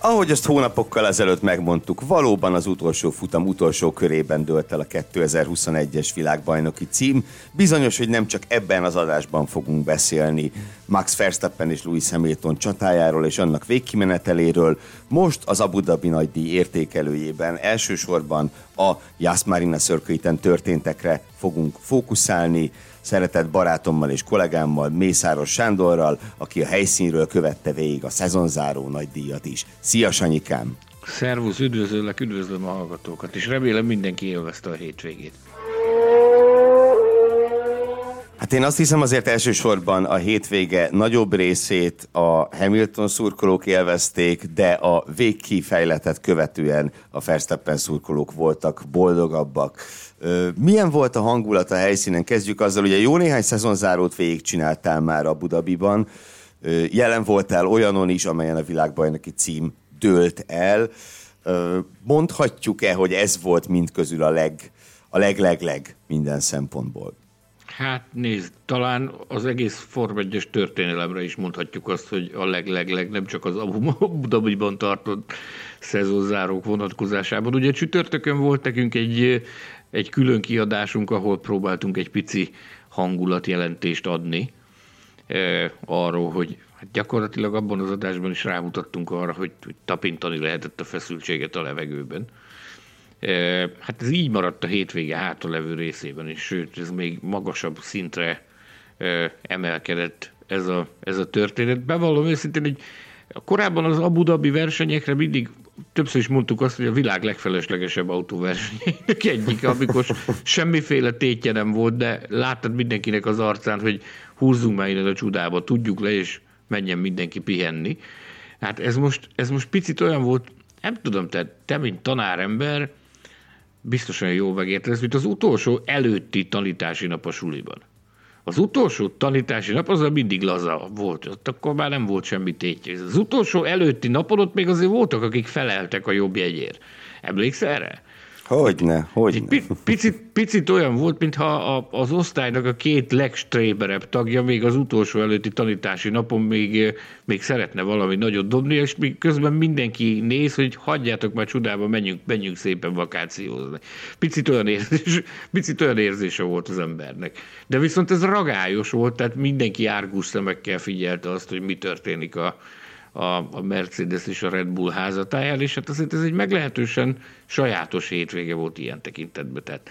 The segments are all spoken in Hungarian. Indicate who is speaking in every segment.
Speaker 1: Ahogy azt hónapokkal ezelőtt megmondtuk, valóban az utolsó futam utolsó körében dőlt el a 2021-es világbajnoki cím. Bizonyos, hogy nem csak ebben az adásban fogunk beszélni Max Verstappen és Lewis Hamilton csatájáról és annak végkimeneteléről. Most az Abu Dhabi nagydíj értékelőjében elsősorban a Jászmárina szörköiten történtekre fogunk fókuszálni szeretett barátommal és kollégámmal, Mészáros Sándorral, aki a helyszínről követte végig a szezonzáró nagy díjat is. Szia, Sanyikám!
Speaker 2: Szervusz, üdvözöllek, üdvözlöm a hallgatókat, és remélem mindenki élvezte a hétvégét.
Speaker 1: Hát én azt hiszem azért elsősorban a hétvége nagyobb részét a Hamilton szurkolók élvezték, de a végkifejletet követően a Verstappen szurkolók voltak boldogabbak. Milyen volt a hangulat a helyszínen? Kezdjük azzal, ugye jó néhány szezonzárót végigcsináltál már a Budabiban. Jelen voltál olyanon is, amelyen a világbajnoki cím dőlt el. Mondhatjuk-e, hogy ez volt mind közül a leg, a leg-leg-leg minden szempontból?
Speaker 2: Hát nézd, talán az egész Form 1 történelemre is mondhatjuk azt, hogy a leg-leg-leg nem csak az Abu Dhabiban tartott szezonzárók vonatkozásában. Ugye csütörtökön volt nekünk egy, egy külön kiadásunk, ahol próbáltunk egy pici hangulatjelentést adni eh, arról, hogy hát gyakorlatilag abban az adásban is rámutattunk arra, hogy, hogy tapintani lehetett a feszültséget a levegőben. Hát ez így maradt a hétvége hátralevő részében is, sőt, ez még magasabb szintre emelkedett ez a, ez a történet. Bevallom őszintén, hogy korábban az Abu Dhabi versenyekre mindig többször is mondtuk azt, hogy a világ legfeleslegesebb autóversenyének egyik, amikor semmiféle tétje nem volt, de láttad mindenkinek az arcán, hogy húzzunk már innen a csudába, tudjuk le, és menjen mindenki pihenni. Hát ez most, ez most picit olyan volt, nem tudom, te, te mint tanárember, biztosan jó megértesz, mint az utolsó előtti tanítási nap a suliban. Az utolsó tanítási nap az mindig laza volt, ott akkor már nem volt semmi tétje. Az utolsó előtti napon ott még azért voltak, akik feleltek a jobb jegyért. Emlékszel erre?
Speaker 1: Hogyne, hogyne.
Speaker 2: Picit, picit olyan volt, mintha az osztálynak a két legstréberebb tagja még az utolsó előtti tanítási napon még, még szeretne valami nagyot dobni, és még közben mindenki néz, hogy hagyjátok már csodába, menjünk, menjünk szépen vakációzni. Picit olyan, érzés, picit olyan érzése volt az embernek. De viszont ez ragályos volt, tehát mindenki árgus szemekkel figyelte azt, hogy mi történik a, a, a Mercedes és a Red Bull házatáján, és hát azért ez egy meglehetősen sajátos hétvége volt ilyen tekintetben. Tehát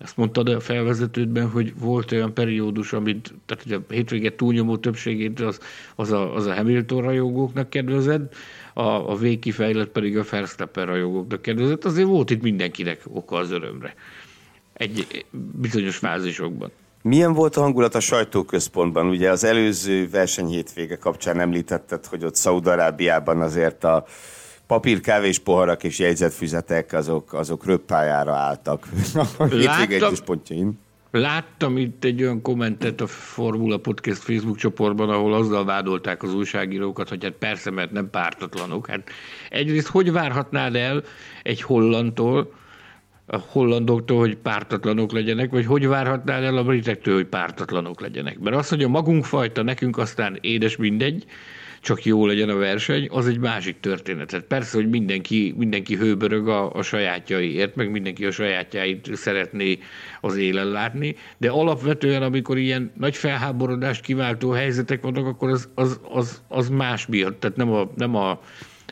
Speaker 2: azt mondtad a felvezetődben, hogy volt olyan periódus, amit, tehát ugye a hétvége túlnyomó többségét az, az, a, az a Hamilton rajongóknak kedvezett, a, a végkifejlett pedig a Verstappen rajongóknak kedvezett. Azért volt itt mindenkinek oka az örömre. Egy bizonyos fázisokban.
Speaker 1: Milyen volt a hangulat a sajtóközpontban? Ugye az előző versenyhétvége kapcsán említetted, hogy ott Szaudarábiában azért a papírkávés poharak és jegyzetfüzetek azok, azok röppájára álltak a hétvége pontjain.
Speaker 2: Láttam itt egy olyan kommentet a Formula Podcast Facebook csoportban, ahol azzal vádolták az újságírókat, hogy hát persze, mert nem pártatlanok. Hát egyrészt hogy várhatnád el egy hollandtól, a hollandoktól, hogy pártatlanok legyenek, vagy hogy várhatnál el a britektől, hogy pártatlanok legyenek. Mert az, hogy a magunk fajta nekünk aztán édes mindegy, csak jó legyen a verseny, az egy másik történet. Tehát persze, hogy mindenki, mindenki hőbörög a, a sajátjaiért, meg mindenki a sajátjáit szeretné az élen látni, de alapvetően, amikor ilyen nagy felháborodást kiváltó helyzetek vannak, akkor az, az, az, az más miatt, tehát nem a, nem a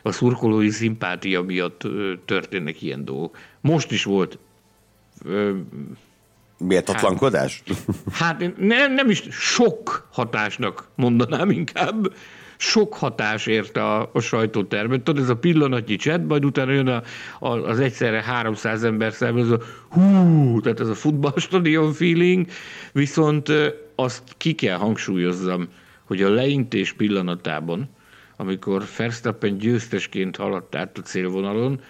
Speaker 2: a szurkolói szimpátia miatt történnek ilyen dolgok. Most is volt
Speaker 1: Méltatlankodás?
Speaker 2: Hát, hát nem, nem is sok hatásnak mondanám inkább. Sok hatás érte a, a sajtótermet. Tudod, ez a pillanatnyi cset, majd utána jön a, a, az egyszerre 300 ember szemben, ez a hú, tehát ez a futballstadion feeling, viszont azt ki kell hangsúlyozzam, hogy a leintés pillanatában, amikor Verstappen győztesként haladt át a célvonalon,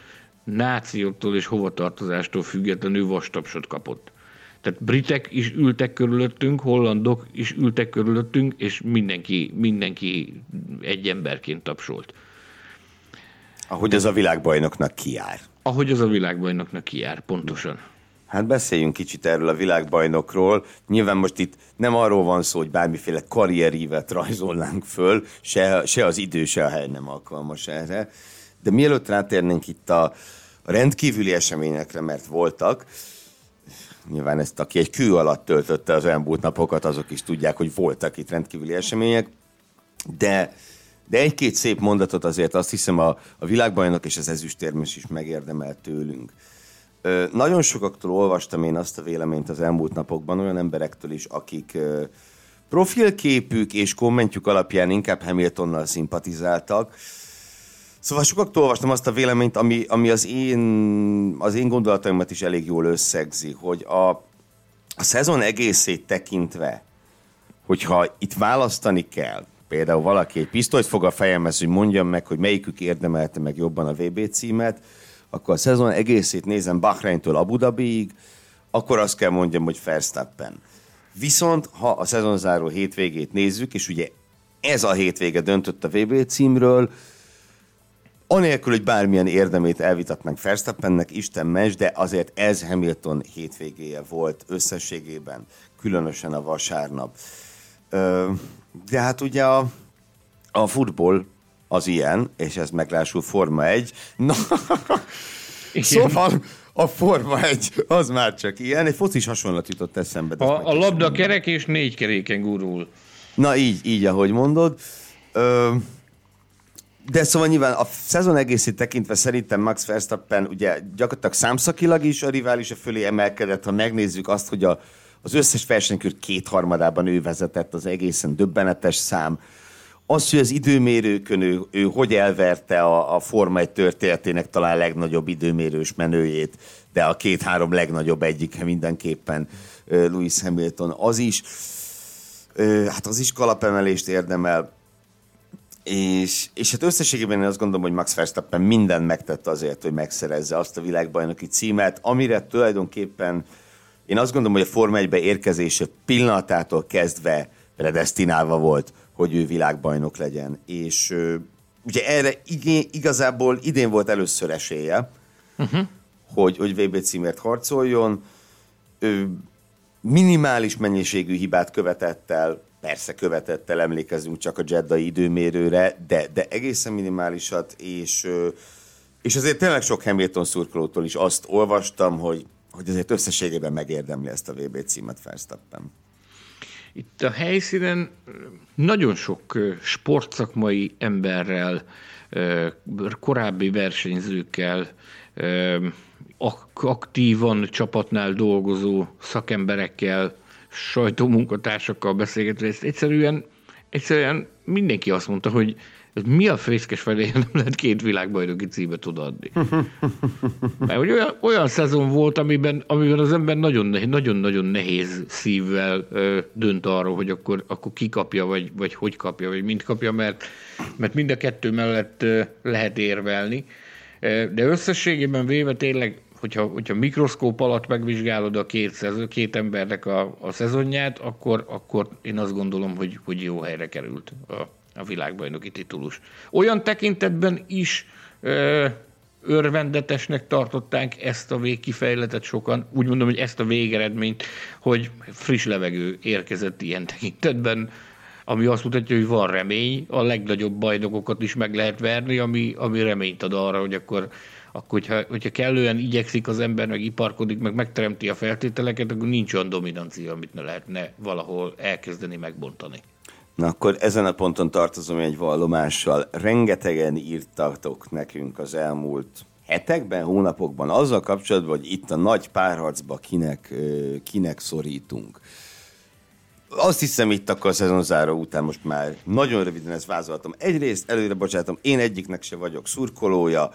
Speaker 2: nációtól és hovatartozástól függetlenül vastapsot kapott. Tehát britek is ültek körülöttünk, hollandok is ültek körülöttünk, és mindenki, mindenki egy emberként tapsolt.
Speaker 1: Ahogy ez a világbajnoknak kiár.
Speaker 2: Ahogy az a világbajnoknak kijár, pontosan.
Speaker 1: Hát beszéljünk kicsit erről a világbajnokról. Nyilván most itt nem arról van szó, hogy bármiféle karrierívet rajzolnánk föl, se, se az idő, se a hely nem alkalmas erre. De mielőtt rátérnénk itt a rendkívüli eseményekre, mert voltak, nyilván ezt aki egy kő alatt töltötte az elmúlt napokat, azok is tudják, hogy voltak itt rendkívüli események, de de egy-két szép mondatot azért azt hiszem a, a világbajnok és az ezüstérmes is megérdemelt tőlünk. Ö, nagyon sokaktól olvastam én azt a véleményt az elmúlt napokban, olyan emberektől is, akik ö, profilképük és kommentjük alapján inkább Hamiltonnal szimpatizáltak. Szóval sokaktól olvastam azt a véleményt, ami, ami az, én, az én gondolataimat is elég jól összegzi, hogy a, a szezon egészét tekintve, hogyha itt választani kell, például valaki egy pisztolyt fog a fejemhez, hogy mondjam meg, hogy melyikük érdemelte meg jobban a VB címet, akkor a szezon egészét nézem Bahreintől Abu Dhabiig, akkor azt kell mondjam, hogy Verstappen. Viszont, ha a szezonzáró hétvégét nézzük, és ugye ez a hétvége döntött a VB címről, anélkül, hogy bármilyen érdemét elvitatnánk Verstappennek, Isten mes, de azért ez Hamilton hétvégéje volt összességében, különösen a vasárnap. De hát ugye a, a futball az ilyen, és ez meglásul Forma 1. Na, szóval a Forma 1 az már csak ilyen. Egy focis hasonlat jutott eszembe.
Speaker 2: A, a labda kerek és négy keréken gurul.
Speaker 1: Na így, így, ahogy mondod. Ö, de szóval nyilván a szezon egészét tekintve szerintem Max Verstappen ugye gyakorlatilag számszakilag is a riválisa fölé emelkedett, ha megnézzük azt, hogy a, az összes versenykör kétharmadában ő vezetett, az egészen döbbenetes szám. Az, hogy az időmérőkön ő, ő hogy elverte a, a Forma 1 történetének talán legnagyobb időmérős menőjét, de a két-három legnagyobb egyike mindenképpen Lewis Hamilton, az is, hát az is kalapemelést érdemel. És, és hát összességében én azt gondolom, hogy Max Verstappen mindent megtette azért, hogy megszerezze azt a világbajnoki címet, amire tulajdonképpen én azt gondolom, hogy a Forma 1 érkezése pillanatától kezdve predestinálva volt, hogy ő világbajnok legyen. És ö, ugye erre igé, igazából idén volt először esélye, uh-huh. hogy, hogy VB címért harcoljon. Ő minimális mennyiségű hibát követett el, persze követett el, emlékezünk csak a Jeddai időmérőre, de, de egészen minimálisat, és, és azért tényleg sok Hamilton szurkolótól is azt olvastam, hogy hogy azért összességében megérdemli ezt a VB címet Verstappen.
Speaker 2: Itt a helyszínen nagyon sok sportszakmai emberrel, korábbi versenyzőkkel, aktívan csapatnál dolgozó szakemberekkel, sajtómunkatársakkal beszélgetve, ezt egyszerűen, egyszerűen mindenki azt mondta, hogy ez mi a fészkes felé nem lehet két világbajnoki címet odaadni? Mert hogy olyan, olyan szezon volt, amiben, amiben az ember nagyon-nagyon nehéz szívvel ö, dönt arról, hogy akkor, akkor ki kapja, vagy, vagy hogy kapja, vagy mind kapja, mert, mert mind a kettő mellett ö, lehet érvelni. De összességében véve tényleg, hogyha, hogyha mikroszkóp alatt megvizsgálod a két, szezon, két embernek a, a szezonját, akkor, akkor én azt gondolom, hogy, hogy jó helyre került a a világbajnoki titulus. Olyan tekintetben is ö, örvendetesnek tartották ezt a végkifejletet sokan, úgy mondom, hogy ezt a végeredményt, hogy friss levegő érkezett ilyen tekintetben, ami azt mutatja, hogy van remény, a legnagyobb bajnokokat is meg lehet verni, ami, ami reményt ad arra, hogy akkor, akkor hogyha, hogyha kellően igyekszik az ember, meg iparkodik, meg megteremti a feltételeket, akkor nincs olyan dominancia, amit ne lehetne valahol elkezdeni megbontani.
Speaker 1: Na akkor ezen a ponton tartozom egy vallomással. Rengetegen írtatok nekünk az elmúlt hetekben, hónapokban azzal kapcsolatban, hogy itt a nagy párharcba kinek, kinek szorítunk. Azt hiszem itt akkor a szezonzáró után most már nagyon röviden ezt vázoltam. Egyrészt előre bocsátom, én egyiknek se vagyok szurkolója,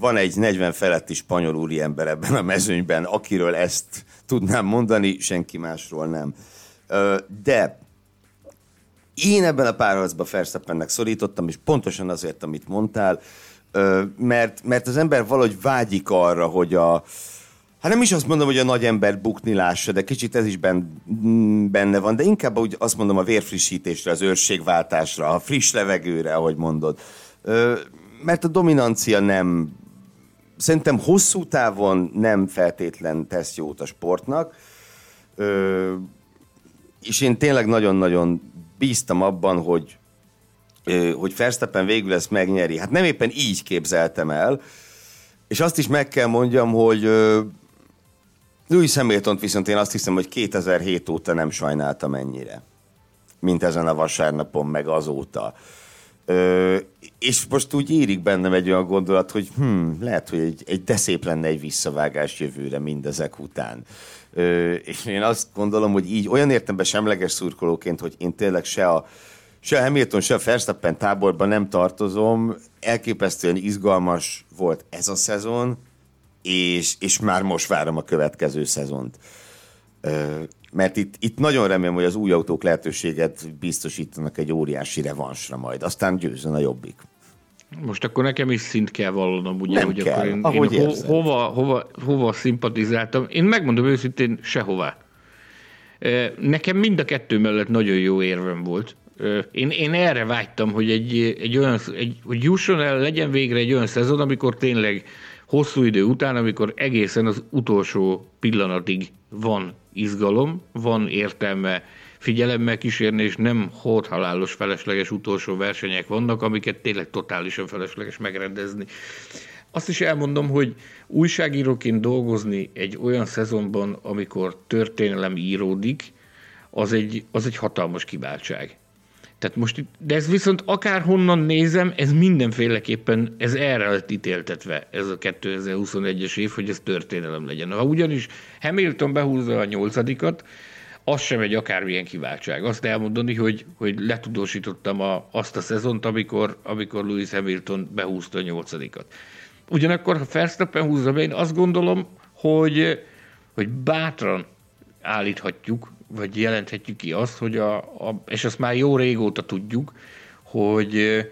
Speaker 1: van egy 40 feletti spanyol úriember ebben a mezőnyben, akiről ezt tudnám mondani, senki másról nem. De Én ebben a párharcban Verstappennek szorítottam, és pontosan azért, amit mondtál, mert, mert az ember valahogy vágyik arra, hogy a, Hát nem is azt mondom, hogy a nagy ember bukni lássa, de kicsit ez is benne van, de inkább úgy azt mondom a vérfrissítésre, az őrségváltásra, a friss levegőre, ahogy mondod. Mert a dominancia nem, szerintem hosszú távon nem feltétlen tesz jót a sportnak, és én tényleg nagyon-nagyon bíztam abban, hogy, hogy Verstappen végül ezt megnyeri. Hát nem éppen így képzeltem el, és azt is meg kell mondjam, hogy Louis hamilton viszont én azt hiszem, hogy 2007 óta nem sajnáltam ennyire, mint ezen a vasárnapon, meg azóta. Ö, és most úgy érik bennem egy olyan gondolat, hogy hm, lehet, hogy egy, egy de szép lenne egy visszavágás jövőre mindezek után. Ö, és én azt gondolom, hogy így olyan értemben semleges szurkolóként, hogy én tényleg se a, se a Hamilton, se a Verstappen táborban nem tartozom, elképesztően izgalmas volt ez a szezon, és, és már most várom a következő szezont. Mert itt, itt nagyon remélem, hogy az új autók lehetőséget biztosítanak egy óriási revansra majd. Aztán győzön a jobbik.
Speaker 2: Most akkor nekem is szint kell vallanom, ugye,
Speaker 1: Nem
Speaker 2: hogy
Speaker 1: kell,
Speaker 2: akkor én,
Speaker 1: ahogy
Speaker 2: én ho, hova, hova, hova szimpatizáltam. Én megmondom őszintén, sehová. Nekem mind a kettő mellett nagyon jó érvem volt. Én, én erre vágytam, hogy, egy, egy olyan, egy, hogy jusson el, legyen végre egy olyan szezon, amikor tényleg hosszú idő után, amikor egészen az utolsó pillanatig van izgalom, van értelme figyelemmel kísérni, és nem hódhalálos felesleges utolsó versenyek vannak, amiket tényleg totálisan felesleges megrendezni. Azt is elmondom, hogy újságíróként dolgozni egy olyan szezonban, amikor történelem íródik, az egy, az egy hatalmas kiváltság. Tehát most itt, de ez viszont akárhonnan nézem, ez mindenféleképpen, ez erre lett ítéltetve, ez a 2021-es év, hogy ez történelem legyen. Ha ugyanis Hamilton behúzza a nyolcadikat, az sem egy akármilyen kiváltság. Azt elmondani, hogy, hogy letudósítottam a, azt a szezont, amikor, amikor Lewis Hamilton behúzta a nyolcadikat. Ugyanakkor, ha Verstappen húzza be, én azt gondolom, hogy, hogy bátran állíthatjuk, vagy jelenthetjük ki azt, hogy a, a, és azt már jó régóta tudjuk, hogy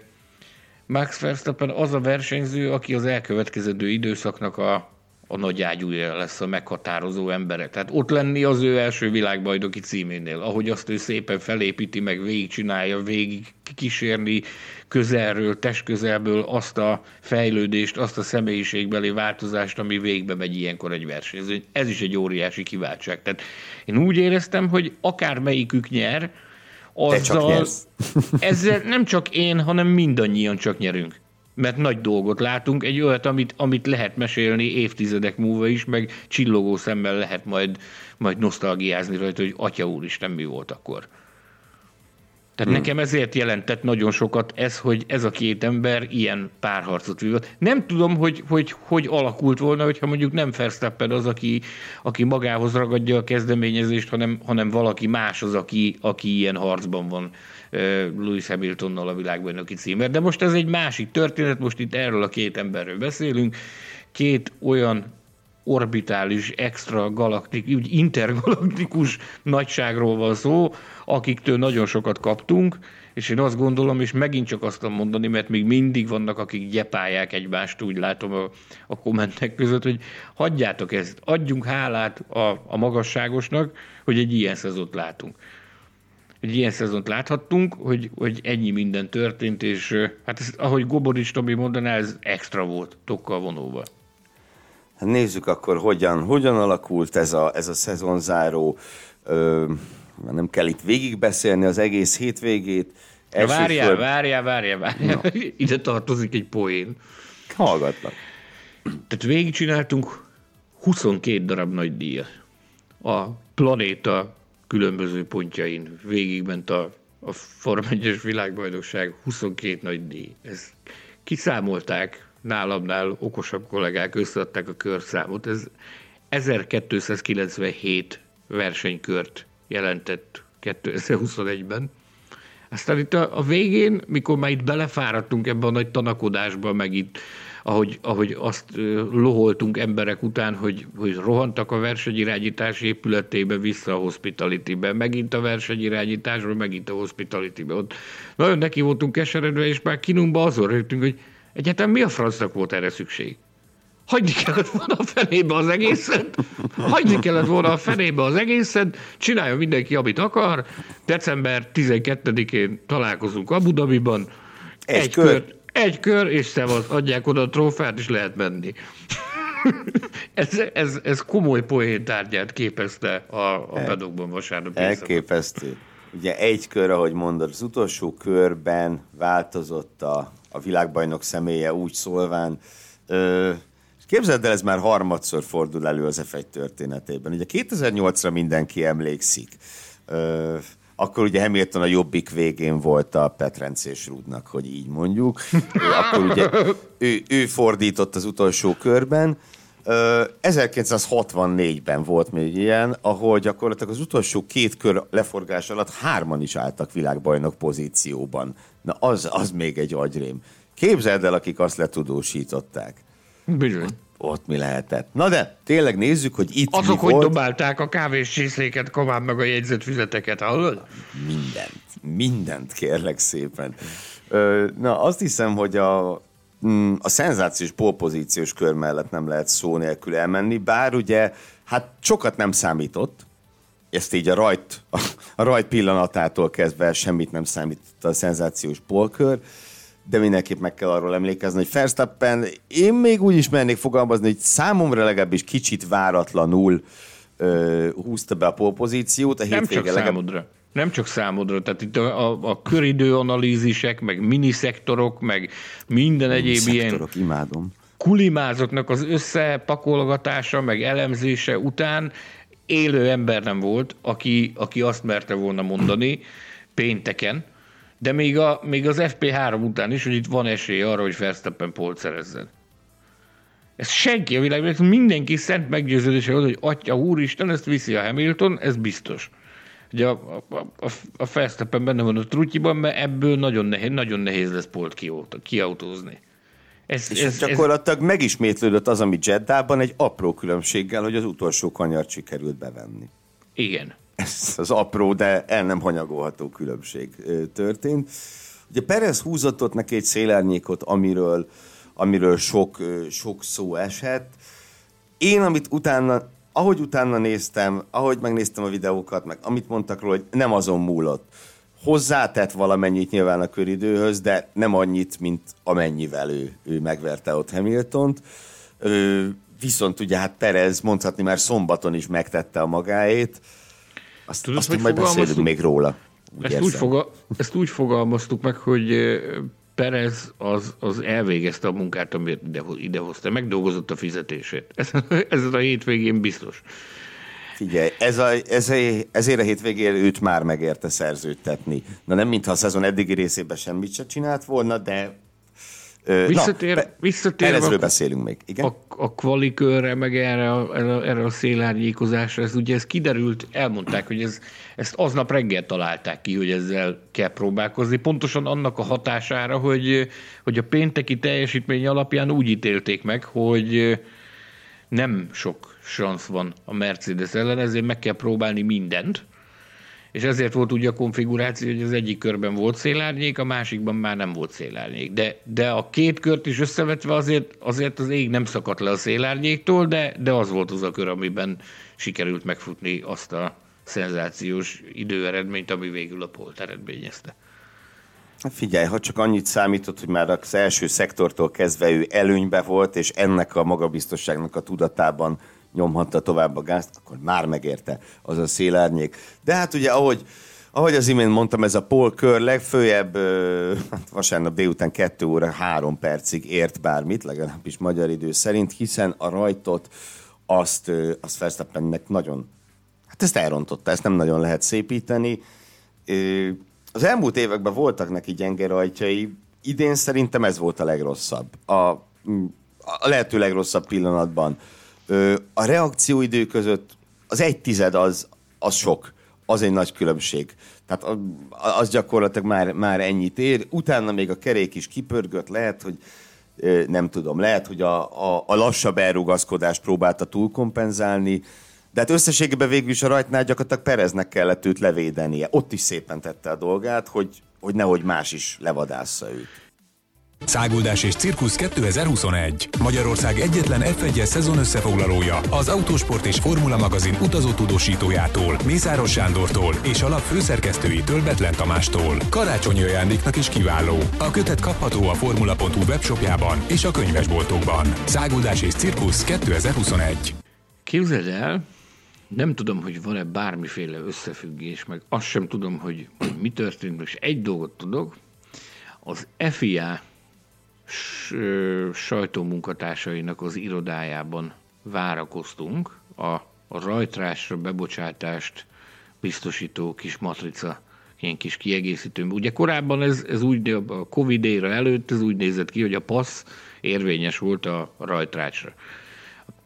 Speaker 2: Max Verstappen az a versenyző, aki az elkövetkező időszaknak a, a nagy ágyúja lesz a meghatározó embere. Tehát ott lenni az ő első világbajnoki címénél, ahogy azt ő szépen felépíti, meg végigcsinálja, végig kísérni közelről, testközelből azt a fejlődést, azt a személyiségbeli változást, ami végbe megy ilyenkor egy versenyző. Ez is egy óriási kiváltság. Tehát én úgy éreztem, hogy akár melyikük nyer, azzal, ezzel nem csak én, hanem mindannyian csak nyerünk mert nagy dolgot látunk, egy olyat, amit, amit lehet mesélni évtizedek múlva is, meg csillogó szemmel lehet majd, majd nosztalgiázni rajta, hogy atya úristen, mi volt akkor. Tehát hmm. nekem ezért jelentett nagyon sokat ez, hogy ez a két ember ilyen párharcot vívott. Nem tudom, hogy hogy, hogy alakult volna, hogyha mondjuk nem Verstappen az, aki, aki magához ragadja a kezdeményezést, hanem, hanem valaki más az, aki, aki ilyen harcban van Lewis Hamiltonnal a világbajnoki címért. De most ez egy másik történet, most itt erről a két emberről beszélünk. Két olyan orbitális, extra galaktik, úgy intergalaktikus nagyságról van szó, akiktől nagyon sokat kaptunk, és én azt gondolom, és megint csak azt tudom mondani, mert még mindig vannak, akik gyepálják egymást, úgy látom a, a kommentek között, hogy hagyjátok ezt, adjunk hálát a, a magasságosnak, hogy egy ilyen szezont látunk egy ilyen szezont láthattunk, hogy, hogy ennyi minden történt, és hát ez, ahogy Goborics Tomi mondaná, ez extra volt, tokkal vonóval.
Speaker 1: Hát nézzük akkor, hogyan, hogyan alakult ez a, ez a szezonzáró. Ö, nem kell itt végigbeszélni az egész hétvégét.
Speaker 2: Első várjál, föl... várjál, várjál, várjál. No. Ide tartozik egy poén.
Speaker 1: Hallgatlak.
Speaker 2: Tehát végigcsináltunk 22 darab nagy díjat. A planéta különböző pontjain végigment a, a Form 1 világbajnokság 22 nagy díj. Ez kiszámolták, nálamnál okosabb kollégák összeadták a körszámot. Ez 1297 versenykört jelentett 2021-ben. Aztán itt a, a végén, mikor már itt belefáradtunk ebbe a nagy tanakodásba, meg itt ahogy, ahogy azt loholtunk emberek után, hogy, hogy rohantak a versenyirányítás épületébe vissza a hospitality-be, megint a versenyirányításba, megint a hospitality-be. Ott nagyon neki voltunk keseredve, és már kinumba azon rögtünk, hogy egyáltalán mi a francnak volt erre szükség? hagyni kellett volna a fenébe az egészet, hagyni kellett volna a fenébe az egészet, csinálja mindenki, amit akar, december 12-én találkozunk Abu Dhabiban, egy, egy kör. kör. Egy kör, és szevasz, adják oda a trófát, és lehet menni. ez, ez, ez komoly poéntárgyát képezte a, a pedokban vasárnap.
Speaker 1: Elképesztő. Ugye egy kör, ahogy mondod, az utolsó körben változott a, a világbajnok személye úgy szólván, ö, Képzeld el, ez már harmadszor fordul elő az F1 történetében. Ugye 2008-ra mindenki emlékszik. Ö, akkor ugye Hamilton a jobbik végén volt a Petrencés Rudnak, hogy így mondjuk. akkor ugye ő, ő fordított az utolsó körben. 1964-ben volt még ilyen, ahol gyakorlatilag az utolsó két kör leforgás alatt hárman is álltak világbajnok pozícióban. Na az, az még egy agyrém. Képzeld el, akik azt letudósították.
Speaker 2: Bizony.
Speaker 1: Ott mi lehetett. Na de, tényleg nézzük, hogy itt
Speaker 2: Azok,
Speaker 1: mi
Speaker 2: hogy
Speaker 1: volt.
Speaker 2: dobálták a kávés csészéket, komám meg a jegyzett füzeteket, hallod?
Speaker 1: Mindent. Mindent kérlek szépen. Ö, na, azt hiszem, hogy a, mm, a szenzációs polpozíciós kör mellett nem lehet szó nélkül elmenni, bár ugye, hát sokat nem számított, ezt így a rajt, a rajt pillanatától kezdve semmit nem számított a szenzációs polkör, de mindenképp meg kell arról emlékezni, hogy Verstappen, én még úgy is mernék fogalmazni, hogy számomra legalábbis kicsit váratlanul ö, húzta be a polpozíciót. A
Speaker 2: Nem csak legalább... számodra. Nem csak számodra, tehát itt a, a, a köridőanalízisek, meg miniszektorok, meg minden egyéb ilyen
Speaker 1: imádom.
Speaker 2: kulimázatnak az összepakolgatása, meg elemzése után élő ember nem volt, aki, aki azt merte volna mondani pénteken, de még, a, még az FP3 után is, hogy itt van esély arra, hogy Verstappen polt szerezzen. Ez senki a világban, mindenki szent meggyőződése hogy atya úristen, ezt viszi a Hamilton, ez biztos. Ugye a, a, a, a Verstappen benne van a trutyiban, mert ebből nagyon nehéz, nagyon nehéz lesz polt kiautózni.
Speaker 1: Ez, és ez, gyakorlatilag ez... megismétlődött az, ami Jeddában egy apró különbséggel, hogy az utolsó kanyart sikerült bevenni.
Speaker 2: Igen
Speaker 1: ez az apró, de el nem hanyagolható különbség történt. Ugye Perez húzott ott neki egy szélárnyékot, amiről, amiről sok, sok szó esett. Én, amit utána, ahogy utána néztem, ahogy megnéztem a videókat, meg amit mondtak róla, hogy nem azon múlott. Hozzátett valamennyit nyilván a köridőhöz, de nem annyit, mint amennyivel ő, ő megverte ott Hamiltont. Ö, viszont ugye hát Perez mondhatni már szombaton is megtette a magáét, azt, Tudod, azt hogy majd beszélünk még róla.
Speaker 2: ezt úgy, foga, ezt úgy fogalmaztuk meg, hogy Perez az, az elvégezte a munkát, amit ide, idehozta, megdolgozott a fizetését. Ez, ez a hétvégén biztos.
Speaker 1: Figyelj, ez a, ez a, ezért a hétvégén őt már megérte szerződtetni. Na nem, mintha a szezon eddigi részében semmit se csinált volna, de
Speaker 2: Visszatér, Na, visszatér
Speaker 1: a, beszélünk még. Igen?
Speaker 2: A, a kvalikörre, meg erre, a, erre a szélárnyékozásra, ez ugye ez kiderült, elmondták, hogy ez, ezt aznap reggel találták ki, hogy ezzel kell próbálkozni, pontosan annak a hatására, hogy, hogy a pénteki teljesítmény alapján úgy ítélték meg, hogy nem sok szansz van a Mercedes ellen, ezért meg kell próbálni mindent, és ezért volt úgy a konfiguráció, hogy az egyik körben volt szélárnyék, a másikban már nem volt szélárnyék. De, de a két kört is összevetve azért, azért az ég nem szakadt le a szélárnyéktól, de, de az volt az a kör, amiben sikerült megfutni azt a szenzációs időeredményt, ami végül a polt eredményezte.
Speaker 1: Hát figyelj, ha csak annyit számított, hogy már az első szektortól kezdve ő előnybe volt, és ennek a magabiztosságnak a tudatában nyomhatta tovább a gázt, akkor már megérte az a szélárnyék. De hát ugye, ahogy, ahogy az imént mondtam, ez a Paul Kör legfőjebb hát vasárnap délután 2 óra 3 percig ért bármit, legalábbis magyar idő szerint, hiszen a rajtot azt, azt Verstappennek nagyon, hát ezt elrontotta, ezt nem nagyon lehet szépíteni. Az elmúlt években voltak neki gyenge rajtjai, idén szerintem ez volt a legrosszabb. A, a lehető legrosszabb pillanatban a reakcióidő között az egy tized az, az sok, az egy nagy különbség. Tehát az gyakorlatilag már, már ennyit ér. Utána még a kerék is kipörgött, lehet, hogy nem tudom, lehet, hogy a, a, a lassabb elrugaszkodást próbálta túlkompenzálni, de hát összességében végül is a rajtnál gyakorlatilag Pereznek kellett őt levédenie. Ott is szépen tette a dolgát, hogy, hogy nehogy más is levadásza őt.
Speaker 3: Száguldás és Cirkusz 2021. Magyarország egyetlen F1-es szezon összefoglalója az Autósport és Formula magazin utazó tudósítójától, Mészáros Sándortól és a lap főszerkesztőitől Betlen Tamástól. Karácsonyi ajándéknak is kiváló. A kötet kapható a formula.hu webshopjában és a könyvesboltokban. Száguldás és Cirkusz 2021.
Speaker 2: Képzeld el, nem tudom, hogy van-e bármiféle összefüggés, meg azt sem tudom, hogy, hogy mi történt, és egy dolgot tudok, az FIA sajtómunkatársainak az irodájában várakoztunk a, rajtrásra bebocsátást biztosító kis matrica, ilyen kis kiegészítő. Ugye korábban ez, ez úgy, a Covid éra előtt ez úgy nézett ki, hogy a passz érvényes volt a rajtrácsra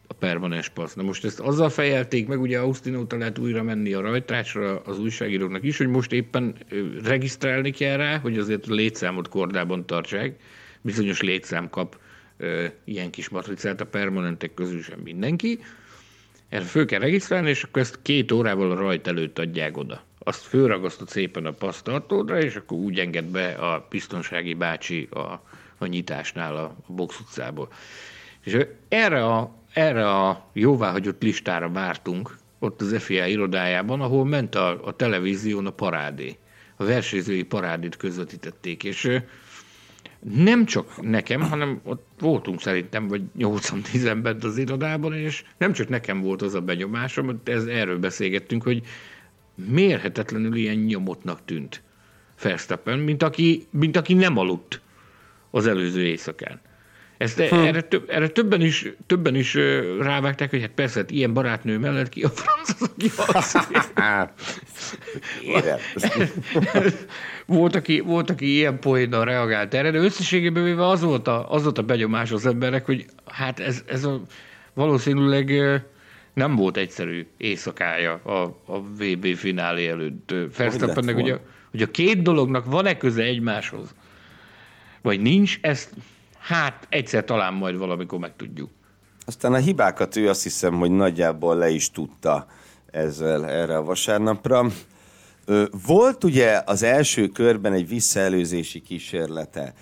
Speaker 2: a permanens passz. Na most ezt azzal fejelték meg, ugye Austin óta lehet újra menni a rajtrácsra az újságíróknak is, hogy most éppen regisztrálni kell rá, hogy azért a létszámot kordában tartsák, bizonyos létszám kap ö, ilyen kis matricát, a permanentek közül sem mindenki. Erre föl kell regisztrálni, és akkor ezt két órával a rajt előtt adják oda. Azt fölragasztott szépen a pasztartódra, és akkor úgy enged be a biztonsági bácsi a, a nyitásnál a, a box utcából. És erre a, erre a jóváhagyott listára vártunk, ott az FIA irodájában, ahol ment a, a televízión a parádé. A versenyzői parádét közvetítették, és nem csak nekem, hanem ott voltunk szerintem, vagy 8-10 embert az irodában, és nem csak nekem volt az a benyomásom, hogy ez, erről beszélgettünk, hogy mérhetetlenül ilyen nyomotnak tűnt Verstappen, mint aki, mint aki nem aludt az előző éjszakán. Ezt hm. erre, több, erre többen is, többen is rávágták, hogy hát persze, hát ilyen barátnő mellett ki a franc az, aki volt, aki, volt, aki ilyen poénnal reagált erre, de összességében véve az volt a, az volt a benyomás az emberek, hogy hát ez, ez a, valószínűleg nem volt egyszerű éjszakája a, a VB finálé előtt. Verstappennek, hogy a, hogy a két dolognak van-e köze egymáshoz, vagy nincs, ezt hát egyszer talán majd valamikor megtudjuk.
Speaker 1: Aztán a hibákat ő azt hiszem, hogy nagyjából le is tudta ezzel erre a vasárnapra. Volt ugye az első körben egy visszaelőzési kísérlete.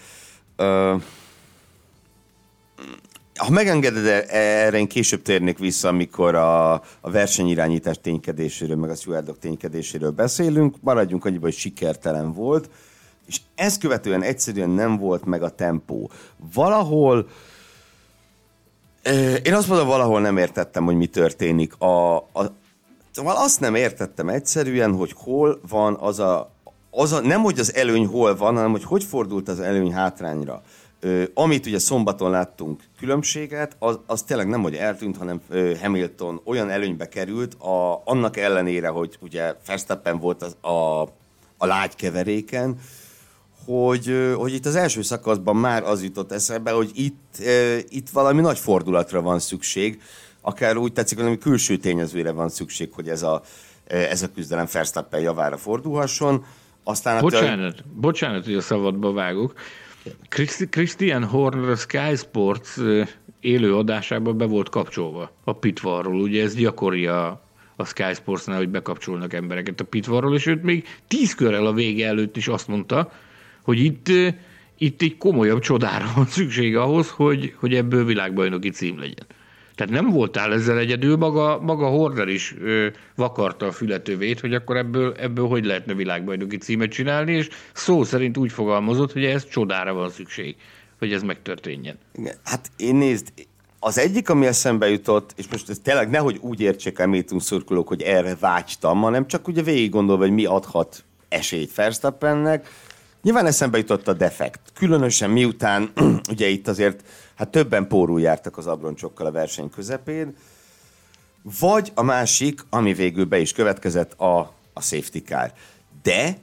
Speaker 1: Ha megengeded, erre én később térnék vissza, amikor a, a versenyirányítás ténykedéséről, meg a stewardok ténykedéséről beszélünk. Maradjunk annyiban, hogy sikertelen volt és ezt követően egyszerűen nem volt meg a tempó. Valahol én azt mondom, valahol nem értettem, hogy mi történik. A, a, szóval azt nem értettem egyszerűen, hogy hol van az a, az a, nem hogy az előny hol van, hanem hogy hogy fordult az előny hátrányra. Ö, amit ugye szombaton láttunk különbséget, az, az tényleg nem, hogy eltűnt, hanem ö, Hamilton olyan előnybe került, a, annak ellenére, hogy ugye Verstappen volt az, a, a lágy keveréken, hogy, hogy itt az első szakaszban már az jutott eszembe, hogy itt, itt valami nagy fordulatra van szükség, akár úgy tetszik, hogy külső tényezőre van szükség, hogy ez a, ez a küzdelem Verstappen javára fordulhasson.
Speaker 2: Aztán bocsánat, a... bocsánat, hogy a szabadba vágok. Christian Horner Sky Sports élő adásában be volt kapcsolva a pitvarról. Ugye ez gyakori a, a Sky Sportsnál, hogy bekapcsolnak embereket a pitvarról, és őt még tíz körrel a vége előtt is azt mondta, hogy itt, itt egy komolyabb csodára van szükség ahhoz, hogy, hogy ebből világbajnoki cím legyen. Tehát nem voltál ezzel egyedül, maga, maga Horner is ö, vakarta a fületövét, hogy akkor ebből, ebből hogy lehetne világbajnoki címet csinálni, és szó szerint úgy fogalmazott, hogy ez csodára van szükség, hogy ez megtörténjen.
Speaker 1: Igen, hát én nézd, az egyik, ami eszembe jutott, és most ez tényleg nehogy úgy értsék el métünk szurkolók, hogy erre vágytam, hanem csak ugye végig gondolva, hogy mi adhat esélyt Verstappennek, Nyilván eszembe jutott a defekt. Különösen miután, ugye itt azért, hát többen pórul jártak az abroncsokkal a verseny közepén, vagy a másik, ami végül be is következett, a, a safety car. De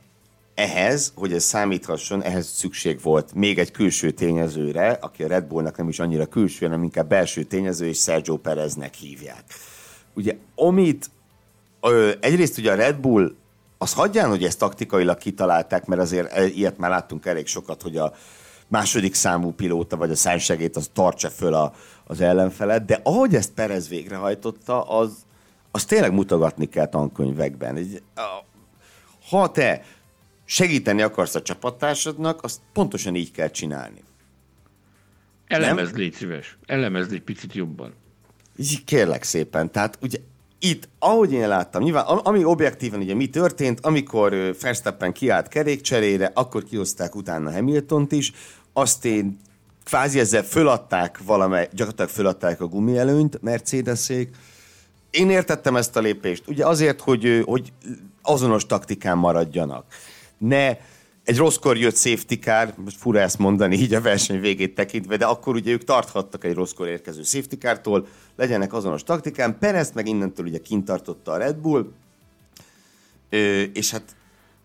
Speaker 1: ehhez, hogy ez számíthasson, ehhez szükség volt még egy külső tényezőre, aki a Red Bullnak nem is annyira külső, hanem inkább belső tényező, és Sergio Pereznek hívják. Ugye, amit ö, egyrészt ugye a Red Bull az hagyján, hogy ezt taktikailag kitalálták, mert azért ilyet már láttunk elég sokat, hogy a második számú pilóta, vagy a szánysegét, az tartsa föl a, az ellenfelet, de ahogy ezt Perez végrehajtotta, az, az tényleg mutogatni kell tankönyvekben. Ha te segíteni akarsz a csapattársadnak, azt pontosan így kell csinálni.
Speaker 2: Elemezd, légy szíves. Elemezd egy picit jobban.
Speaker 1: Így kérlek szépen. Tehát ugye itt, ahogy én láttam, nyilván, ami objektíven ugye mi történt, amikor Verstappen kiállt kerékcserére, akkor kihozták utána Hamiltont is, azt én kvázi ezzel föladták valamely, gyakorlatilag föladták a gumielőnyt Mercedesék. Én értettem ezt a lépést, ugye azért, hogy, hogy azonos taktikán maradjanak. Ne egy rosszkor jött safety car, most fura ezt mondani így a verseny végét tekintve, de akkor ugye ők tarthattak egy rosszkor érkező safety car-tól, legyenek azonos taktikán. Perez meg innentől ugye kint tartotta a Red Bull, Ö, és hát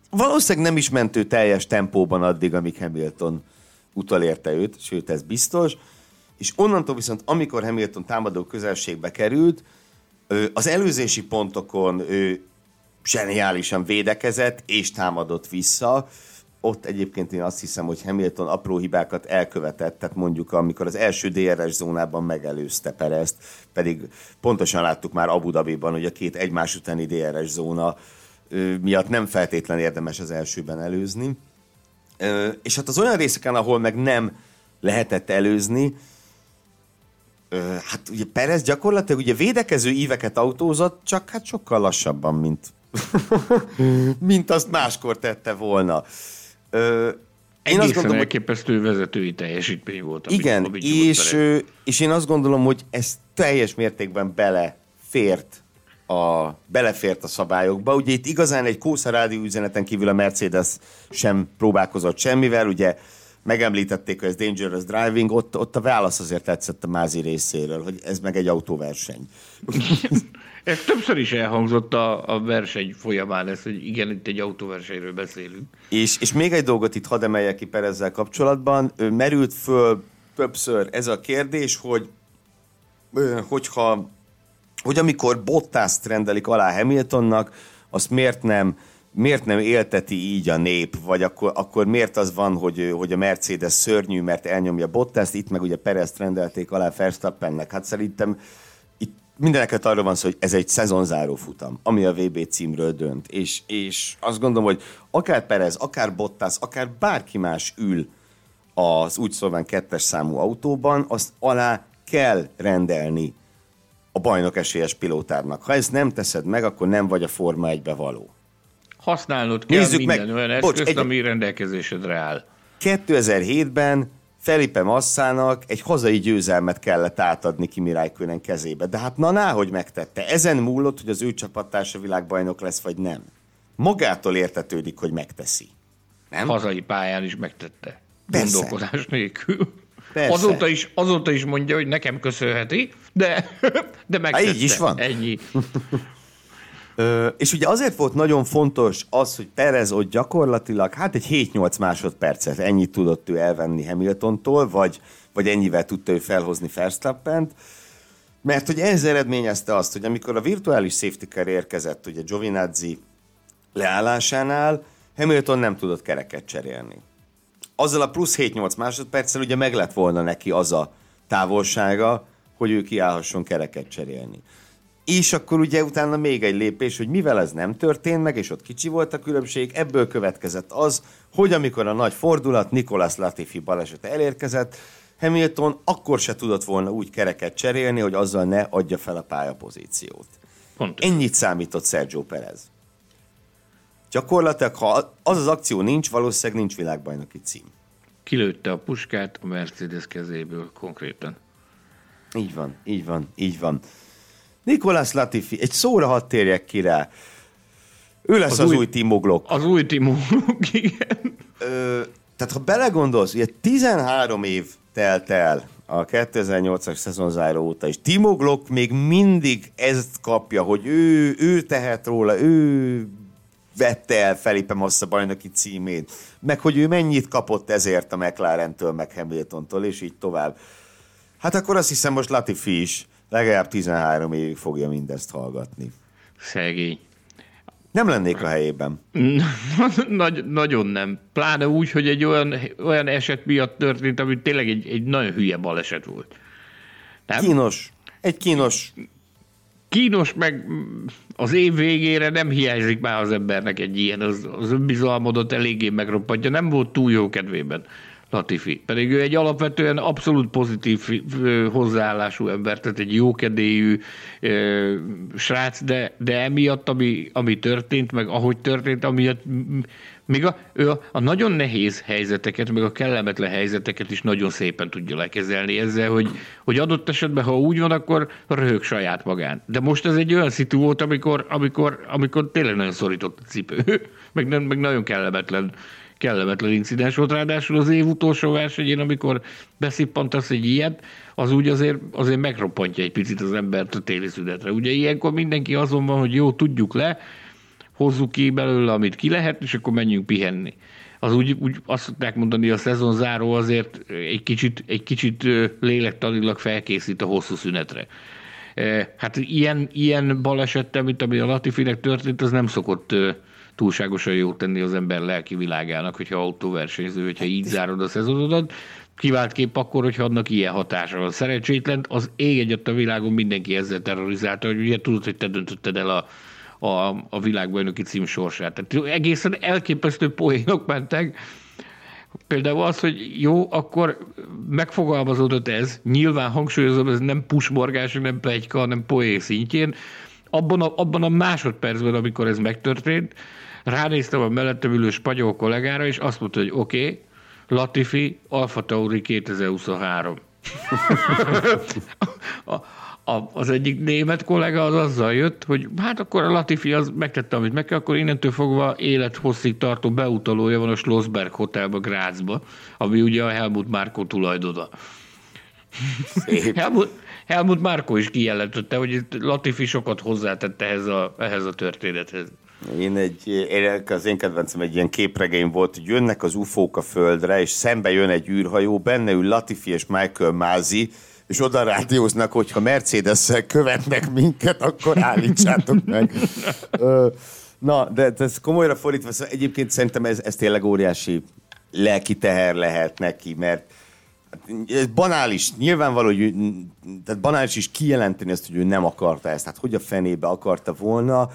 Speaker 1: valószínűleg nem is ment ő teljes tempóban addig, amíg Hamilton utalérte őt, sőt ez biztos, és onnantól viszont, amikor Hamilton támadó közelségbe került, az előzési pontokon ő zseniálisan védekezett és támadott vissza, ott egyébként én azt hiszem, hogy Hamilton apró hibákat elkövetett, tehát mondjuk amikor az első DRS zónában megelőzte Perezt, pedig pontosan láttuk már Abu Dhabiban, hogy a két egymás utáni DRS zóna miatt nem feltétlen érdemes az elsőben előzni. És hát az olyan részeken, ahol meg nem lehetett előzni, hát ugye Perez gyakorlatilag ugye védekező íveket autózott, csak hát sokkal lassabban, mint, mint azt máskor tette volna.
Speaker 2: Ö, én azt gondolom, elképesztő vezetői teljesítmény volt.
Speaker 1: Igen, és, és én azt gondolom, hogy ez teljes mértékben belefért a, belefért a szabályokba. Ugye itt igazán egy Kósza rádió üzeneten kívül a Mercedes sem próbálkozott semmivel, ugye megemlítették, hogy ez dangerous driving, ott, ott a válasz azért tetszett a Mázi részéről, hogy ez meg egy autóverseny.
Speaker 2: Ez többször is elhangzott a, a verseny folyamán, ez, hogy igen, itt egy autóversenyről beszélünk.
Speaker 1: És, és még egy dolgot itt hadd emeljek ki Perezzel kapcsolatban. Merült föl többször ez a kérdés, hogy hogyha hogy amikor Bottaszt rendelik alá Hamiltonnak, azt miért nem miért nem élteti így a nép, vagy akkor, akkor miért az van, hogy, hogy a Mercedes szörnyű, mert elnyomja Bottaszt, itt meg ugye Perezt rendelték alá Verstappennek. Hát szerintem mindeneket arról van szó, hogy ez egy szezonzáró futam, ami a VB címről dönt. És, és azt gondolom, hogy akár Perez, akár Bottas, akár bárki más ül az úgy szóval kettes számú autóban, azt alá kell rendelni a bajnok esélyes pilótárnak. Ha ezt nem teszed meg, akkor nem vagy a Forma 1-be való.
Speaker 2: Használnod kell Nézzük minden meg. olyan eszközt, Bocs, egy... ami rendelkezésedre áll.
Speaker 1: 2007-ben Felipe Massának egy hazai győzelmet kellett átadni Kimi Räikkönen kezébe. De hát na, ná, hogy megtette. Ezen múlott, hogy az ő csapattársa világbajnok lesz, vagy nem. Magától értetődik, hogy megteszi. Nem?
Speaker 2: Hazai pályán is megtette. Persze. Gondolkodás nélkül. Persze. Azóta is, azóta is mondja, hogy nekem köszönheti, de, de megtette.
Speaker 1: Há, így is van.
Speaker 2: Ennyi.
Speaker 1: Ö, és ugye azért volt nagyon fontos az, hogy Perez ott gyakorlatilag, hát egy 7-8 másodpercet ennyit tudott ő elvenni Hamiltontól, vagy, vagy ennyivel tudta ő felhozni Verstappent, mert hogy ez eredményezte azt, hogy amikor a virtuális safety car érkezett ugye Giovinazzi leállásánál, Hamilton nem tudott kereket cserélni. Azzal a plusz 7-8 másodperccel ugye meg lett volna neki az a távolsága, hogy ő kiállhasson kereket cserélni. És akkor ugye utána még egy lépés, hogy mivel ez nem történt meg, és ott kicsi volt a különbség, ebből következett az, hogy amikor a nagy fordulat Nikolas Latifi balesete elérkezett, Hamilton akkor se tudott volna úgy kereket cserélni, hogy azzal ne adja fel a pályapozíciót. Pontos. Ennyit számított Sergio Perez. Gyakorlatilag, ha az az akció nincs, valószínűleg nincs világbajnoki cím.
Speaker 2: Kilőtte a puskát a Mercedes kezéből konkrétan.
Speaker 1: Így van, így van, így van. Nikolás Latifi, egy szóra hadd térjek ki rá. Ő lesz az, az új, új Timo Glock.
Speaker 2: Az új Timo Glock, igen.
Speaker 1: Ö, tehát ha belegondolsz, ugye 13 év telt el a 2008-as szezonzáró óta, és Timo Glock még mindig ezt kapja, hogy ő, ő tehet róla, ő vette el Felipe Massa bajnoki címét, meg hogy ő mennyit kapott ezért a McLaren-től, meg Hamiltontól, és így tovább. Hát akkor azt hiszem most Latifi is legalább 13 évig fogja mindezt hallgatni.
Speaker 2: Szegény.
Speaker 1: Nem lennék a helyében.
Speaker 2: Nagy, nagyon nem. Pláne úgy, hogy egy olyan, olyan eset miatt történt, ami tényleg egy, egy nagyon hülye baleset volt.
Speaker 1: Nem? Kínos. Egy kínos.
Speaker 2: Kínos, meg az év végére nem hiányzik már az embernek egy ilyen, az, az önbizalmodot eléggé megroppantja, nem volt túl jó kedvében. Latifi. Pedig ő egy alapvetően abszolút pozitív hozzáállású ember, tehát egy jókedélyű ö, srác, de, de emiatt, ami, ami történt, meg ahogy történt, amiatt még a, ő a, a nagyon nehéz helyzeteket, meg a kellemetlen helyzeteket is nagyon szépen tudja lekezelni ezzel, hogy, hogy adott esetben, ha úgy van, akkor röhög saját magán. De most ez egy olyan szitu volt, amikor, amikor, amikor tényleg nagyon szorított a cipő, meg, nem, meg nagyon kellemetlen kellemetlen incidens volt, ráadásul az év utolsó versenyén, amikor beszippantasz egy ilyet, az úgy azért, azért megroppantja egy picit az embert a téli szünetre. Ugye ilyenkor mindenki azon van, hogy jó, tudjuk le, hozzuk ki belőle, amit ki lehet, és akkor menjünk pihenni. Az úgy, úgy azt szokták mondani, a szezon záró azért egy kicsit, egy kicsit lélektanilag felkészít a hosszú szünetre. Hát ilyen, ilyen balesettel, mint ami a Latifinek történt, az nem szokott túlságosan jót tenni az ember lelki világának, hogyha autóversenyző, hogyha így zárod a szezonodat. Kivált kép akkor, hogyha annak ilyen hatása van. Szerencsétlen az ég egyet a világon mindenki ezzel terrorizálta, hogy ugye tudod, hogy te döntötted el a, a, a világbajnoki cím sorsát. Tehát egészen elképesztő poénok mentek, Például az, hogy jó, akkor megfogalmazódott ez, nyilván hangsúlyozom, ez nem pusmorgás, nem plegyka, hanem poé szintjén, abban a, abban a másodpercben, amikor ez megtörtént, ránéztem a mellettem ülő spanyol kollégára, és azt mondta, hogy oké, okay, Latifi, Alfa Tauri 2023. a, a, az egyik német kollega az azzal jött, hogy hát akkor a Latifi az megtette, amit meg kell, akkor innentől fogva élethosszig tartó beutalója van a Schlossberg Hotelba, Grazba, ami ugye a Helmut Márkó tulajdona. Helmut, Helmut Márkó is kijelentette, hogy Latifi sokat hozzátett ehhez a, ehhez a történethez.
Speaker 1: Én egy, az én kedvencem egy ilyen képregény volt, hogy jönnek az ufók a földre, és szembe jön egy űrhajó, benne ül Latifi és Michael Mázi, és oda rádióznak, hogy ha mercedes követnek minket, akkor állítsátok meg. Na, de ez komolyra fordítva, szóval egyébként szerintem ez, ez tényleg óriási lelki teher lehet neki, mert ez banális, nyilvánvaló, hogy tehát banális is kijelenteni ezt, hogy ő nem akarta ezt. Hát hogy a fenébe akarta volna,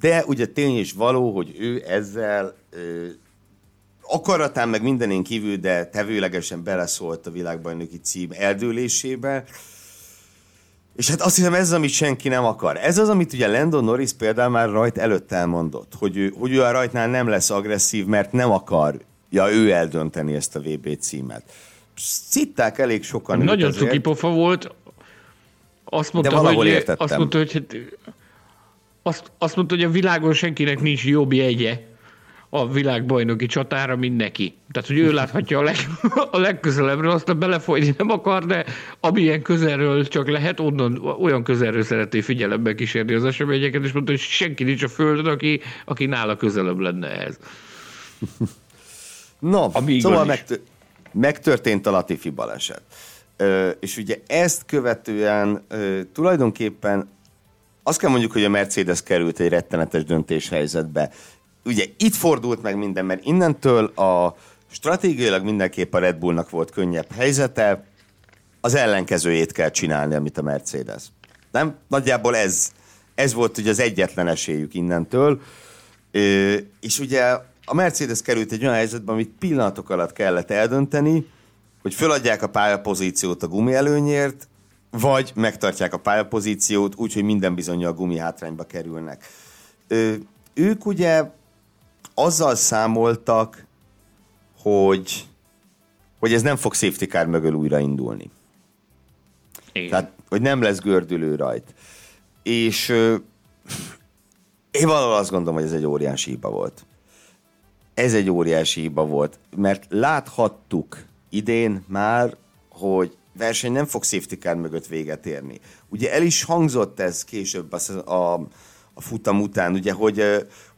Speaker 1: de ugye tény is való, hogy ő ezzel ö, akaratán meg mindenén kívül, de tevőlegesen beleszólt a világbajnoki cím eldőlésébe. És hát azt hiszem ez az, amit senki nem akar. Ez az, amit ugye Landon Norris például már rajt előtt elmondott, hogy ő, hogy ő a rajtnál nem lesz agresszív, mert nem akarja ő eldönteni ezt a VB címet. Szitták elég sokan.
Speaker 2: Nagyon cuki pofa volt. Azt mondta,
Speaker 1: De valahol
Speaker 2: hogy,
Speaker 1: értettem.
Speaker 2: azt mondta, hogy hát, azt, azt mondta, hogy a világon senkinek nincs jobb jegye a világbajnoki csatára, mint neki. Tehát, hogy ő láthatja a, leg, a legközelebbről, azt a belefolyni nem akar, de amilyen közelről csak lehet, onnan olyan közelről szereti figyelembe kísérni az eseményeket, és mondta, hogy senki nincs a földön, aki, aki nála közelebb lenne ez.
Speaker 1: No, Ami szóval megtö- megtörtént a Latifi baleset. Ö, és ugye ezt követően ö, tulajdonképpen azt kell mondjuk, hogy a Mercedes került egy rettenetes döntéshelyzetbe. Ugye itt fordult meg minden, mert innentől a stratégiailag mindenképp a Red Bullnak volt könnyebb helyzete, az ellenkezőjét kell csinálni, amit a Mercedes. Nem? Nagyjából ez, ez volt ugye az egyetlen esélyük innentől. Ö, és ugye a Mercedes került egy olyan helyzetbe, amit pillanatok alatt kellett eldönteni, hogy föladják a pályapozíciót a gumi előnyért, vagy megtartják a pályapozíciót úgy, hogy minden bizony a gumi hátrányba kerülnek. Ö, ők ugye azzal számoltak, hogy, hogy ez nem fog safety car mögül újraindulni.
Speaker 2: Igen.
Speaker 1: Tehát, hogy nem lesz gördülő rajt. És ö, én valahol azt gondolom, hogy ez egy óriási hiba volt. Ez egy óriási hiba volt, mert láthattuk idén már, hogy verseny nem fog safety car mögött véget érni. Ugye el is hangzott ez később a, a, a futam után, ugye, hogy,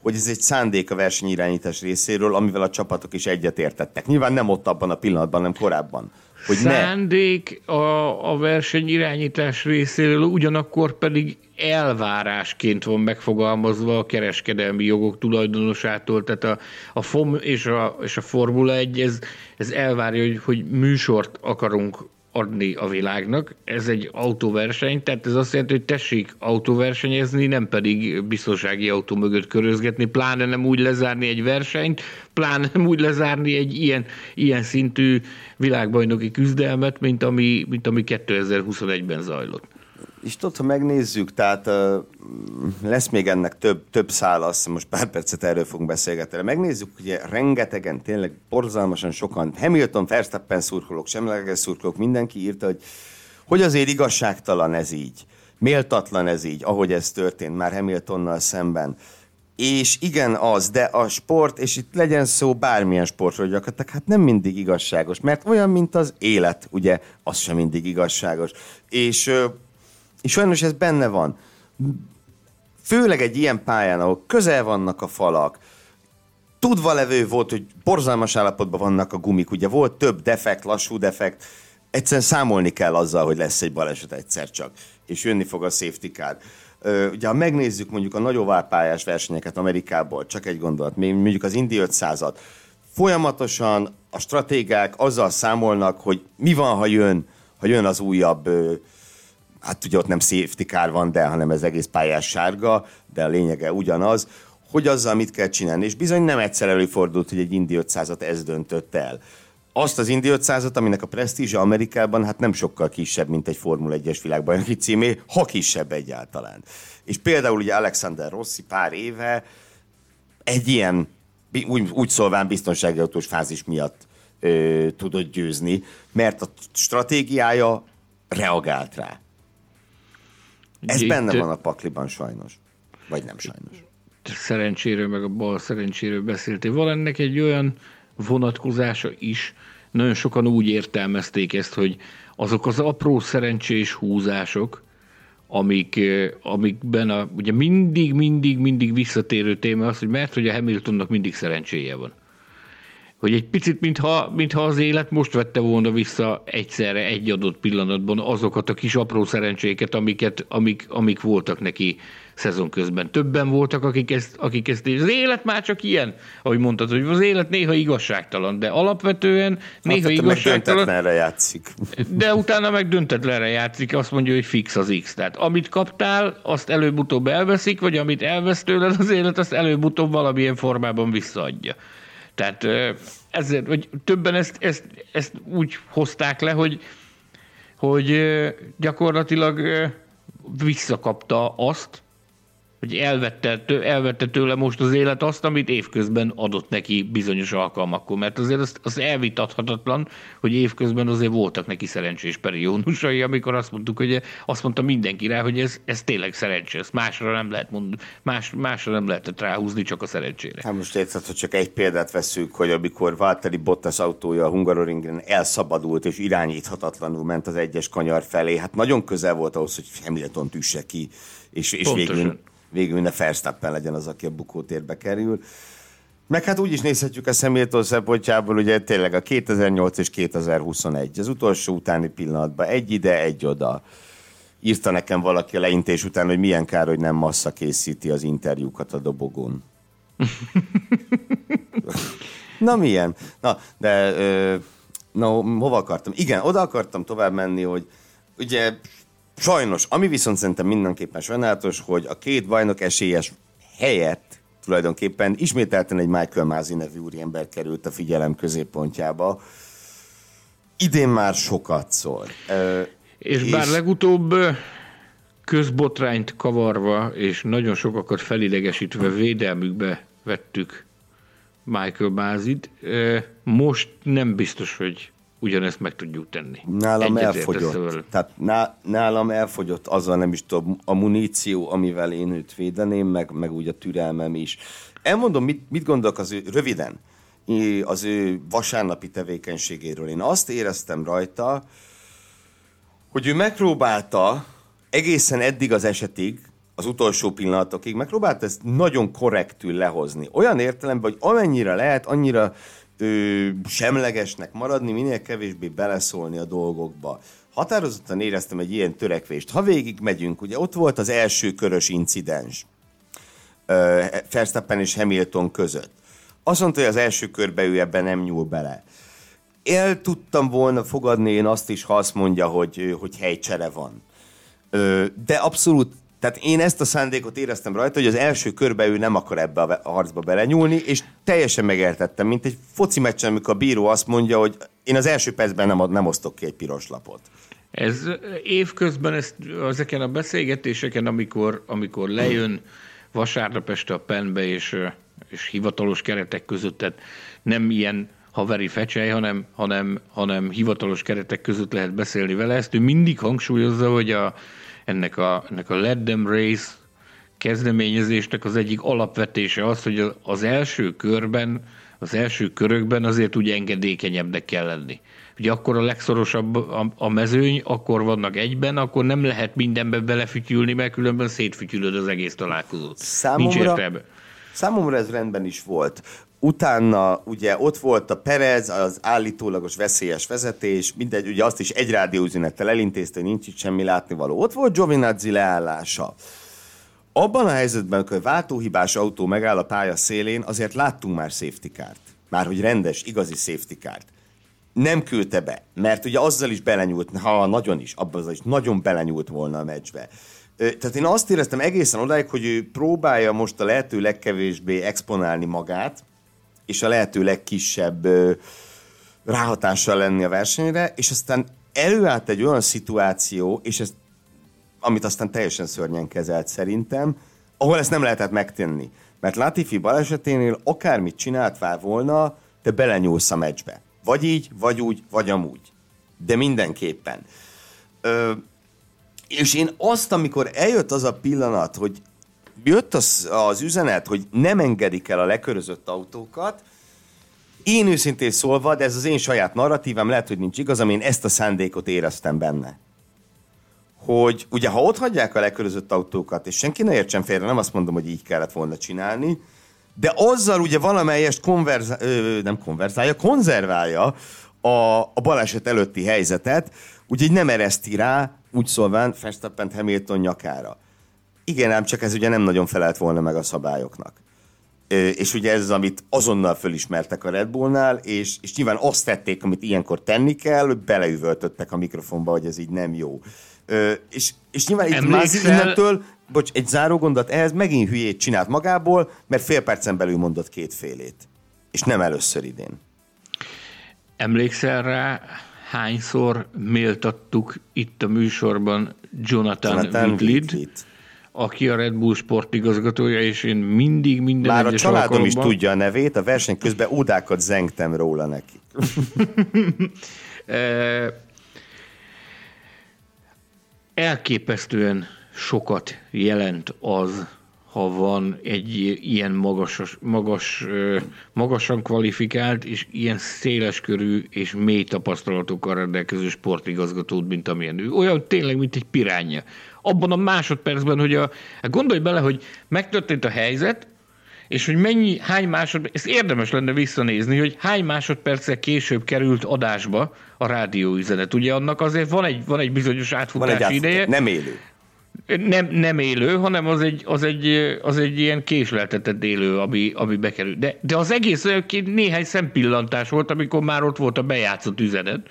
Speaker 1: hogy ez egy szándék a versenyirányítás részéről, amivel a csapatok is egyetértettek. Nyilván nem ott abban a pillanatban, hanem korábban.
Speaker 2: hogy szándék ne. a, a verseny irányítás részéről, ugyanakkor pedig elvárásként van megfogalmazva a kereskedelmi jogok tulajdonosától, tehát a, a FOM és a, és a Formula 1, ez, ez elvárja, hogy, hogy műsort akarunk adni a világnak. Ez egy autóverseny, tehát ez azt jelenti, hogy tessék autóversenyezni, nem pedig biztonsági autó mögött körözgetni, pláne nem úgy lezárni egy versenyt, pláne nem úgy lezárni egy ilyen, ilyen szintű világbajnoki küzdelmet, mint ami, mint ami 2021-ben zajlott.
Speaker 1: És tudod, ha megnézzük, tehát lesz még ennek több, több szál, azt most pár percet erről fogunk beszélgetni. Megnézzük, ugye rengetegen, tényleg borzalmasan sokan, Hamilton, Verstappen szurkolók, semleges szurkolók, mindenki írta, hogy hogy azért igazságtalan ez így, méltatlan ez így, ahogy ez történt már Hamiltonnal szemben. És igen az, de a sport, és itt legyen szó bármilyen sportról gyakorlatilag, hát nem mindig igazságos, mert olyan, mint az élet, ugye, az sem mindig igazságos. És és sajnos ez benne van. Főleg egy ilyen pályán, ahol közel vannak a falak, tudva levő volt, hogy borzalmas állapotban vannak a gumik, ugye volt több defekt, lassú defekt, egyszerűen számolni kell azzal, hogy lesz egy baleset egyszer csak, és jönni fog a safety car. Ugye, ha megnézzük mondjuk a nagy pályás versenyeket Amerikából, csak egy gondolat, mondjuk az Indy 500-at, folyamatosan a stratégák azzal számolnak, hogy mi van, ha jön, ha jön az újabb hát ugye ott nem safety car van, de hanem ez egész pályás sárga, de a lényege ugyanaz, hogy azzal mit kell csinálni. És bizony nem egyszer előfordult, hogy egy Indy 500-at ez döntött el. Azt az Indy 500-at, aminek a presztízse Amerikában hát nem sokkal kisebb, mint egy Formula 1-es világbajnoki címé, ha kisebb egyáltalán. És például ugye Alexander Rossi pár éve egy ilyen, úgy, úgy szólván biztonsági autós fázis miatt ö, tudott győzni, mert a stratégiája reagált rá. Ez Itt, benne van a pakliban sajnos. Vagy nem sajnos.
Speaker 2: Szerencséről, meg a bal szerencséről beszéltél. Van ennek egy olyan vonatkozása is, nagyon sokan úgy értelmezték ezt, hogy azok az apró szerencsés húzások, amik, amikben a, ugye mindig, mindig, mindig visszatérő téma az, hogy mert hogy a Hamiltonnak mindig szerencséje van hogy egy picit, mintha, mintha az élet most vette volna vissza egyszerre, egy adott pillanatban azokat a kis apró szerencséket, amiket, amik, amik voltak neki szezon közben. Többen voltak, akik ezt, akik ezt az élet már csak ilyen, ahogy mondtad, hogy az élet néha igazságtalan, de alapvetően néha hát, igazságtalan.
Speaker 1: Meg játszik.
Speaker 2: De utána meg döntetlenre játszik, azt mondja, hogy fix az X. Tehát amit kaptál, azt előbb-utóbb elveszik, vagy amit elvesz tőled az élet, azt előbb-utóbb valamilyen formában visszaadja. Tehát ezért, vagy többen ezt, ezt, ezt úgy hozták le, hogy, hogy gyakorlatilag visszakapta azt, hogy elvette, elvette tőle most az élet azt, amit évközben adott neki bizonyos alkalmakkor. Mert azért az, az elvitathatatlan, hogy évközben azért voltak neki szerencsés periódusai, amikor azt mondtuk, hogy azt mondta mindenki rá, hogy ez, ez tényleg szerencsé, ezt másra nem lehet mondani, más, másra nem lehetett ráhúzni, csak a szerencsére.
Speaker 1: Hát most érted, hogy csak egy példát veszünk, hogy amikor Valtteri Bottas autója a Hungaroringen elszabadult és irányíthatatlanul ment az egyes kanyar felé, hát nagyon közel volt ahhoz, hogy Hamilton tüsse ki, és, és végül végül ne Verstappen legyen az, aki a bukótérbe kerül. Meg hát úgy is nézhetjük a Hamilton szempontjából, ugye tényleg a 2008 és 2021, az utolsó utáni pillanatban egy ide, egy oda. Írta nekem valaki a leintés után, hogy milyen kár, hogy nem massza készíti az interjúkat a dobogón. Na milyen? Na, de na, hova akartam? Igen, oda akartam tovább menni, hogy ugye Sajnos, ami viszont szerintem mindenképpen sajnálatos, hogy a két bajnok esélyes helyett tulajdonképpen ismételten egy Michael Mázi nevű úriember került a figyelem középpontjába. Idén már sokat szól.
Speaker 2: És, és bár legutóbb közbotrányt kavarva, és nagyon sokakat felidegesítve védelmükbe vettük Michael Mázit, most nem biztos, hogy ugyanezt meg tudjuk tenni.
Speaker 1: Nálam Egyet elfogyott. Tehát nálam elfogyott azzal nem is tudom, a muníció, amivel én őt védeném, meg, meg úgy a türelmem is. Elmondom, mit, mit gondolok az ő, röviden, az ő vasárnapi tevékenységéről. Én azt éreztem rajta, hogy ő megpróbálta egészen eddig az esetig, az utolsó pillanatokig megpróbálta ezt nagyon korrektül lehozni. Olyan értelemben, hogy amennyire lehet, annyira ö, semlegesnek maradni, minél kevésbé beleszólni a dolgokba. Határozottan éreztem egy ilyen törekvést. Ha végig megyünk, ugye ott volt az első körös incidens ö, és Hamilton között. Azt mondta, hogy az első körbe ő ebben nem nyúl bele. El tudtam volna fogadni én azt is, ha azt mondja, hogy, hogy helycsere van. De abszolút tehát én ezt a szándékot éreztem rajta, hogy az első körbe ő nem akar ebbe a harcba belenyúlni, és teljesen megértettem, mint egy foci meccsen, amikor a bíró azt mondja, hogy én az első percben nem, nem osztok ki egy piros lapot.
Speaker 2: Ez évközben ezt, ezeken a beszélgetéseken, amikor, amikor lejön vasárnap este a penbe, és, és hivatalos keretek között, tehát nem ilyen haveri fecsej, hanem, hanem, hanem hivatalos keretek között lehet beszélni vele. Ezt ő mindig hangsúlyozza, hogy a, ennek a, ennek a Let Them Race kezdeményezésnek az egyik alapvetése az, hogy az első körben, az első körökben azért úgy engedékenyebbnek kell lenni. Ugye akkor a legszorosabb a, a mezőny, akkor vannak egyben, akkor nem lehet mindenbe belefütyülni, mert különben szétfütyülöd az egész találkozót.
Speaker 1: Számomra, Nincs Számomra ez rendben is volt. Utána ugye ott volt a Perez, az állítólagos veszélyes vezetés, mindegy, ugye azt is egy rádióüzenettel elintézte, nincs itt semmi látnivaló. Ott volt Giovinazzi leállása. Abban a helyzetben, hogy váltóhibás autó megáll a pálya szélén, azért láttunk már safety kárt. Már hogy rendes, igazi safety kárt. Nem küldte be, mert ugye azzal is belenyúlt, ha nagyon is, abban is nagyon belenyúlt volna a meccsbe. Tehát én azt éreztem egészen odáig, hogy ő próbálja most a lehető legkevésbé exponálni magát, és a lehető legkisebb ráhatással lenni a versenyre, és aztán előállt egy olyan szituáció, és ez, amit aztán teljesen szörnyen kezelt szerintem, ahol ezt nem lehetett megtenni. Mert Latifi baleseténél akármit csinált volna, te belenyúlsz a meccsbe. Vagy így, vagy úgy, vagy amúgy. De mindenképpen. Ö, és én azt, amikor eljött az a pillanat, hogy jött az, az üzenet, hogy nem engedik el a lekörözött autókat, én őszintén szólva, de ez az én saját narratívám, lehet, hogy nincs igazam, én ezt a szándékot éreztem benne. Hogy ugye, ha ott hagyják a lekörözött autókat, és senki ne értsen félre, nem azt mondom, hogy így kellett volna csinálni, de azzal ugye valamelyest konverza- ö, nem konverzálja, konzerválja a, a baleset előtti helyzetet, úgyhogy nem ereszti rá, úgy szólván, Verstappen Hamilton nyakára. Igen, ám csak ez ugye nem nagyon felelt volna meg a szabályoknak. És ugye ez az, amit azonnal fölismertek a Red Bullnál, és, és nyilván azt tették, amit ilyenkor tenni kell, hogy beleüvöltöttek a mikrofonba, hogy ez így nem jó. És, és nyilván itt Mázi innentől, bocs, egy záró gondot, ehhez megint hülyét csinált magából, mert fél percen belül mondott két félét. És nem először idén.
Speaker 2: Emlékszel rá, hányszor méltattuk itt a műsorban Jonathan, Jonathan Whitley-t, aki a Red Bull sportigazgatója, és én mindig minden
Speaker 1: Már a családom alkalomban... is tudja a nevét, a verseny közben ódákat zengtem róla neki.
Speaker 2: Elképesztően sokat jelent az, ha van egy ilyen magas, magas, magasan kvalifikált és ilyen széleskörű és mély tapasztalatokkal rendelkező sportigazgatót, mint amilyen ő. Olyan tényleg, mint egy piránya abban a másodpercben, hogy a, hát gondolj bele, hogy megtörtént a helyzet, és hogy mennyi, hány másodperc, ezt érdemes lenne visszanézni, hogy hány másodperccel később került adásba a rádióüzenet. Ugye annak azért van egy, van egy bizonyos átfutási van egy ideje.
Speaker 1: Nem élő.
Speaker 2: Nem, nem élő, hanem az egy, az egy, az egy ilyen késleltetett élő, ami, ami bekerül. De, de az egész néhány szempillantás volt, amikor már ott volt a bejátszott üzenet.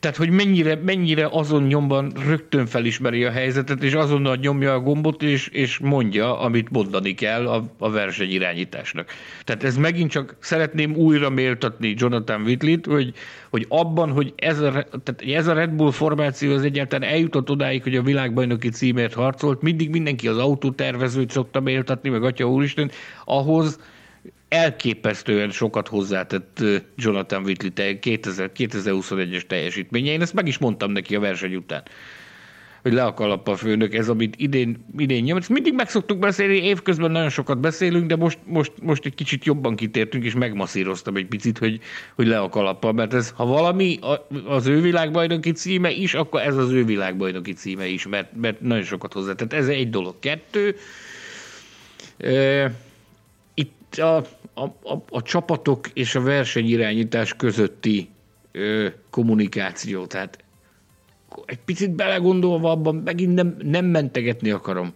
Speaker 2: Tehát, hogy mennyire, mennyire azon nyomban rögtön felismeri a helyzetet, és azonnal nyomja a gombot, és, és mondja, amit mondani kell a, a versenyirányításnak. Tehát ez megint csak szeretném újra méltatni Jonathan Whitley-t, hogy, hogy abban, hogy ez a, tehát ez a Red Bull formáció az egyáltalán eljutott odáig, hogy a világbajnoki címért harcolt, mindig mindenki az autótervezőt szokta méltatni, meg atya úristen, ahhoz, elképesztően sokat hozzátett Jonathan Whitley 2021-es teljesítménye. Én ezt meg is mondtam neki a verseny után hogy le a főnök, ez amit idén, idén nyom. Ezt mindig meg szoktuk beszélni, évközben nagyon sokat beszélünk, de most, most, most egy kicsit jobban kitértünk, és megmasszíroztam egy picit, hogy, hogy le a kalappa, mert ez, ha valami az ő világbajnoki címe is, akkor ez az ő világbajnoki címe is, mert, mert nagyon sokat hozzátett. Ez egy dolog. Kettő, a, a, a, a csapatok és a versenyirányítás közötti ö, kommunikáció. Tehát egy picit belegondolva abban, megint nem, nem mentegetni akarom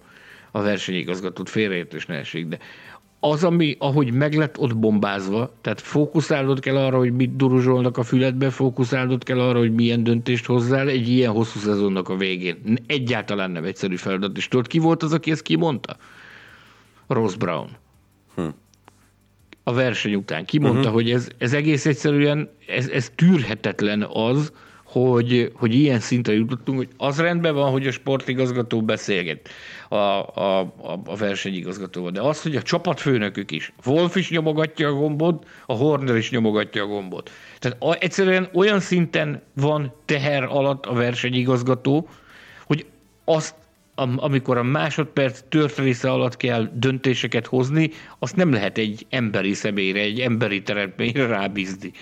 Speaker 2: a versenyigazgatót, félreértés ne esik, de az, ami, ahogy meg lett ott bombázva, tehát fókuszálnod kell arra, hogy mit duruzsolnak a füledbe, fókuszálnod kell arra, hogy milyen döntést hozzál egy ilyen hosszú szezonnak a végén. Egyáltalán nem egyszerű feladat. És tudod, ki volt az, aki ezt kimondta? Ross Brown. A verseny után. Kimondta, uh-huh. hogy ez, ez egész egyszerűen, ez, ez tűrhetetlen az, hogy, hogy ilyen szintre jutottunk, hogy az rendben van, hogy a sportigazgató beszélget a, a, a, a versenyigazgatóval, de az, hogy a csapatfőnökük is, Wolf is nyomogatja a gombot, a Horner is nyomogatja a gombot. Tehát a, egyszerűen olyan szinten van teher alatt a versenyigazgató, hogy azt amikor a másodperc tört része alatt kell döntéseket hozni, azt nem lehet egy emberi személyre, egy emberi teremtményre rábízni.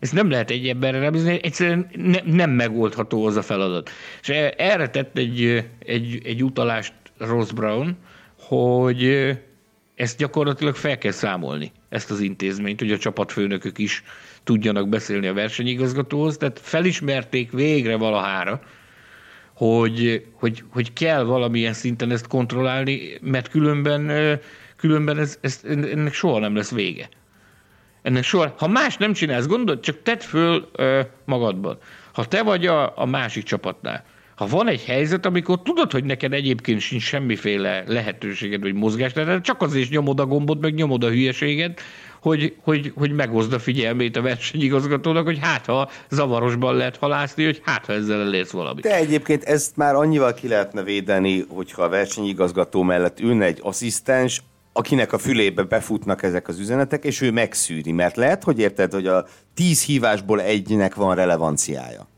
Speaker 2: Ezt nem lehet egy emberre rábízni, egyszerűen ne, nem megoldható az a feladat. És erre tett egy, egy, egy utalást Ross Brown, hogy ezt gyakorlatilag fel kell számolni, ezt az intézményt, hogy a csapatfőnökök is tudjanak beszélni a versenyigazgatóhoz, tehát felismerték végre valahára, hogy, hogy, hogy kell valamilyen szinten ezt kontrollálni, mert különben, különben ez, ez, ennek soha nem lesz vége. Ennek soha, ha más nem csinálsz, gondolod, csak tedd föl ö, magadban. Ha te vagy a, a másik csapatnál, ha van egy helyzet, amikor tudod, hogy neked egyébként sincs semmiféle lehetőséged, vagy mozgás, de csak azért nyomod a gombot, meg nyomod a hülyeséget, hogy, hogy, hogy megoszd a figyelmét a versenyigazgatónak, hogy hát ha zavarosban lehet halászni, hogy hát ha ezzel elérsz valamit.
Speaker 1: De egyébként ezt már annyival ki lehetne védeni, hogyha a versenyigazgató mellett ülne egy asszisztens, akinek a fülébe befutnak ezek az üzenetek, és ő megszűri, mert lehet, hogy érted, hogy a tíz hívásból egynek van relevanciája.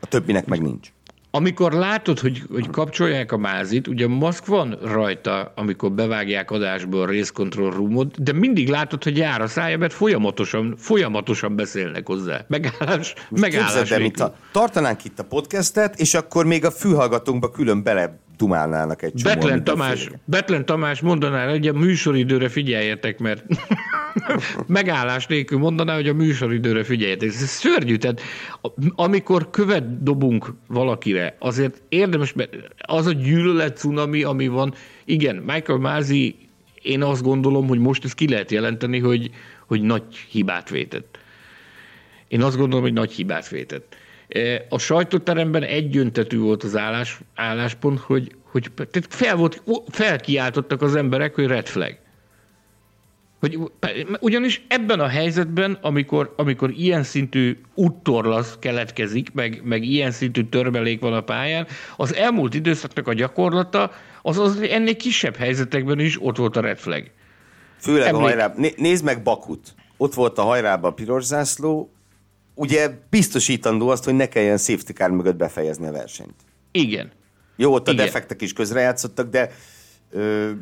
Speaker 1: A többinek meg nincs.
Speaker 2: Amikor látod, hogy, hogy kapcsolják a mázit, ugye maszk van rajta, amikor bevágják adásból a race control roomot, de mindig látod, hogy jár a szája, mert folyamatosan, folyamatosan beszélnek hozzá. Megállás, Most megállás
Speaker 1: de, mint a, tartanánk itt a podcastet, és akkor még a fülhallgatónkba külön bele dumálnának egy
Speaker 2: csomó. Betlen Tamás, Betlen Tamás mondaná, hogy a műsoridőre figyeljetek, mert megállás nélkül mondaná, hogy a műsoridőre figyeljetek. Ez szörnyű, tehát amikor követ dobunk valakire, azért érdemes, mert az a gyűlölet cunami, ami van, igen, Michael Mázi, én azt gondolom, hogy most ezt ki lehet jelenteni, hogy, hogy nagy hibát vétett. Én azt gondolom, hogy nagy hibát vétett. E, a sajtóteremben egyöntetű volt az állás, álláspont, hogy, hogy tehát fel volt, felkiáltottak az emberek, hogy red flag. Hogy, ugyanis ebben a helyzetben, amikor, amikor ilyen szintű úttorlasz keletkezik, meg, meg ilyen szintű törbelék van a pályán, az elmúlt időszaknak a gyakorlata az, az ennél kisebb helyzetekben is ott volt a red flag.
Speaker 1: Főleg Emlék... a hajrában. Nézd meg Bakut. Ott volt a hajrában a piros zászló, ugye biztosítandó azt, hogy ne kelljen safety car mögött befejezni a versenyt.
Speaker 2: Igen.
Speaker 1: Jó, ott a Igen. defektek is közrejátszottak, de,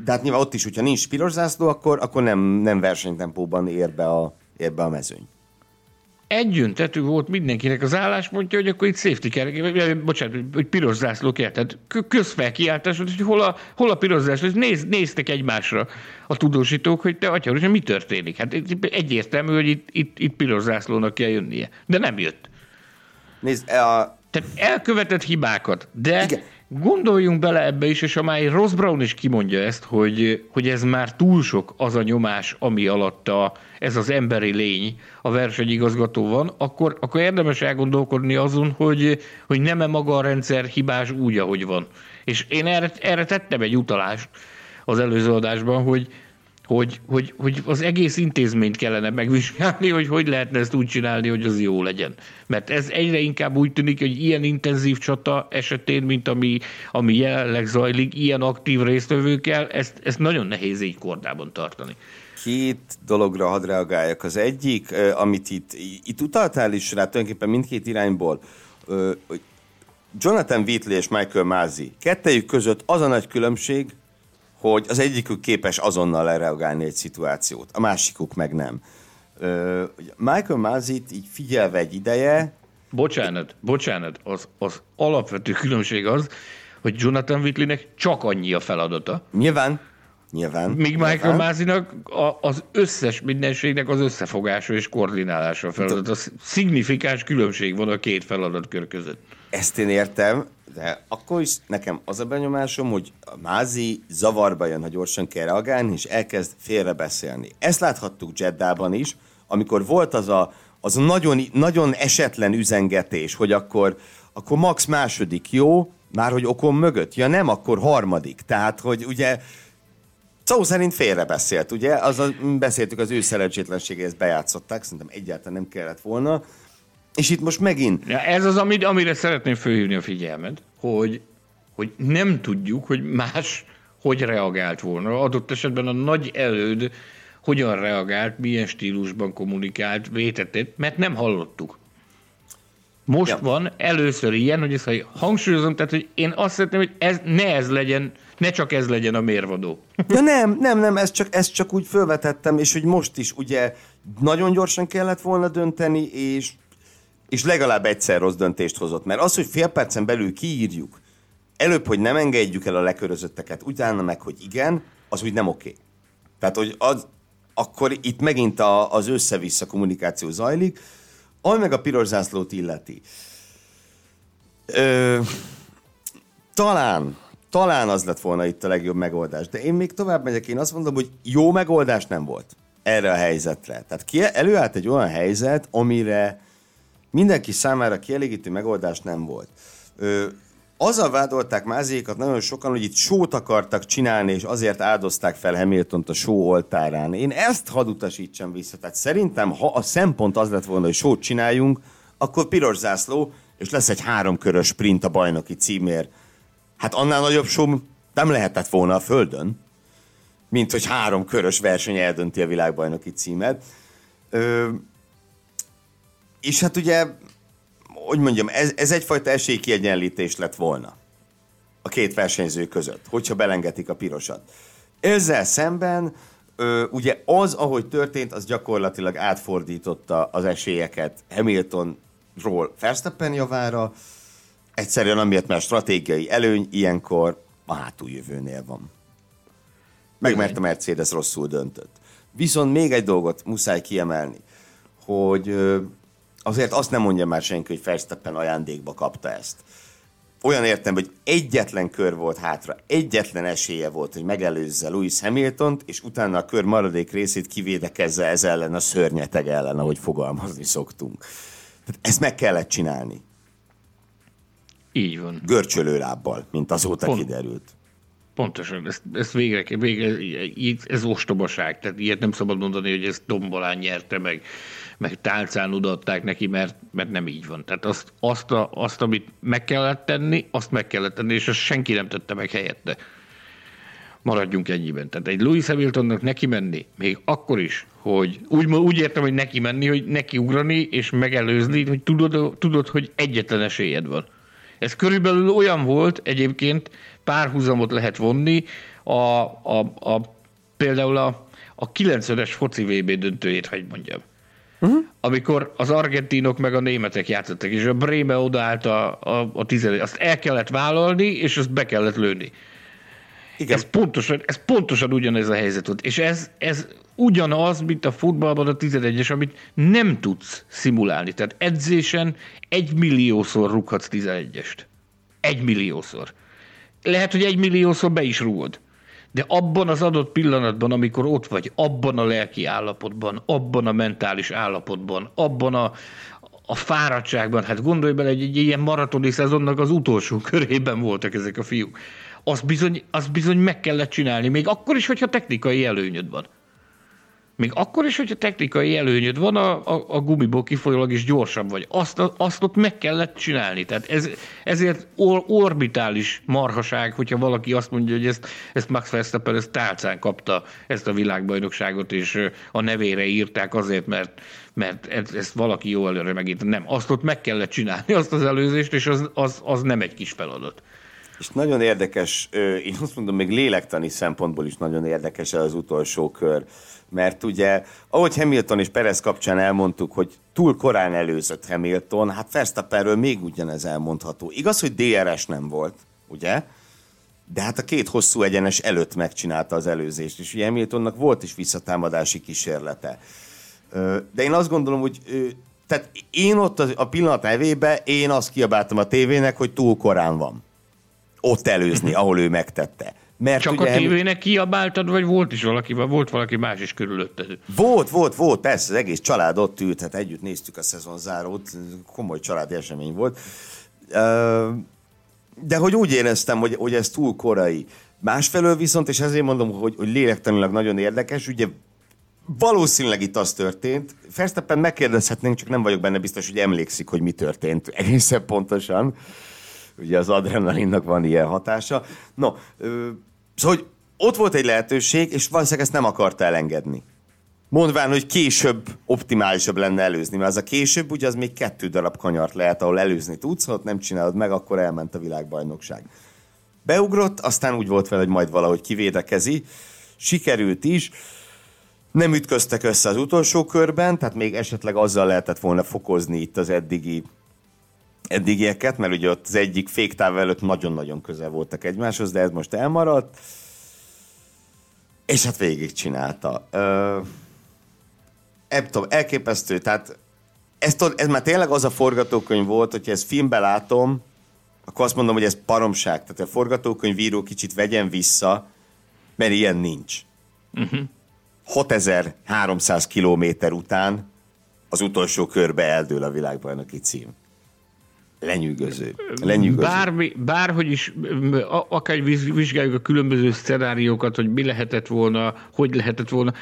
Speaker 1: de hát nyilván ott is, hogyha nincs piros zászló, akkor, akkor nem, nem versenytempóban ér be a, ér be a mezőny
Speaker 2: egyöntetű volt mindenkinek az álláspontja, hogy akkor itt safety kell, bocsánat, hogy piros zászló kell, tehát közfelkiáltás, hogy hol a, hol a piros zászló, néz, néztek egymásra a tudósítók, hogy te atya, mi történik? Hát egyértelmű, hogy itt, itt, itt piros zászlónak kell jönnie, de nem jött.
Speaker 1: Nézd, a...
Speaker 2: Tehát elkövetett hibákat, de Igen Gondoljunk bele ebbe is, és a már Ross Brown is kimondja ezt, hogy, hogy ez már túl sok az a nyomás, ami alatt a, ez az emberi lény a versenyigazgató van, akkor, akkor érdemes elgondolkodni azon, hogy, hogy nem-e maga a rendszer hibás úgy, ahogy van. És én erre, erre tettem egy utalást az előző adásban, hogy, hogy, hogy, hogy az egész intézményt kellene megvizsgálni, hogy hogy lehetne ezt úgy csinálni, hogy az jó legyen. Mert ez egyre inkább úgy tűnik, hogy ilyen intenzív csata esetén, mint ami, ami jelenleg zajlik, ilyen aktív résztvevőkkel, ezt, ezt nagyon nehéz így kordában tartani.
Speaker 1: Két dologra hadd reagáljak. Az egyik, amit itt, itt utaltál is rá tulajdonképpen mindkét irányból, Jonathan Whitley és Michael Masi, kettejük között az a nagy különbség, hogy az egyikük képes azonnal lereagálni egy szituációt, a másikuk meg nem. Michael Mazit így figyelve egy ideje...
Speaker 2: Bocsánat, bocsánat, az, az alapvető különbség az, hogy Jonathan Whitleynek csak annyi a feladata.
Speaker 1: Nyilván. Nyilván.
Speaker 2: Míg Michael Mázinak az összes mindenségnek az összefogása és koordinálása feladat. Az szignifikáns különbség van a két feladatkör között.
Speaker 1: Ezt én értem, de akkor is nekem az a benyomásom, hogy a Mázi zavarba jön, ha gyorsan kell reagálni, és elkezd félrebeszélni. Ezt láthattuk Jeddában is, amikor volt az a, az a nagyon, nagyon esetlen üzengetés, hogy akkor, akkor Max második jó, már hogy okon mögött? Ja nem, akkor harmadik. Tehát, hogy ugye Szó szerint félrebeszélt, ugye? Az a, beszéltük az ő szerencsétlenségéhez bejátszották, szerintem egyáltalán nem kellett volna. És itt most megint...
Speaker 2: Ja, ez az, amit, amire szeretném fölhívni a figyelmet, hogy, hogy nem tudjuk, hogy más hogy reagált volna. Adott esetben a nagy előd hogyan reagált, milyen stílusban kommunikált, vétetett, mert nem hallottuk. Most ja. van először ilyen, hogy ezt hangsúlyozom, tehát hogy én azt szeretném, hogy ez, ne ez legyen, ne csak ez legyen a mérvadó.
Speaker 1: Ja nem, nem, nem, ezt csak, ezt csak úgy felvetettem, és hogy most is ugye nagyon gyorsan kellett volna dönteni, és, és legalább egyszer rossz döntést hozott. Mert az, hogy fél percen belül kiírjuk, előbb, hogy nem engedjük el a lekörözötteket, utána meg, hogy igen, az úgy nem oké. Tehát, hogy az, akkor itt megint a, az össze-vissza kommunikáció zajlik, ami meg a piros zászlót illeti. Ö, talán, talán az lett volna itt a legjobb megoldás, de én még tovább megyek, én azt mondom, hogy jó megoldás nem volt erre a helyzetre. Tehát ki, előállt egy olyan helyzet, amire mindenki számára kielégítő megoldás nem volt. Ö, azzal vádolták Mázékat nagyon sokan, hogy itt sót akartak csinálni, és azért áldozták fel Hamiltont a só oltárán. Én ezt hadd utasítsam vissza. Tehát szerintem, ha a szempont az lett volna, hogy sót csináljunk, akkor piros zászló, és lesz egy háromkörös sprint a bajnoki címér. Hát annál nagyobb só nem lehetett volna a Földön, mint hogy három körös verseny eldönti a világbajnoki címet. Ö, és hát ugye hogy mondjam, ez, ez egyfajta esélykiegyenlítés lett volna a két versenyző között, hogyha belengetik a pirosat. Ezzel szemben ö, ugye az, ahogy történt, az gyakorlatilag átfordította az esélyeket Hamiltonról Verstappen javára, egyszerűen amiatt, mert stratégiai előny ilyenkor a hátuljövőnél van. Meg mert a Mercedes rosszul döntött. Viszont még egy dolgot muszáj kiemelni, hogy azért azt nem mondja már senki, hogy Verstappen ajándékba kapta ezt. Olyan értem, hogy egyetlen kör volt hátra, egyetlen esélye volt, hogy megelőzze Lewis Hamilton-t, és utána a kör maradék részét kivédekezze ez ellen a szörnyeteg ellen, ahogy fogalmazni szoktunk. Tehát ezt meg kellett csinálni.
Speaker 2: Így van.
Speaker 1: Görcsölő lábbal, mint azóta Pont. kiderült.
Speaker 2: Pontosan, ezt, ezt végre, végre, ez ostobaság, tehát ilyet nem szabad mondani, hogy ezt dombolán nyerte meg meg tálcán odaadták neki, mert, mert nem így van. Tehát azt, azt, a, azt, amit meg kellett tenni, azt meg kellett tenni, és azt senki nem tette meg helyette. Maradjunk ennyiben. Tehát egy Louis Hamiltonnak neki menni, még akkor is, hogy úgy, úgy értem, hogy neki menni, hogy neki ugrani és megelőzni, hogy tudod, tudod, hogy egyetlen esélyed van. Ez körülbelül olyan volt, egyébként párhuzamot lehet vonni a, a, a például a, a 90-es foci VB döntőjét, hogy mondjam. Uh-huh. Amikor az argentinok meg a németek játszottak, és a Bréme odaállt a, a, a tizedik, azt el kellett vállalni, és azt be kellett lőni. Igen. Ez pontosan, ez pontosan ugyanez a helyzet volt. És ez, ez ugyanaz, mint a futballban a 11-es, amit nem tudsz szimulálni. Tehát edzésen egy milliószor rúghatsz 11-est. Egy milliószor. Lehet, hogy egy milliószor be is rúgod de abban az adott pillanatban, amikor ott vagy, abban a lelki állapotban, abban a mentális állapotban, abban a, a fáradtságban, hát gondolj bele, egy, egy ilyen maratoni szezonnak az utolsó körében voltak ezek a fiúk. Azt bizony, azt bizony meg kellett csinálni, még akkor is, hogyha technikai előnyöd van. Még akkor is, hogyha technikai előnyöd van, a, a, a gumiból kifolyólag is gyorsabb vagy. Azt, azt ott meg kellett csinálni. Tehát ez, ezért or, orbitális marhaság, hogyha valaki azt mondja, hogy ezt, ezt Max Verstappen ezt tálcán kapta ezt a világbajnokságot, és a nevére írták azért, mert, mert ezt valaki jó előre megint. Nem, azt ott meg kellett csinálni, azt az előzést, és az, az, az nem egy kis feladat.
Speaker 1: És nagyon érdekes, én azt mondom, még lélektani szempontból is nagyon érdekes az utolsó kör mert ugye, ahogy Hamilton és Perez kapcsán elmondtuk, hogy túl korán előzött Hamilton, hát Verstappenről még ugyanez elmondható. Igaz, hogy DRS nem volt, ugye? de hát a két hosszú egyenes előtt megcsinálta az előzést, és ugye Hamiltonnak volt is visszatámadási kísérlete. De én azt gondolom, hogy tehát én ott a pillanat evébe, én azt kiabáltam a tévének, hogy túl korán van. Ott előzni, ahol ő megtette.
Speaker 2: Mert Csak ugye, a tévének kiabáltad, vagy volt is valaki, vagy volt valaki más is körülötted?
Speaker 1: Volt, volt, volt, persze, az egész család ott ült, hát együtt néztük a szezonzárót, komoly családi esemény volt. De hogy úgy éreztem, hogy, hogy ez túl korai. Másfelől viszont, és ezért mondom, hogy, hogy lélektanilag nagyon érdekes, ugye valószínűleg itt az történt. Verstappen megkérdezhetnénk, csak nem vagyok benne biztos, hogy emlékszik, hogy mi történt egészen pontosan. Ugye az adrenalinnak van ilyen hatása. No, Szóval, hogy ott volt egy lehetőség, és valószínűleg ezt nem akarta elengedni. Mondván, hogy később optimálisabb lenne előzni, mert az a később, ugye az még kettő darab kanyart lehet, ahol előzni tudsz, ha ott nem csinálod meg, akkor elment a világbajnokság. Beugrott, aztán úgy volt vele, hogy majd valahogy kivédekezi. Sikerült is. Nem ütköztek össze az utolsó körben, tehát még esetleg azzal lehetett volna fokozni itt az eddigi eddigieket, mert ugye ott az egyik féktáv előtt nagyon-nagyon közel voltak egymáshoz, de ez most elmaradt. És hát végigcsinálta. Ö, tudom, elképesztő, tehát ez, ez már tényleg az a forgatókönyv volt, hogyha ezt filmbe látom, akkor azt mondom, hogy ez paromság. Tehát a forgatókönyvíró kicsit vegyen vissza, mert ilyen nincs. Uh-huh. 6300 kilométer után az utolsó körbe eldől a világbajnoki cím. Lenyűgöző. Lenyűgöző.
Speaker 2: Bármi, bárhogy is, akár vizsgáljuk a különböző szenáriókat, hogy mi lehetett volna, hogy lehetett volna,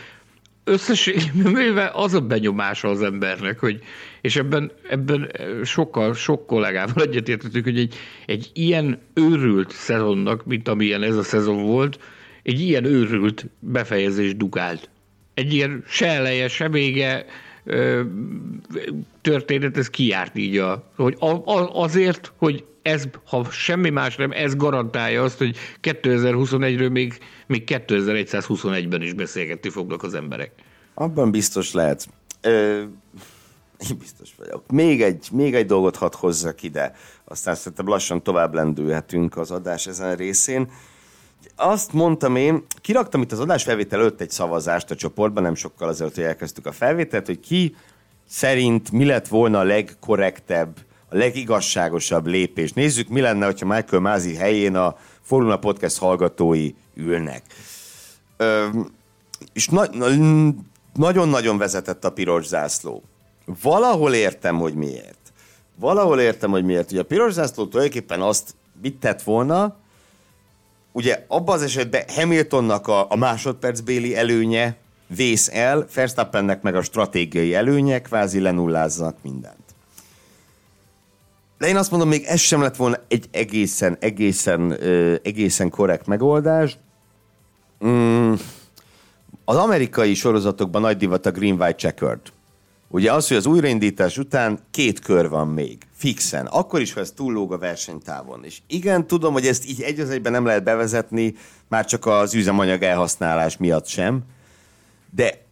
Speaker 2: összességében az a benyomása az embernek, hogy, és ebben, ebben sokkal, sok kollégával egyetértettük, hogy egy, egy ilyen őrült szezonnak, mint amilyen ez a szezon volt, egy ilyen őrült befejezés dugált. Egy ilyen se eleje, se vége, történet, ez kiárt így, a, hogy a, a, azért, hogy ez, ha semmi más nem, ez garantálja azt, hogy 2021-ről még, még 2121-ben is beszélgetni fognak az emberek.
Speaker 1: Abban biztos lehet. Ö, biztos vagyok. Még egy, még egy dolgot hadd hozzak ide, aztán szerintem lassan tovább lendülhetünk az adás ezen részén. Azt mondtam én, kiraktam itt az adás felvétel előtt egy szavazást a csoportban, nem sokkal azért, hogy elkezdtük a felvételt, hogy ki szerint mi lett volna a legkorrektebb, a legigazságosabb lépés. Nézzük, mi lenne, hogyha Michael Mázi helyén a Formula Podcast hallgatói ülnek. Ö, és na, na, nagyon-nagyon vezetett a piros zászló. Valahol értem, hogy miért. Valahol értem, hogy miért. Ugye a piros zászló tulajdonképpen azt mit tett volna, ugye abban az esetben Hamiltonnak a, a másodpercbéli előnye vész el, Verstappennek meg a stratégiai előnye, kvázi lenulláznak mindent. De én azt mondom, még ez sem lett volna egy egészen, egészen, ö, egészen korrekt megoldás. Mm, az amerikai sorozatokban nagy divat a Green-White Checkered. Ugye az, hogy az újraindítás után két kör van még, fixen, akkor is, ha ez túllóg a versenytávon. És igen, tudom, hogy ezt így egy az egyben nem lehet bevezetni, már csak az üzemanyag elhasználás miatt sem, de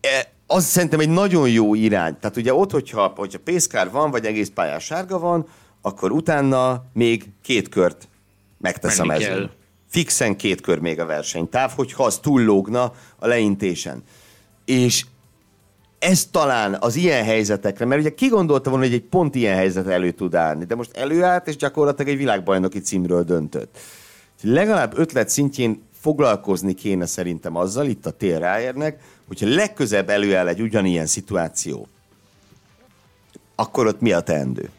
Speaker 1: e, az szerintem egy nagyon jó irány. Tehát ugye ott, hogyha, hogyha pészkár van, vagy egész pályás sárga van, akkor utána még két kört megtesz a mezőn. Fixen két kör még a versenytáv, hogyha az túllógna a leintésen. És ez talán az ilyen helyzetekre, mert ugye ki gondolta volna, hogy egy pont ilyen helyzet elő tud állni, de most előállt, és gyakorlatilag egy világbajnoki címről döntött. Legalább ötlet szintjén foglalkozni kéne szerintem azzal, itt a tér ráérnek, hogyha legközebb előáll egy ugyanilyen szituáció, akkor ott mi a teendő?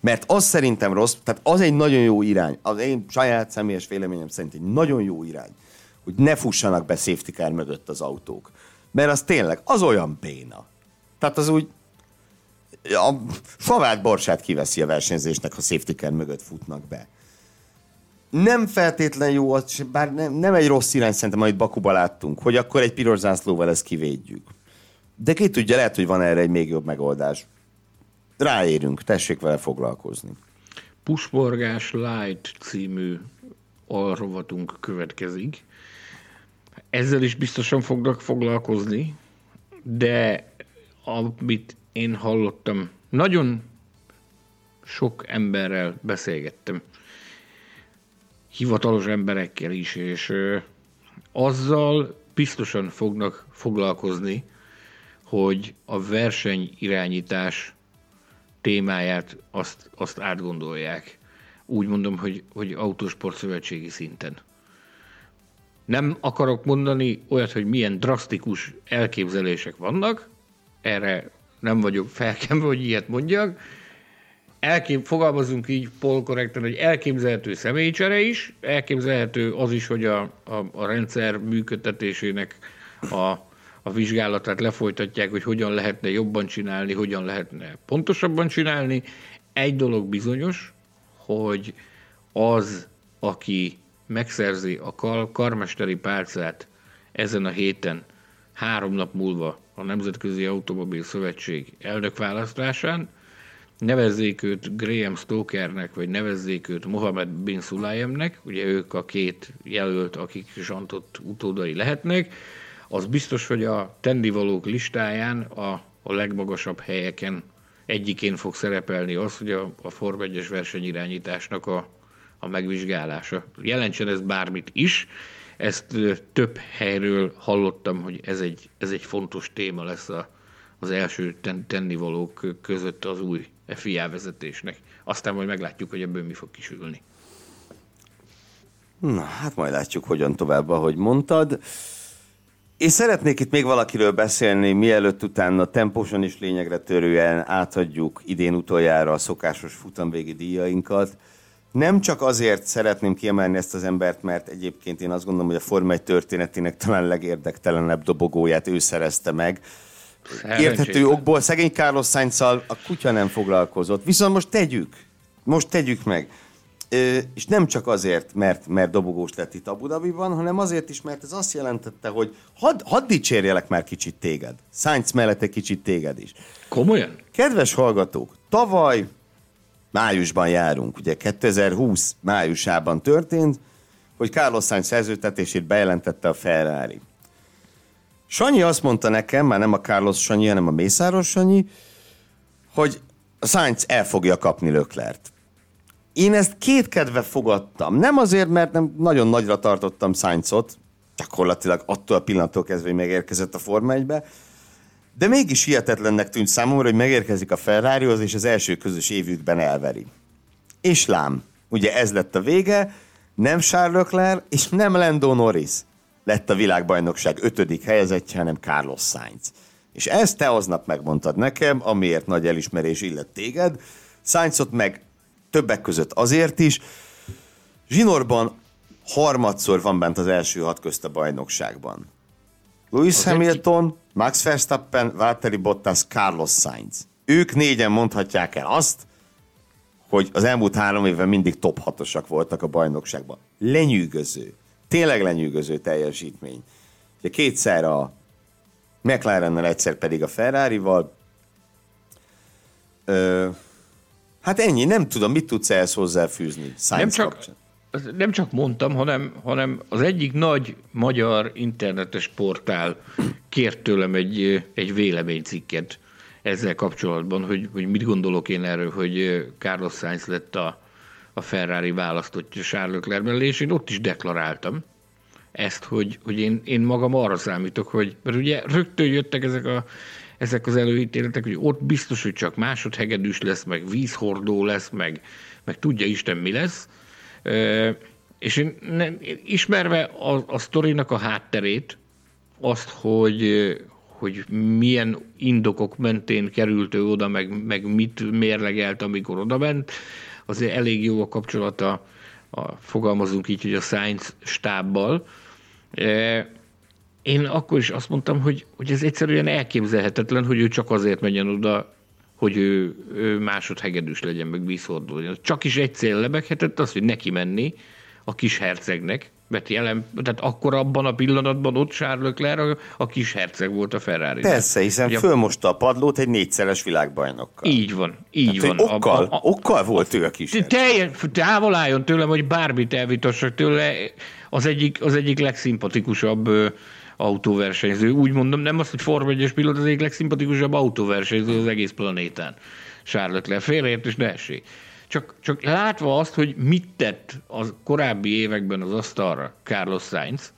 Speaker 1: Mert az szerintem rossz, tehát az egy nagyon jó irány, az én saját személyes véleményem szerint egy nagyon jó irány, hogy ne fussanak be safety car mögött az autók mert az tényleg, az olyan béna. Tehát az úgy, a favát borsát kiveszi a versenyzésnek, ha safety car mögött futnak be. Nem feltétlen jó, bár nem, nem egy rossz irány szerintem, amit Bakuba láttunk, hogy akkor egy piros zászlóval ezt kivédjük. De ki tudja, lehet, hogy van erre egy még jobb megoldás. Ráérünk, tessék vele foglalkozni.
Speaker 2: Pusborgás Light című alrovatunk következik ezzel is biztosan fognak foglalkozni, de amit én hallottam, nagyon sok emberrel beszélgettem. hivatalos emberekkel is, és azzal biztosan fognak foglalkozni, hogy a verseny irányítás témáját azt, azt átgondolják. Úgy mondom, hogy, hogy autósport szövetségi szinten. Nem akarok mondani olyat, hogy milyen drasztikus elképzelések vannak, erre nem vagyok felkemve, hogy ilyet mondjak. Elkép, fogalmazunk így polkorrekten, hogy elképzelhető személycsere is, elképzelhető az is, hogy a, a, a rendszer működtetésének a, a vizsgálatát lefolytatják, hogy hogyan lehetne jobban csinálni, hogyan lehetne pontosabban csinálni. Egy dolog bizonyos, hogy az, aki megszerzi a kar- karmesteri pálcát ezen a héten, három nap múlva a Nemzetközi Automobil Szövetség elnökválasztásán, nevezzék őt Graham Stokernek, vagy nevezzék őt Mohamed Bin Sulayemnek, ugye ők a két jelölt, akik zsantott utódai lehetnek, az biztos, hogy a tennivalók listáján a, a legmagasabb helyeken egyikén fog szerepelni az, hogy a, a Form 1-es versenyirányításnak a, a megvizsgálása. Jelentsen ez bármit is, ezt több helyről hallottam, hogy ez egy, ez egy fontos téma lesz a, az első ten, tennivalók között az új FIA vezetésnek. Aztán majd meglátjuk, hogy ebből mi fog kisülni.
Speaker 1: Na, hát majd látjuk, hogyan tovább, ahogy mondtad. Én szeretnék itt még valakiről beszélni, mielőtt utána tempósan is lényegre törően átadjuk idén utoljára a szokásos futamvégi díjainkat. Nem csak azért szeretném kiemelni ezt az embert, mert egyébként én azt gondolom, hogy a Forma 1 történetének talán legérdektelenebb dobogóját ő szerezte meg. Érthető okból szegény Carlos sainz a kutya nem foglalkozott. Viszont most tegyük. Most tegyük meg. Ö, és nem csak azért, mert, mert dobogós lett itt Abu Dhabiban, hanem azért is, mert ez azt jelentette, hogy hadd had dicsérjelek már kicsit téged. Sainz mellett egy kicsit téged is.
Speaker 2: Komolyan?
Speaker 1: Kedves hallgatók, tavaly májusban járunk, ugye 2020 májusában történt, hogy Carlos Sainz szerződtetését bejelentette a Ferrari. Sanyi azt mondta nekem, már nem a Carlos Sanyi, hanem a Mészáros Sanyi, hogy Sainz el fogja kapni Löklert. Én ezt két kedve fogadtam. Nem azért, mert nem nagyon nagyra tartottam Sainzot, gyakorlatilag attól a pillanattól kezdve, hogy megérkezett a Forma 1-be, de mégis hihetetlennek tűnt számomra, hogy megérkezik a Ferrarihoz, és az első közös évükben elveri. És lám, ugye ez lett a vége, nem Charles Leclerc, és nem Lando Norris lett a világbajnokság ötödik helyezettje, hanem Carlos Sainz. És ezt te aznap megmondtad nekem, amiért nagy elismerés illet téged. Sainzot meg többek között azért is. Zsinorban harmadszor van bent az első hat közt a bajnokságban. Lewis az Hamilton. Max Verstappen, Valtteri Bottas, Carlos Sainz. Ők négyen mondhatják el azt, hogy az elmúlt három évben mindig top hatosak voltak a bajnokságban. Lenyűgöző. Tényleg lenyűgöző teljesítmény. Ugye kétszer a McLarennel, egyszer pedig a Ferrari-val. Ö, hát ennyi, nem tudom, mit tudsz ehhez hozzáfűzni
Speaker 2: nem csak, nem csak mondtam, hanem, hanem az egyik nagy magyar internetes portál kért tőlem egy, egy véleménycikket ezzel kapcsolatban, hogy, hogy mit gondolok én erről, hogy Carlos Sainz lett a, a Ferrari választottja Charles Leclerc mellé, és én ott is deklaráltam ezt, hogy, hogy én, én magam arra számítok, hogy mert ugye rögtön jöttek ezek, a, ezek az előítéletek, hogy ott biztos, hogy csak másodhegedűs lesz, meg vízhordó lesz, meg, meg tudja Isten mi lesz, és én nem, ismerve a, a sztorinak a hátterét, azt, hogy, hogy milyen indokok mentén került ő oda, meg, meg mit mérlegelt, amikor oda ment, azért elég jó a kapcsolata, a, fogalmazunk így, hogy a Science stábbal. Én akkor is azt mondtam, hogy, hogy ez egyszerűen elképzelhetetlen, hogy ő csak azért menjen oda, hogy ő, ő másodhegedűs legyen, meg vízhordó Csak is egy cél lebeghetett az, hogy neki menni a kis hercegnek, mert jelen, tehát akkor abban a pillanatban ott Charles Leclerc a, a kis herceg volt a ferrari
Speaker 1: Persze, hiszen Ugye, fölmosta a padlót egy négyszeres világbajnokkal.
Speaker 2: Így van, így
Speaker 1: hát,
Speaker 2: van.
Speaker 1: Okkal, a, a, okkal volt ő a kis
Speaker 2: Teljes, távol álljon tőlem, hogy bármit elvitassak tőle, az egyik, az egyik legszimpatikusabb autóversenyző. Úgy mondom, nem az, hogy Forma 1 pilóta, az egyik legszimpatikusabb autóversenyző az egész planétán. Charlotte le félreért, és ne essék. csak, csak látva azt, hogy mit tett az korábbi években az asztalra Carlos Sainz,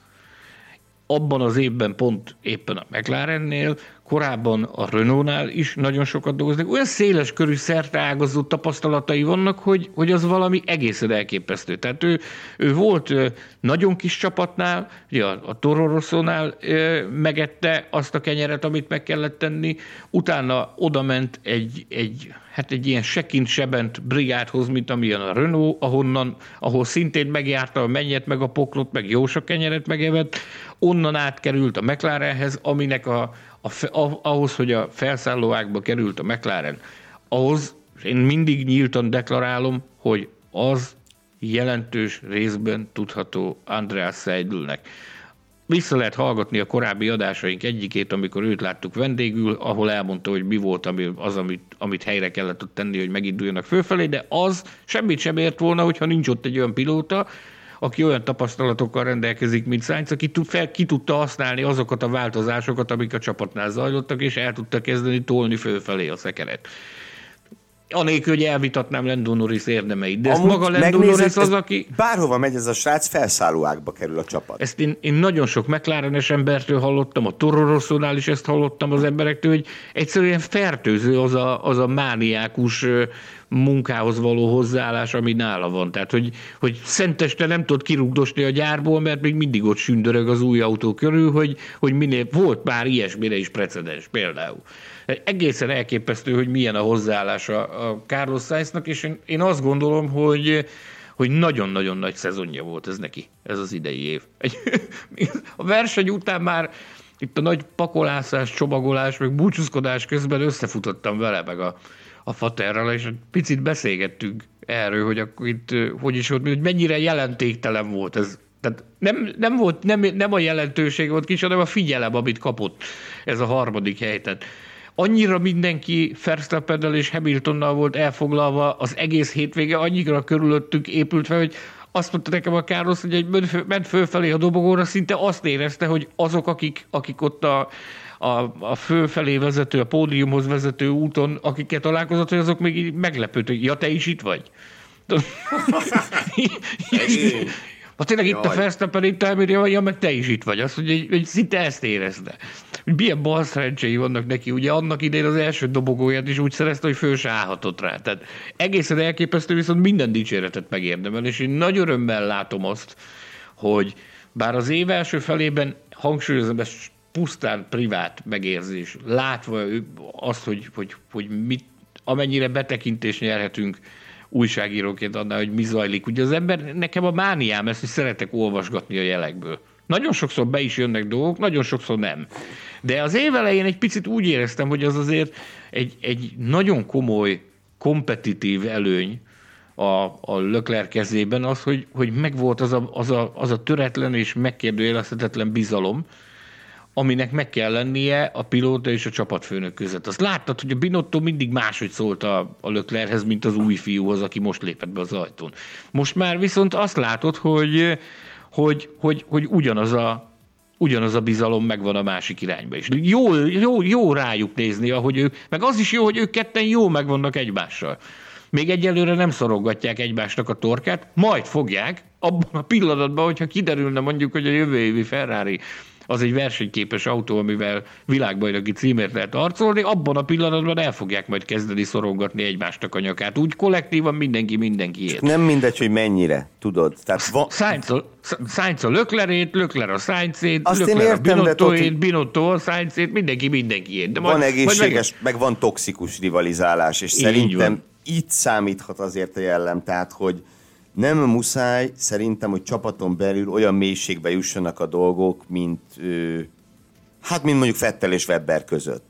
Speaker 2: abban az évben pont éppen a McLarennél, korábban a Renault-nál is nagyon sokat dolgoznak. Olyan széles körű szerteágazó tapasztalatai vannak, hogy, hogy az valami egészen elképesztő. Tehát ő, ő volt nagyon kis csapatnál, ugye a, a Toro megette azt a kenyeret, amit meg kellett tenni, utána oda ment egy, egy hát egy ilyen sekint sebent brigádhoz, mint amilyen a Renault, ahonnan, ahol szintén megjárta a mennyet, meg a poklot, meg jó sok kenyeret megevett, onnan átkerült a McLarenhez, aminek a, a, ahhoz, hogy a felszállóákba került a McLaren, ahhoz én mindig nyíltan deklarálom, hogy az jelentős részben tudható Andreas Seidelnek. Vissza lehet hallgatni a korábbi adásaink egyikét, amikor őt láttuk vendégül, ahol elmondta, hogy mi volt ami, az, amit, amit helyre kellett ott tenni, hogy meginduljanak fölfelé, de az semmit sem ért volna, hogyha nincs ott egy olyan pilóta, aki olyan tapasztalatokkal rendelkezik, mint Sainz, aki fel, ki tudta használni azokat a változásokat, amik a csapatnál zajlottak, és el tudta kezdeni tolni fölfelé a szekeret anélkül, hogy elvitatnám Lando Norris érdemeit. De Amúgy maga Lando Norris az, aki...
Speaker 1: Bárhova megy ez a srác, felszállóákba kerül a csapat.
Speaker 2: Ezt én, én nagyon sok mclaren embertől hallottam, a Toro Rosso-nál is ezt hallottam az emberektől, hogy egyszerűen fertőző az a, az a mániákus munkához való hozzáállás, ami nála van. Tehát, hogy, hogy szenteste nem tud kirugdosni a gyárból, mert még mindig ott sündörög az új autó körül, hogy, hogy minél volt már ilyesmire is precedens például. Egészen elképesztő, hogy milyen a hozzáállás a, Carlos Sainznak, és én, én azt gondolom, hogy hogy nagyon-nagyon nagy szezonja volt ez neki, ez az idei év. a verseny után már itt a nagy pakolászás, csomagolás, meg búcsúzkodás közben összefutottam vele, meg a, a faterral, és egy picit beszélgettünk erről, hogy akkor itt, hogy is volt, hogy mennyire jelentéktelen volt ez. Tehát nem, nem, volt, nem, nem a jelentőség volt kis, hanem a figyelem, amit kapott ez a harmadik hely. Tehát annyira mindenki Verstappennel és Hamiltonnal volt elfoglalva, az egész hétvége annyira körülöttünk épült fel, hogy azt mondta nekem a Károsz, hogy egy ment fölfelé a dobogóra, szinte azt érezte, hogy azok, akik, akik ott a, a, a fölfelé vezető, a pódiumhoz vezető úton, akiket találkozott, hogy azok még így meglepődtek. Ja, te is itt vagy? Ha tényleg itt Jaj. a Verstappen, itt elmérje, ja, meg te is itt vagy. Azt, hogy, hogy szinte ezt érezte. Hogy milyen balszerencséi vannak neki. Ugye annak idején az első dobogóját is úgy szerezte, hogy föl se állhatott rá. Tehát egészen elképesztő, viszont minden dicséretet megérdemel, és én nagy örömmel látom azt, hogy bár az év első felében hangsúlyozom, ezt pusztán privát megérzés, látva azt, hogy, hogy, hogy mit, amennyire betekintést nyerhetünk újságíróként annál, hogy mi zajlik. Ugye az ember, nekem a mániám ezt, hogy szeretek olvasgatni a jelekből. Nagyon sokszor be is jönnek dolgok, nagyon sokszor nem. De az év elején egy picit úgy éreztem, hogy az azért egy, egy nagyon komoly kompetitív előny a, a Lökler kezében az, hogy, hogy megvolt az a, az, a, az a töretlen és megkérdőjelezhetetlen bizalom, aminek meg kell lennie a pilóta és a csapatfőnök között. Azt láttad, hogy a Binotto mindig máshogy szólt a, a Löklerhez, mint az új fiúhoz, aki most lépett be az ajtón. Most már viszont azt látod, hogy, hogy, hogy, hogy ugyanaz a, ugyanaz a bizalom megvan a másik irányba is. Jó, jó, jó rájuk nézni, ahogy ők, meg az is jó, hogy ők ketten jó megvannak egymással. Még egyelőre nem szorongatják egymásnak a torkát, majd fogják, abban a pillanatban, hogyha kiderülne mondjuk, hogy a jövő évi Ferrari az egy versenyképes autó, amivel világbajnoki címért lehet arcolni, abban a pillanatban el fogják majd kezdeni szorongatni egymásnak a nyakát. Úgy kollektívan mindenki mindenkiért.
Speaker 1: Nem mindegy, hogy mennyire, tudod. Tehát va-
Speaker 2: Sainz a Löklerét, Lökler a Sainzét, Lökler a Binottoét, Binotto a Sainzét, mindenki mindenkiét.
Speaker 1: De van majd, egészséges, majd meg... meg van toxikus rivalizálás, és Így szerintem van. itt számíthat azért a jellem, tehát hogy nem muszáj szerintem, hogy csapaton belül olyan mélységbe jussanak a dolgok, mint hát mint mondjuk Fettel és Webber között.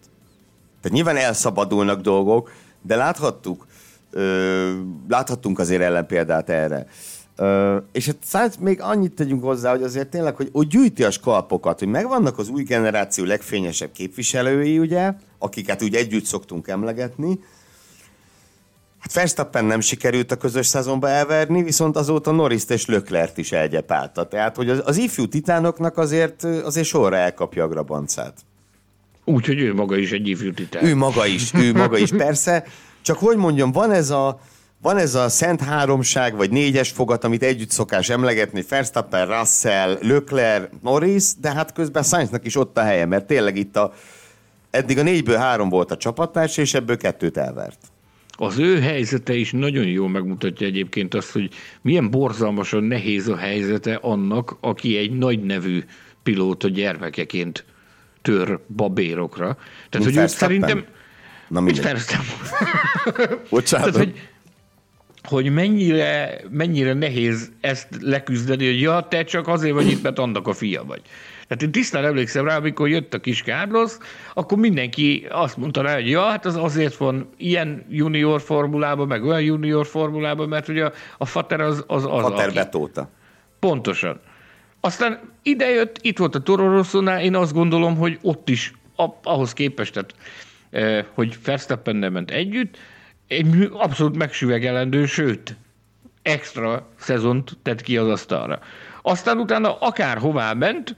Speaker 1: Tehát nyilván elszabadulnak dolgok, de láthattuk, ö, láthattunk azért ellenpéldát erre. Ö, és hát szóval még annyit tegyünk hozzá, hogy azért tényleg, hogy, hogy gyűjti a skalpokat, hogy megvannak az új generáció legfényesebb képviselői, ugye, akiket úgy együtt szoktunk emlegetni, Hát Verstappen nem sikerült a közös szezonba elverni, viszont azóta Norris és Löklert is elgyepálta. Tehát, hogy az, az ifjú titánoknak azért, azért sorra elkapja a grabancát.
Speaker 2: Úgyhogy ő maga is egy ifjú titán.
Speaker 1: Ő maga is, ő maga is, persze. Csak hogy mondjam, van ez a, van ez a szent háromság, vagy négyes fogat, amit együtt szokás emlegetni, Verstappen, Russell, Leclerc, Norris, de hát közben Sainznak is ott a helye, mert tényleg itt a, eddig a négyből három volt a csapattárs, és ebből kettőt elvert.
Speaker 2: Az ő helyzete is nagyon jól megmutatja egyébként azt, hogy milyen borzalmasan nehéz a helyzete annak, aki egy nagy nevű pilóta gyermekeként tör babérokra. Tehát, hogy ő szerintem...
Speaker 1: Na mindegy.
Speaker 2: Bocsánat. Tehát, hogy, hogy mennyire, mennyire nehéz ezt leküzdeni, hogy ja, te csak azért vagy itt, mert annak a fia vagy. Tehát én tisztán emlékszem rá, amikor jött a kis Carlos, akkor mindenki azt mondta rá, hogy ja, hát az azért van ilyen junior formulában, meg olyan junior formulában, mert ugye a, a Fater az az, az
Speaker 1: Fater aki. betóta.
Speaker 2: Pontosan. Aztán idejött, itt volt a Toro Rosso-nál, én azt gondolom, hogy ott is a, ahhoz képest, tehát, eh, hogy Verstappen nem ment együtt, egy abszolút megsüvegelendő, sőt, extra szezont tett ki az asztalra. Aztán utána akárhová ment,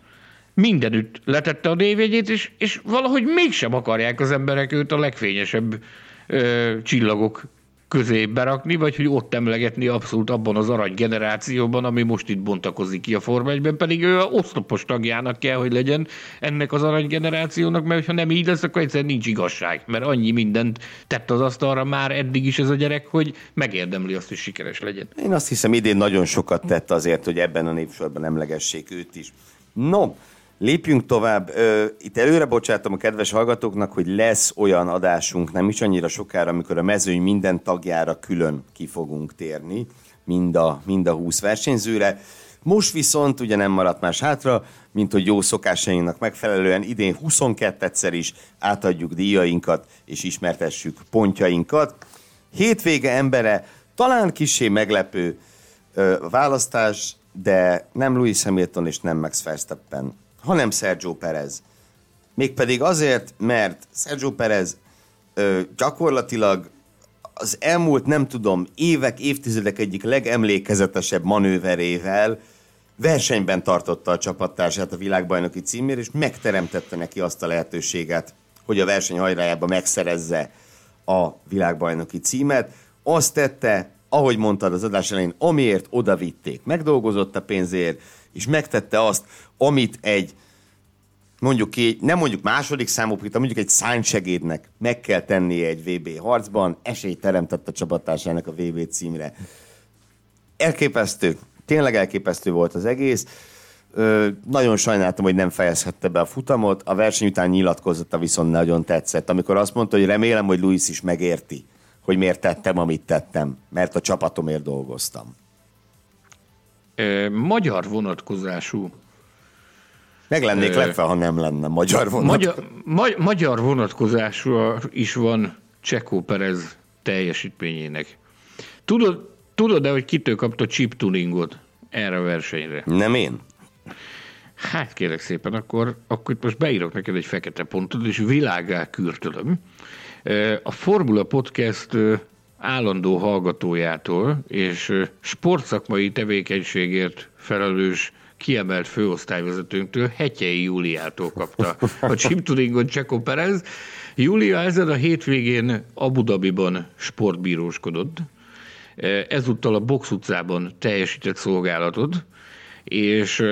Speaker 2: mindenütt letette a névjegyét, és, és valahogy mégsem akarják az emberek őt a legfényesebb ö, csillagok közé berakni, vagy hogy ott emlegetni abszolút abban az arany generációban, ami most itt bontakozik ki a Forma 1 pedig ő oszlopos tagjának kell, hogy legyen ennek az arany generációnak, mert ha nem így lesz, akkor egyszerűen nincs igazság, mert annyi mindent tett az asztalra már eddig is ez a gyerek, hogy megérdemli azt, hogy sikeres legyen.
Speaker 1: Én azt hiszem idén nagyon sokat tett azért, hogy ebben a népsorban emlegessék őt is. No, Lépjünk tovább. Itt előre bocsátom a kedves hallgatóknak, hogy lesz olyan adásunk, nem is annyira sokára, amikor a mezőny minden tagjára külön ki fogunk térni, mind a, mind a 20 versenyzőre. Most viszont ugye nem maradt más hátra, mint hogy jó szokásainknak megfelelően idén 22-szer is átadjuk díjainkat és ismertessük pontjainkat. Hétvége embere talán kisé meglepő ö, választás, de nem Louis Hamilton és nem Max Verstappen hanem Sergio Perez. Mégpedig azért, mert Sergio Perez ö, gyakorlatilag az elmúlt, nem tudom, évek, évtizedek egyik legemlékezetesebb manőverével versenyben tartotta a csapattársát a világbajnoki címért, és megteremtette neki azt a lehetőséget, hogy a verseny hajrájában megszerezze a világbajnoki címet. Azt tette, ahogy mondtad az adás elején, amiért oda vitték. Megdolgozott a pénzért, és megtette azt, amit egy mondjuk ki, nem mondjuk második számú pilóta, mondjuk egy szánysegédnek meg kell tennie egy VB harcban, esélyt teremtett a csapattársának a VB címre. Elképesztő, tényleg elképesztő volt az egész. Ö, nagyon sajnáltam, hogy nem fejezhette be a futamot, a verseny után nyilatkozata viszont nagyon tetszett, amikor azt mondta, hogy remélem, hogy Luis is megérti, hogy miért tettem, amit tettem, mert a csapatomért dolgoztam.
Speaker 2: Magyar vonatkozású
Speaker 1: meg lennék lepve, ha nem lenne magyar vonatkozású.
Speaker 2: Magyar, magyar vonatkozású is van Csekó Perez teljesítményének. Tudod, tudod-e, hogy kitől kapta chip tuningot erre a versenyre?
Speaker 1: Nem én.
Speaker 2: Hát kérek szépen, akkor, akkor most beírok neked egy fekete pontot, és világá kürtölöm. A Formula Podcast állandó hallgatójától és sportszakmai tevékenységért felelős kiemelt főosztályvezetőnktől, Hetyei Júliától kapta a chiptuningot Csekó Perez. Júlia ezen a hétvégén Abu Dhabiban sportbíróskodott, ezúttal a Box utcában teljesített szolgálatot, és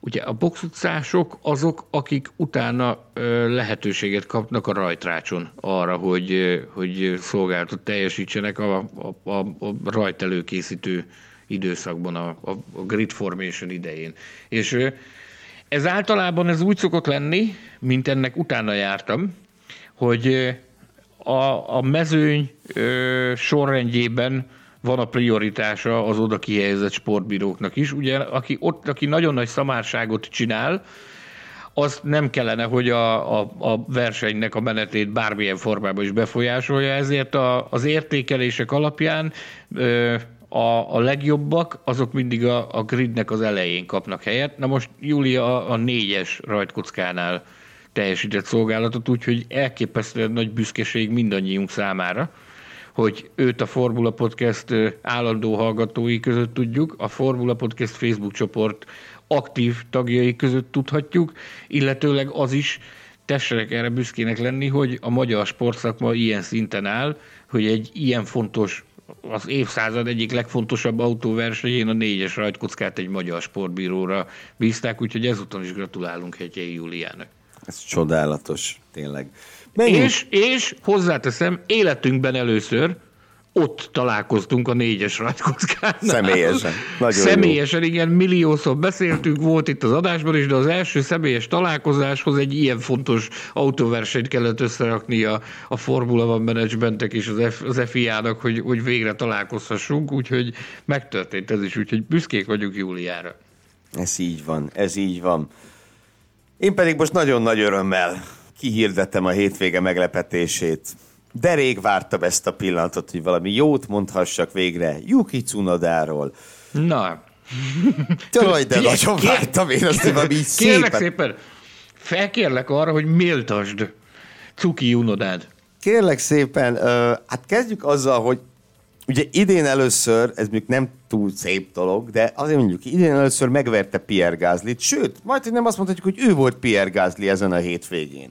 Speaker 2: Ugye a boxutcások azok, akik utána lehetőséget kapnak a rajtrácson arra, hogy, hogy szolgálatot teljesítsenek a, a, a, a rajt előkészítő időszakban, a, a, grid formation idején. És ez általában ez úgy szokott lenni, mint ennek utána jártam, hogy a, a mezőny sorrendjében van a prioritása az oda kihelyezett sportbíróknak is. Ugye, aki ott, aki nagyon nagy szamárságot csinál, azt nem kellene, hogy a, a, a versenynek a menetét bármilyen formában is befolyásolja, ezért a, az értékelések alapján ö, a, a legjobbak, azok mindig a, a gridnek az elején kapnak helyet. Na most Júlia a, a négyes rajtkockánál teljesített szolgálatot, úgyhogy elképesztően nagy büszkeség mindannyiunk számára, hogy őt a Formula Podcast állandó hallgatói között tudjuk, a Formula Podcast Facebook csoport aktív tagjai között tudhatjuk, illetőleg az is, tessenek erre büszkének lenni, hogy a magyar sportszakma ilyen szinten áll, hogy egy ilyen fontos az évszázad egyik legfontosabb autóversenyén a négyes rajtkockát egy magyar sportbíróra bízták, úgyhogy ezúton is gratulálunk Hegyei Júliának.
Speaker 1: Ez csodálatos, tényleg.
Speaker 2: És, és hozzáteszem, életünkben először ott találkoztunk a négyes rajtkockán.
Speaker 1: Személyesen.
Speaker 2: Nagyon személyesen, jó. igen, milliószor beszéltünk, volt itt az adásban is, de az első személyes találkozáshoz egy ilyen fontos autóversenyt kellett összerakni a, a Formula One managementek és az, F, az FIA-nak, hogy, hogy végre találkozhassunk, úgyhogy megtörtént ez is, úgyhogy büszkék vagyunk Júliára.
Speaker 1: Ez így van, ez így van. Én pedig most nagyon nagy örömmel kihirdettem a hétvége meglepetését. De rég vártam ezt a pillanatot, hogy valami jót mondhassak végre Yuki Tsunodáról.
Speaker 2: Na.
Speaker 1: Tőle, de nagyon kér, vártam én azt, hogy valami
Speaker 2: így Kérlek szépen. szépen, felkérlek arra, hogy méltasd Cuki Unodád.
Speaker 1: Kérlek szépen, uh, hát kezdjük azzal, hogy ugye idén először, ez még nem túl szép dolog, de azért mondjuk, idén először megverte Pierre Gasly-t, sőt, majd nem azt mondhatjuk, hogy ő volt Pierre Gasly ezen a hétvégén.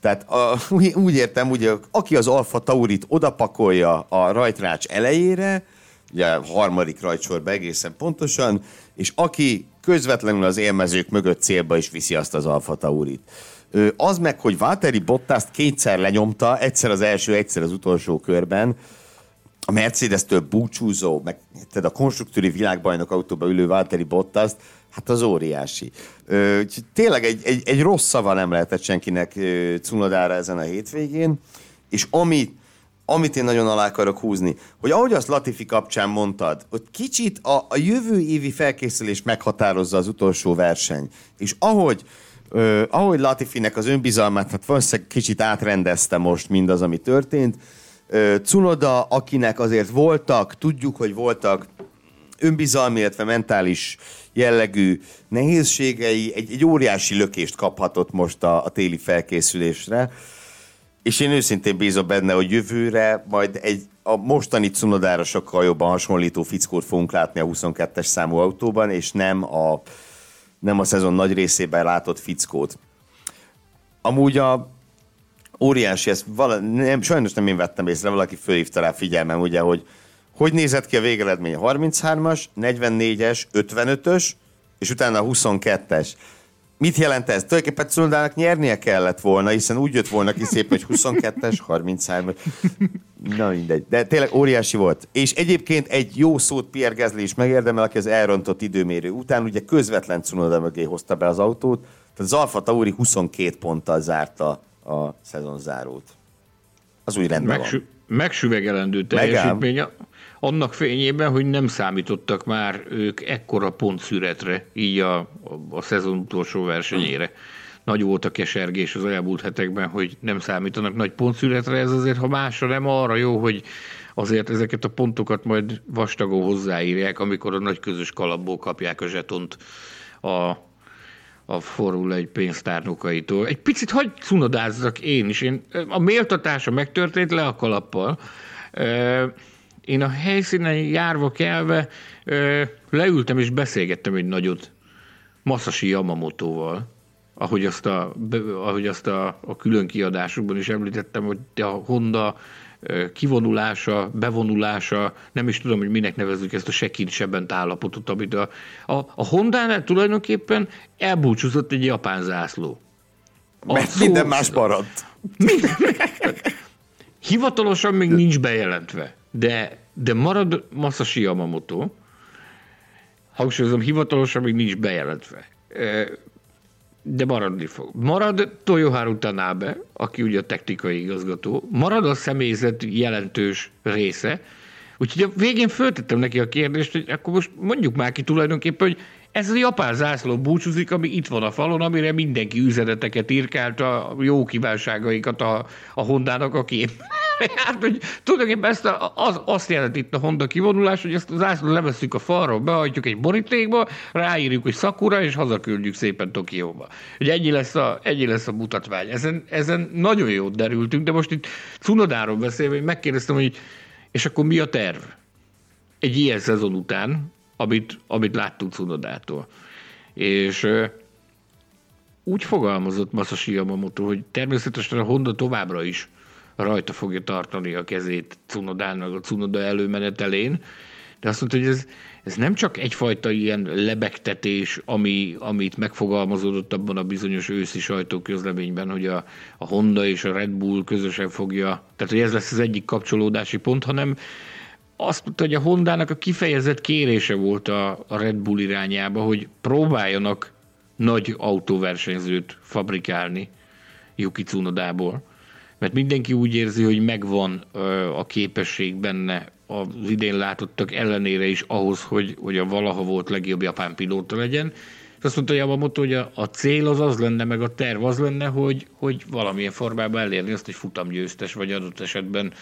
Speaker 1: Tehát a, úgy értem, ugye, aki az Alfa Taurit odapakolja a rajtrács elejére, ugye a harmadik rajtsorba egészen pontosan, és aki közvetlenül az élmezők mögött célba is viszi azt az Alfa Taurit. Az meg, hogy Valtteri Bottaszt kétszer lenyomta, egyszer az első, egyszer az utolsó körben, a Mercedes-től búcsúzó, meg tehát a konstruktúri világbajnok autóba ülő Valtteri Bottaszt, hát az óriási. Ö, tényleg egy, egy, egy rossz szava nem lehetett senkinek Cunodára ezen a hétvégén, és ami, amit én nagyon alá akarok húzni, hogy ahogy azt Latifi kapcsán mondtad, hogy kicsit a, a jövő évi felkészülés meghatározza az utolsó verseny, és ahogy Ö, ahogy Latifinek az önbizalmát, hát valószínűleg kicsit átrendezte most mindaz, ami történt, Cunoda, akinek azért voltak, tudjuk, hogy voltak önbizalmi, illetve mentális jellegű nehézségei, egy, egy óriási lökést kaphatott most a, a téli felkészülésre. És én őszintén bízom benne, hogy jövőre majd egy a mostani Cunodára sokkal jobban hasonlító fickót fogunk látni a 22-es számú autóban, és nem a, nem a szezon nagy részében látott fickót. Amúgy a óriási, ezt vala, nem, sajnos nem én vettem észre, valaki fölhívta rá figyelmem, ugye, hogy hogy nézett ki a végeredmény? 33-as, 44-es, 55-ös, és utána a 22-es. Mit jelent ez? Tulajdonképpen Cunodának nyernie kellett volna, hiszen úgy jött volna ki szép, hogy 22-es, 33 Na mindegy. De tényleg óriási volt. És egyébként egy jó szót Pierre Gasly is megérdemel, aki az elrontott időmérő után ugye közvetlen Cunoda mögé hozta be az autót. Tehát az Alfa Tauri 22 ponttal zárta a zárót. Az úgy rendben Megsü-
Speaker 2: van. Megsüvegelendő teljesítmény. Annak fényében, hogy nem számítottak már ők ekkora pontszüretre, így a, a, a szezon utolsó versenyére. Nagy volt a kesergés az elmúlt hetekben, hogy nem számítanak nagy pontszüretre, ez azért, ha másra nem arra jó, hogy azért ezeket a pontokat majd vastagon hozzáírják, amikor a nagy közös kalapból kapják a zsetont a a Formula egy pénztárnokaitól. Egy picit hagy cunodázzak én is. Én, a méltatása megtörtént le a kalappal. Én a helyszínen járva kelve leültem és beszélgettem egy nagyot Masashi Yamamoto-val, ahogy azt a, ahogy azt a, a külön kiadásukban is említettem, hogy a Honda kivonulása, bevonulása, nem is tudom, hogy minek nevezzük ezt a sekincsebent állapotot, amit a, a, a Honda-nál tulajdonképpen elbúcsúzott egy japán zászló.
Speaker 1: A Mert minden más maradt. Minden,
Speaker 2: hivatalosan még nincs bejelentve, de, de marad Masashi Yamamoto, hangsúlyozom, hivatalosan még nincs bejelentve de maradni fog. Marad Toyoharu Tanabe, aki ugye a technikai igazgató, marad a személyzet jelentős része, úgyhogy a végén föltettem neki a kérdést, hogy akkor most mondjuk már ki tulajdonképpen, hogy ez a japán zászló búcsúzik, ami itt van a falon, amire mindenki üzeneteket írkált, a jó kívánságaikat a, a Hondának, aki hát, hogy tulajdonképpen ezt a, az, azt jelent itt a Honda kivonulás, hogy ezt az zászlót levesszük a falról, behajtjuk egy borítékba, ráírjuk, hogy Sakura, és hazaküldjük szépen Tokióba. Hogy ennyi lesz a, ennyi lesz a mutatvány. Ezen, ezen nagyon jót derültünk, de most itt Cunodáról beszélve, hogy megkérdeztem, hogy és akkor mi a terv? Egy ilyen szezon után, amit, amit láttunk Cunodától. És úgy fogalmazott Masashi Yamamoto, hogy természetesen a Honda továbbra is rajta fogja tartani a kezét Cunodának a Cunoda előmenetelén, de azt mondta, hogy ez, ez nem csak egyfajta ilyen lebegtetés, ami, amit megfogalmazódott abban a bizonyos őszi sajtóközleményben, hogy a, a Honda és a Red Bull közösen fogja, tehát hogy ez lesz az egyik kapcsolódási pont, hanem azt mondta, hogy a Hondának a kifejezett kérése volt a, a Red Bull irányába, hogy próbáljanak nagy autóversenyzőt fabrikálni Yuki Tsunodából, mert mindenki úgy érzi, hogy megvan a képesség benne az idén látottak ellenére is ahhoz, hogy, hogy a valaha volt legjobb japán pilóta legyen. És azt mondta Yamamoto, hogy a, a cél az az lenne, meg a terv az lenne, hogy, hogy valamilyen formában elérni azt, hogy futamgyőztes, vagy adott esetben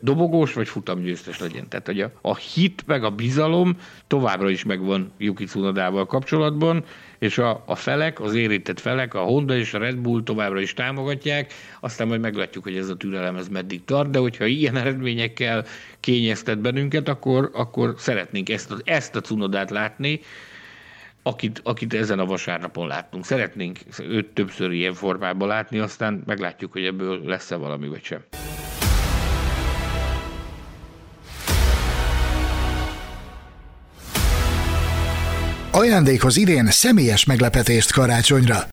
Speaker 2: dobogós, vagy futamgyőztes legyen. Tehát, hogy a, a hit meg a bizalom továbbra is megvan Yuki Tsunodával kapcsolatban, és a, a felek, az érintett felek, a Honda és a Red Bull továbbra is támogatják, aztán majd meglátjuk, hogy ez a türelem ez meddig tart, de hogyha ilyen eredményekkel kényeztet bennünket, akkor, akkor szeretnénk ezt, ezt a Cunodát látni, akit, akit ezen a vasárnapon láttunk. Szeretnénk őt többször ilyen formában látni, aztán meglátjuk, hogy ebből lesz-e valami vagy sem.
Speaker 4: Ajándékhoz idén személyes meglepetést karácsonyra.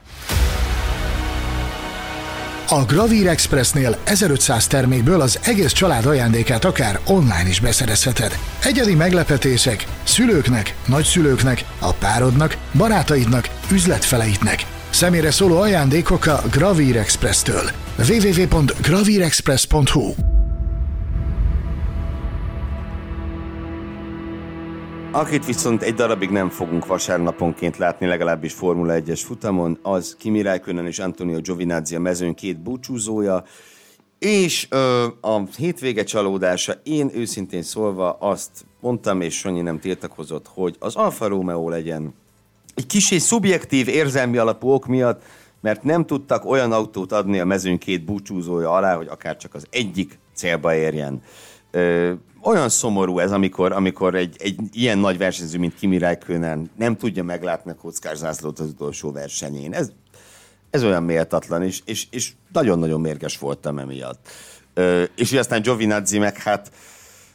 Speaker 4: A Gravir Expressnél 1500 termékből az egész család ajándékát akár online is beszerezheted. Egyedi meglepetések szülőknek, nagyszülőknek, a párodnak, barátaidnak, üzletfeleitnek. Személyre szóló ajándékok a Gravir Express-től. www.gravirexpress.hu
Speaker 1: Akit viszont egy darabig nem fogunk vasárnaponként látni, legalábbis Formula 1-es futamon, az Kimi Räikkönen és Antonio Giovinazzi a mezőn két búcsúzója, és ö, a hétvége csalódása, én őszintén szólva azt mondtam, és Sanyi nem tiltakozott, hogy az Alfa Romeo legyen egy kicsi szubjektív érzelmi alapú ok miatt, mert nem tudtak olyan autót adni a mezőn két búcsúzója alá, hogy akár csak az egyik célba érjen. Olyan szomorú ez, amikor, amikor egy, egy ilyen nagy versenyző, mint Kimi Räikkönen nem tudja meglátni a kockás zászlót az utolsó versenyén. Ez, ez olyan méltatlan, és, és, és nagyon-nagyon mérges voltam emiatt. Ö, és ugye aztán Giovinazzi meg hát,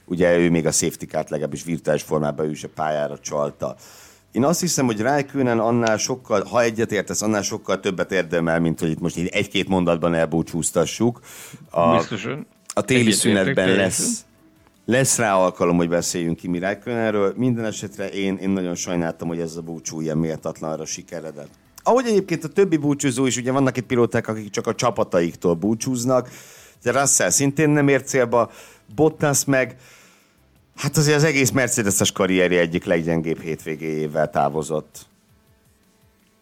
Speaker 1: ugye ő még a safety car legalábbis virtuális formában ő is a pályára csalta. Én azt hiszem, hogy Räikkönen annál sokkal, ha egyetértesz, annál sokkal többet érdemel, mint hogy itt most így egy-két mondatban elbúcsúztassuk.
Speaker 2: A, Biztosan.
Speaker 1: A téli szünetben lesz lesz rá alkalom, hogy beszéljünk ki Mirákönelről. Minden esetre én, én nagyon sajnáltam, hogy ez a búcsú ilyen méltatlanra sikeredett. Ahogy egyébként a többi búcsúzó is, ugye vannak itt pilóták, akik csak a csapataiktól búcsúznak, de Russell szintén nem ért célba, Bottas meg, hát azért az egész Mercedes-es karrierje egyik leggyengébb hétvégéjével távozott.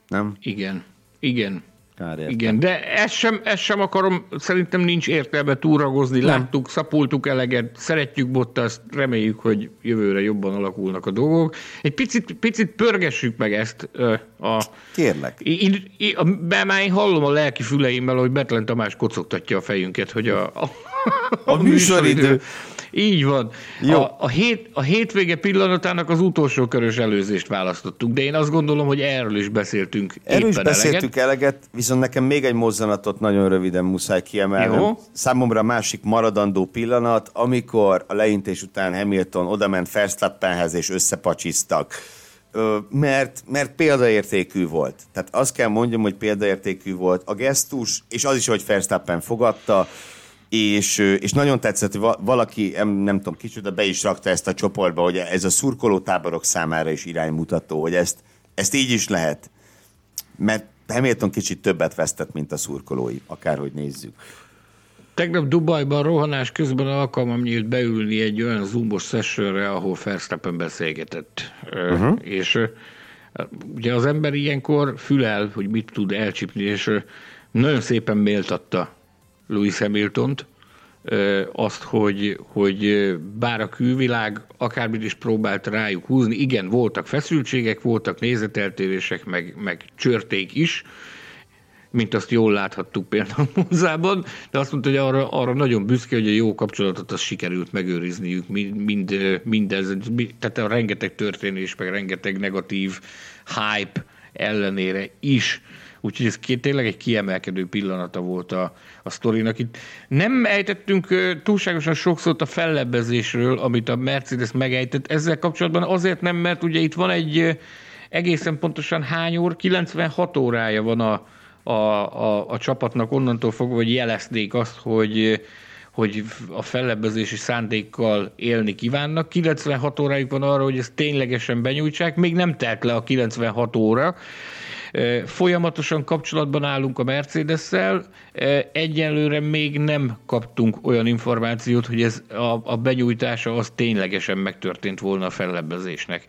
Speaker 1: Nem?
Speaker 2: Igen. Igen. Kár Igen, de ezt sem, ezt sem akarom, szerintem nincs értelme túragozni, láttuk, szapultuk eleget, szeretjük Bottaszt, reméljük, hogy jövőre jobban alakulnak a dolgok. Egy picit, picit pörgessük meg ezt a...
Speaker 1: Kérlek.
Speaker 2: Én, én, már én hallom a lelki füleimmel, hogy Betlen Tamás kocogtatja a fejünket, hogy a, a,
Speaker 1: a, a műsoridő.
Speaker 2: Így van. Jó. A, a, hét, a hétvége pillanatának az utolsó körös előzést választottuk, de én azt gondolom, hogy erről is beszéltünk
Speaker 1: Erről is beszéltünk eleget. eleget, viszont nekem még egy mozzanatot nagyon röviden muszáj kiemelnem. Jó. Számomra a másik maradandó pillanat, amikor a leintés után Hamilton odament Verstappenhez és összepacsiztak. Mert, mert példaértékű volt. Tehát azt kell mondjam, hogy példaértékű volt a gesztus, és az is, hogy Verstappen fogadta és, és nagyon tetszett, hogy valaki, nem, tudom kicsit, be is rakta ezt a csoportba, hogy ez a szurkoló táborok számára is iránymutató, hogy ezt, ezt így is lehet. Mert Hamilton kicsit többet vesztett, mint a szurkolói, akárhogy nézzük.
Speaker 2: Tegnap Dubajban rohanás közben alkalmam nyílt beülni egy olyan zoomos sessionre, ahol Verstappen beszélgetett. Uh-huh. És ugye az ember ilyenkor fülel, hogy mit tud elcsipni, és nagyon szépen méltatta Louis Hamiltont, azt, hogy, hogy bár a külvilág akármit is próbált rájuk húzni, igen, voltak feszültségek, voltak nézeteltérések, meg, meg csörték is, mint azt jól láthattuk például Mózában, de azt mondta, hogy arra, arra nagyon büszke, hogy a jó kapcsolatot azt sikerült megőrizniük, mind, mindez, tehát a rengeteg történés, meg rengeteg negatív hype ellenére is Úgyhogy ez tényleg egy kiemelkedő pillanata volt a, a sztorinak. Itt nem ejtettünk túlságosan sokszor a fellebbezésről, amit a Mercedes megejtett. Ezzel kapcsolatban azért nem, mert ugye itt van egy egészen pontosan hány óra, 96 órája van a, a, a, a csapatnak onnantól fogva, hogy jelezték azt, hogy hogy a fellebbezési szándékkal élni kívánnak. 96 órájuk van arra, hogy ezt ténylegesen benyújtsák, még nem telt le a 96 óra, Folyamatosan kapcsolatban állunk a Mercedes-szel, egyelőre még nem kaptunk olyan információt, hogy ez a, a benyújtása az ténylegesen megtörtént volna a fellebbezésnek.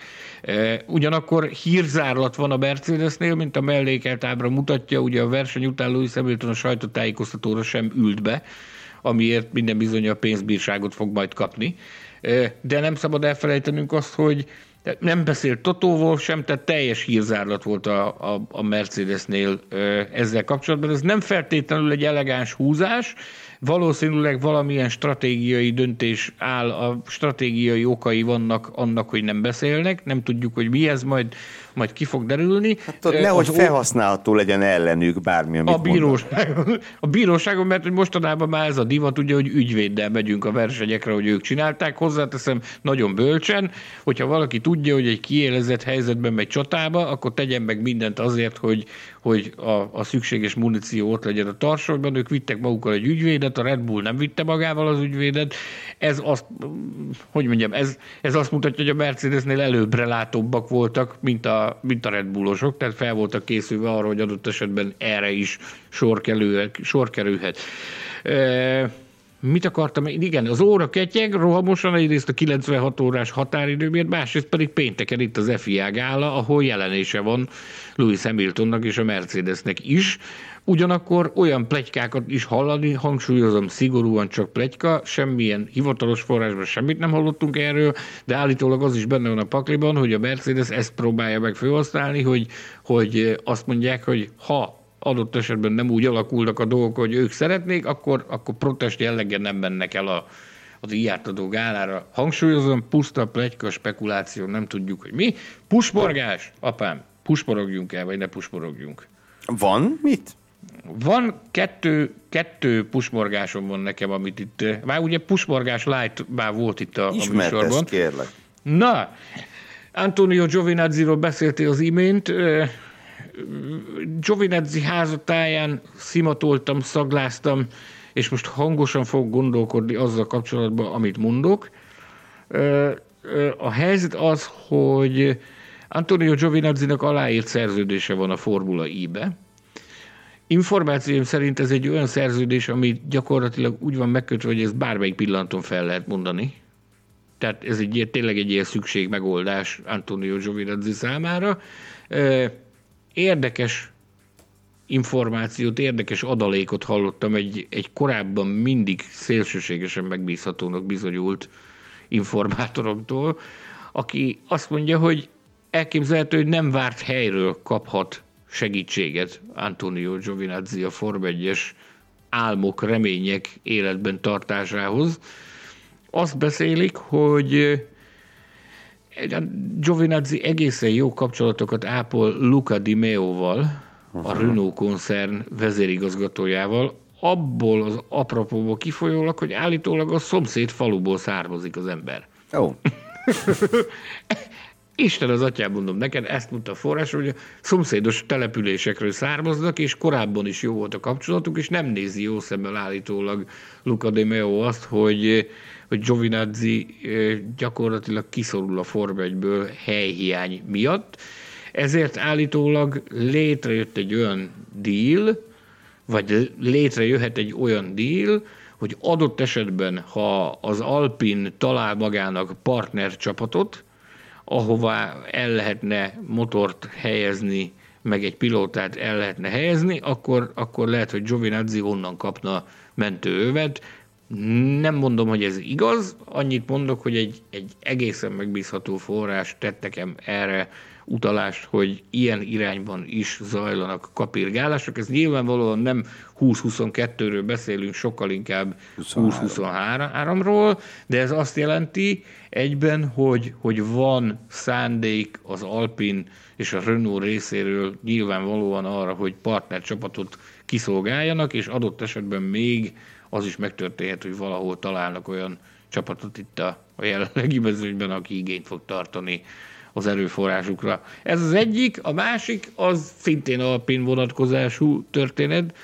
Speaker 2: Ugyanakkor hírzárlat van a Mercedesnél, mint a mellékelt ábra mutatja, ugye a verseny után Louis Hamilton a sajtótájékoztatóra sem ült be, amiért minden bizony a pénzbírságot fog majd kapni. De nem szabad elfelejtenünk azt, hogy nem beszélt Totóval sem, tehát teljes hírzárlat volt a, a, a Mercedesnél ezzel kapcsolatban. Ez nem feltétlenül egy elegáns húzás, valószínűleg valamilyen stratégiai döntés áll, a stratégiai okai vannak annak, hogy nem beszélnek, nem tudjuk, hogy mi ez, majd, majd ki fog derülni.
Speaker 1: Hát ott nehogy az felhasználható legyen ellenük bármi, amit
Speaker 2: a bíróságon, a bíróságon, mert hogy mostanában már ez a divat, ugye, hogy ügyvéddel megyünk a versenyekre, hogy ők csinálták. Hozzáteszem nagyon bölcsen, hogyha valaki tudja, hogy egy kiélezett helyzetben megy csatába, akkor tegyen meg mindent azért, hogy, hogy a, a szükséges muníció ott legyen a tarsolyban. Ők vittek magukkal egy ügyvédet, a Red Bull nem vitte magával az ügyvédet. Ez azt, hogy mondjam, ez, ez azt mutatja, hogy a Mercedesnél előbbre látóbbak voltak, mint a, mint a Red Bullosok, tehát fel voltak készülve arra, hogy adott esetben erre is sor, kerül, sor kerülhet. E, Mit akartam? Igen, az óra ketyeg, rohamosan egyrészt a 96 órás határidő miatt, másrészt pedig pénteken itt az FIA gála, ahol jelenése van Louis Hamiltonnak és a Mercedesnek is. Ugyanakkor olyan plegykákat is hallani, hangsúlyozom szigorúan csak plegyka, semmilyen hivatalos forrásban semmit nem hallottunk erről, de állítólag az is benne van a pakliban, hogy a Mercedes ezt próbálja meg felhasználni, hogy, hogy azt mondják, hogy ha adott esetben nem úgy alakulnak a dolgok, hogy ők szeretnék, akkor, akkor protest jelleggel nem mennek el a, az díjátadó gálára. Hangsúlyozom, puszta plegyka, spekuláció, nem tudjuk, hogy mi. Pusporgás, apám, pusporogjunk el, vagy ne pusporogjunk.
Speaker 1: Van mit?
Speaker 2: Van kettő, kettő pusmorgásom van nekem, amit itt, már ugye pusmorgás light már volt itt a, a műsorban.
Speaker 1: kérlek.
Speaker 2: Na, Antonio Giovinazzi-ról beszéltél az imént. Giovinazzi házatáján szimatoltam, szagláztam, és most hangosan fog gondolkodni azzal kapcsolatban, amit mondok. A helyzet az, hogy Antonio Giovinazzi-nak aláírt szerződése van a Formula I-be, Információim szerint ez egy olyan szerződés, ami gyakorlatilag úgy van megkötve, hogy ezt bármelyik pillanaton fel lehet mondani. Tehát ez egy tényleg egy ilyen szükség megoldás Antonio Giovinazzi számára. Érdekes információt, érdekes adalékot hallottam egy, egy korábban mindig szélsőségesen megbízhatónak bizonyult informátoromtól, aki azt mondja, hogy elképzelhető, hogy nem várt helyről kaphat segítséget Antonio Giovinazzi a Form 1-es álmok, remények életben tartásához. Azt beszélik, hogy Giovinazzi egészen jó kapcsolatokat ápol Luca Di Meo-val, a Renault koncern vezérigazgatójával, abból az apropóból kifolyólag, hogy állítólag a szomszéd faluból származik az ember.
Speaker 1: Ó. Oh.
Speaker 2: Isten az atyám, mondom neked, ezt mondta a forrás, hogy a szomszédos településekről származnak, és korábban is jó volt a kapcsolatuk, és nem nézi jó szemmel állítólag Luca de Meo azt, hogy, hogy Giovinazzi gyakorlatilag kiszorul a 1-ből helyhiány miatt. Ezért állítólag létrejött egy olyan deal, vagy létrejöhet egy olyan deal, hogy adott esetben, ha az Alpin talál magának partner csapatot, ahová el lehetne motort helyezni, meg egy pilótát el lehetne helyezni, akkor, akkor lehet, hogy Giovinazzi onnan kapna mentőövet. Nem mondom, hogy ez igaz, annyit mondok, hogy egy, egy egészen megbízható forrás tett nekem erre utalást, hogy ilyen irányban is zajlanak kapirgálások. Ez nyilvánvalóan nem 20-22-ről beszélünk, sokkal inkább 20-23-ról, de ez azt jelenti egyben, hogy, hogy van szándék az Alpin és a Renault részéről nyilvánvalóan arra, hogy partnercsapatot kiszolgáljanak, és adott esetben még az is megtörténhet, hogy valahol találnak olyan csapatot itt a, a jelenlegi mezőnyben, aki igényt fog tartani az erőforrásukra. Ez az egyik, a másik az szintén alpin vonatkozású történet.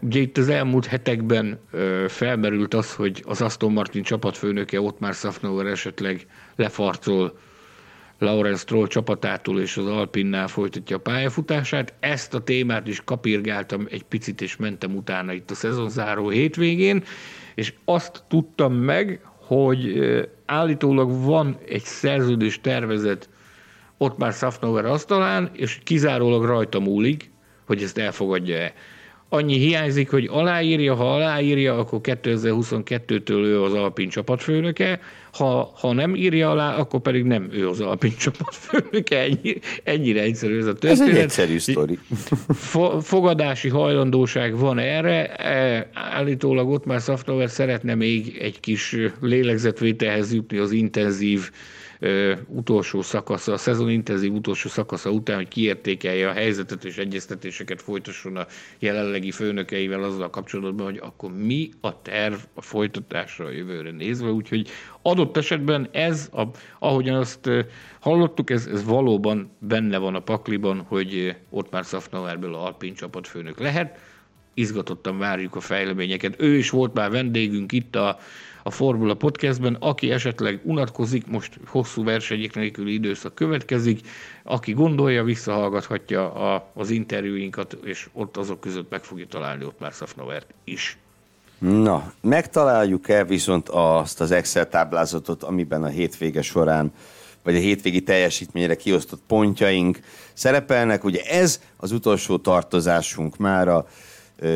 Speaker 2: Ugye itt az elmúlt hetekben felmerült az, hogy az Aston Martin csapatfőnöke ott már Szafnauer esetleg lefarcol Lawrence Stroll csapatától és az Alpinnál folytatja a pályafutását. Ezt a témát is kapirgáltam egy picit, és mentem utána itt a szezonzáró hétvégén, és azt tudtam meg, hogy állítólag van egy szerződés tervezet ott már Szafnover asztalán, és kizárólag rajta múlik, hogy ezt elfogadja-e. Annyi hiányzik, hogy aláírja, ha aláírja, akkor 2022-től ő az Alpin csapatfőnöke, ha, ha nem írja alá, akkor pedig nem ő az Alpin csapatfőnöke. Ennyi, ennyire egyszerű ez a történet.
Speaker 1: Ez egy egyszerű sztori.
Speaker 2: Fogadási hajlandóság van erre. E, állítólag ott már Szaftover szeretne még egy kis lélegzetvételhez jutni az intenzív utolsó szakasza, a szezon intenzív utolsó szakasza után, hogy kiértékelje a helyzetet és egyeztetéseket folytasson a jelenlegi főnökeivel azzal kapcsolatban, hogy akkor mi a terv a folytatásra a jövőre nézve. Úgyhogy adott esetben ez, a, ahogyan azt hallottuk, ez, ez valóban benne van a pakliban, hogy ott már Szafnauerből a Alpin csapatfőnök lehet. Izgatottan várjuk a fejleményeket. Ő is volt már vendégünk itt a a Formula Podcastben. Aki esetleg unatkozik, most hosszú versenyek nélküli időszak következik, aki gondolja, visszahallgathatja a, az interjúinkat, és ott azok között meg fogja találni ott már Szafnovert is.
Speaker 1: Na, megtaláljuk-e viszont azt az Excel táblázatot, amiben a hétvége során vagy a hétvégi teljesítményre kiosztott pontjaink szerepelnek. Ugye ez az utolsó tartozásunk már a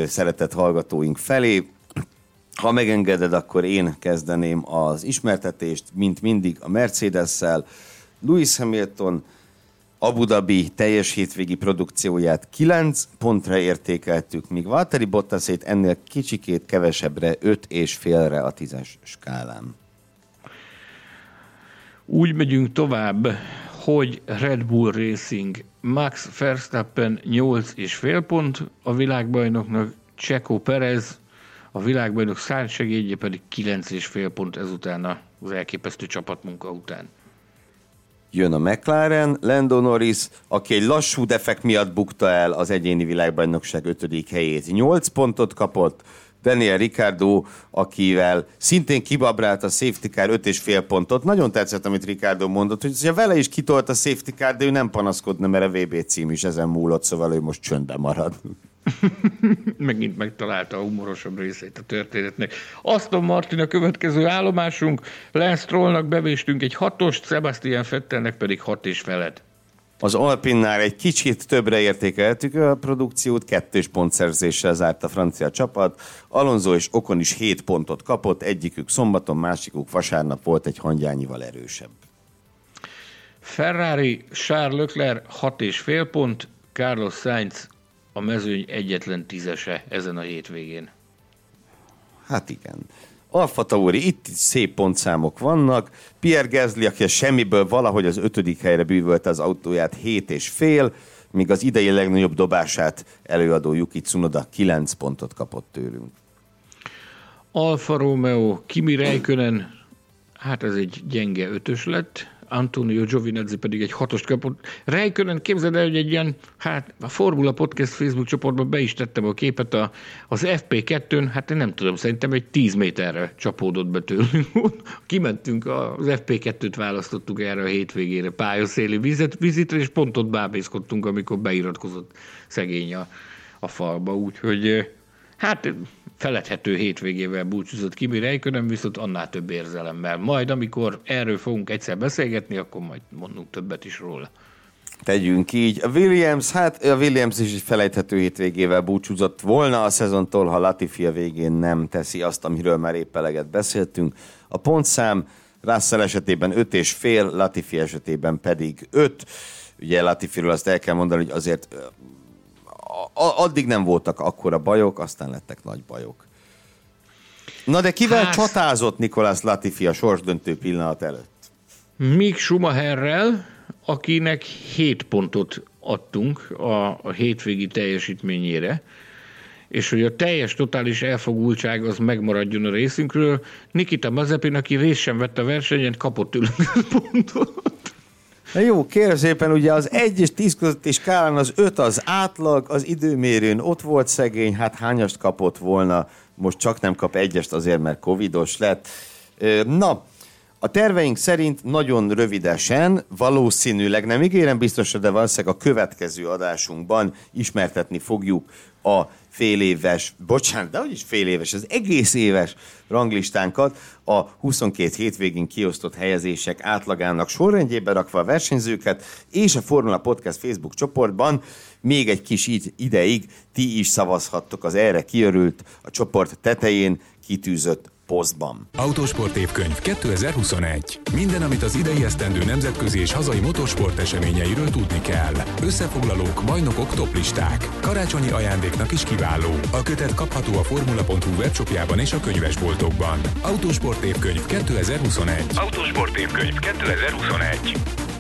Speaker 1: szeretett hallgatóink felé. Ha megengeded, akkor én kezdeném az ismertetést, mint mindig a Mercedes-szel. Lewis Hamilton Abu Dhabi teljes hétvégi produkcióját 9 pontra értékeltük, míg Valtteri Bottasét ennél kicsikét kevesebbre, 5 és félre a tízes skálán.
Speaker 2: Úgy megyünk tovább, hogy Red Bull Racing Max Verstappen 8 és fél pont, a világbajnoknak Checo Perez a világbajnok segédje pedig 9,5 pont ezután az elképesztő csapatmunka után.
Speaker 1: Jön a McLaren, Lando Norris, aki egy lassú defekt miatt bukta el az egyéni világbajnokság 5. helyét. 8 pontot kapott, Daniel Ricardo, akivel szintén kibabrált a safety car 5,5 pontot. Nagyon tetszett, amit Ricardo mondott, hogy ha vele is kitolt a safety car, de ő nem panaszkodna, mert a VB cím is ezen múlott, szóval ő most csöndben marad.
Speaker 2: Megint megtalálta a humorosabb részét a történetnek. Aston Martin a következő állomásunk, Lance Strollnak bevéstünk egy hatost, Sebastian Fettelnek pedig hat és feled.
Speaker 1: Az Alpinnál egy kicsit többre értékeltük a produkciót, kettős pontszerzéssel zárt a francia csapat. Alonso és Okon is 7 pontot kapott, egyikük szombaton, másikuk vasárnap volt egy hangyányival erősebb.
Speaker 2: Ferrari, Charles Leclerc 6 és fél pont, Carlos Sainz a mezőny egyetlen tízese ezen a hétvégén.
Speaker 1: Hát igen. Alfa Tauri, itt szép pontszámok vannak. Pierre Gasly, aki a semmiből valahogy az ötödik helyre bűvölte az autóját, hét és fél, míg az idei legnagyobb dobását előadó Yuki Tsunoda 9 pontot kapott tőlünk.
Speaker 2: Alfa Romeo, Kimi Räikkönen, hát ez egy gyenge ötös lett, Antonio Giovinazzi pedig egy hatost kapott. Rijkönen képzeld el, hogy egy ilyen, hát a Formula Podcast Facebook csoportban be is tettem a képet, a, az FP2-n, hát én nem tudom, szerintem egy 10 méterre csapódott be tőlünk. Kimentünk, az FP2-t választottuk erre a hétvégére pályaszéli vizet, vizitre, és pont ott bábészkodtunk, amikor beiratkozott szegény a, a falba, úgyhogy hát feledhető hétvégével búcsúzott Kimi Räikkönen, viszont annál több érzelemmel. Majd, amikor erről fogunk egyszer beszélgetni, akkor majd mondunk többet is róla.
Speaker 1: Tegyünk így. A Williams, hát a Williams is egy felejthető hétvégével búcsúzott volna a szezontól, ha Latifi a végén nem teszi azt, amiről már épp eleget beszéltünk. A pontszám Russell esetében 5 és fél, Latifi esetében pedig 5. Ugye Latifiről azt el kell mondani, hogy azért addig nem voltak akkora bajok, aztán lettek nagy bajok. Na de kivel hát, csatázott Nikolás Latifi a sorsdöntő pillanat előtt?
Speaker 2: Mick Schumacherrel, akinek 7 pontot adtunk a, a hétvégi teljesítményére, és hogy a teljes totális elfogultság az megmaradjon a részünkről. Nikita Mazepin, aki részt sem vett a versenyen, kapott pontot.
Speaker 1: Na jó, kérem szépen, ugye az 1 és 10 közötti skálán az 5 az átlag, az időmérőn ott volt szegény, hát hányast kapott volna, most csak nem kap egyest azért, mert covidos lett. Na, a terveink szerint nagyon rövidesen, valószínűleg nem ígérem biztosra, de valószínűleg a következő adásunkban ismertetni fogjuk a fél éves, bocsánat, de hogy is fél éves, az egész éves ranglistánkat a 22 hétvégén kiosztott helyezések átlagának sorrendjében rakva a versenyzőket, és a Formula Podcast Facebook csoportban. Még egy kis ideig ti is szavazhattok az erre kiörült a csoport tetején kitűzött posztban.
Speaker 3: Autósport évkönyv 2021. Minden, amit az idei esztendő nemzetközi és hazai motorsport eseményeiről tudni kell. Összefoglalók, bajnokok, toplisták. Karácsonyi ajándéknak is kiváló. A kötet kapható a formula.hu webshopjában és a könyvesboltokban. Autósport évkönyv 2021.
Speaker 5: Autósport évkönyv 2021.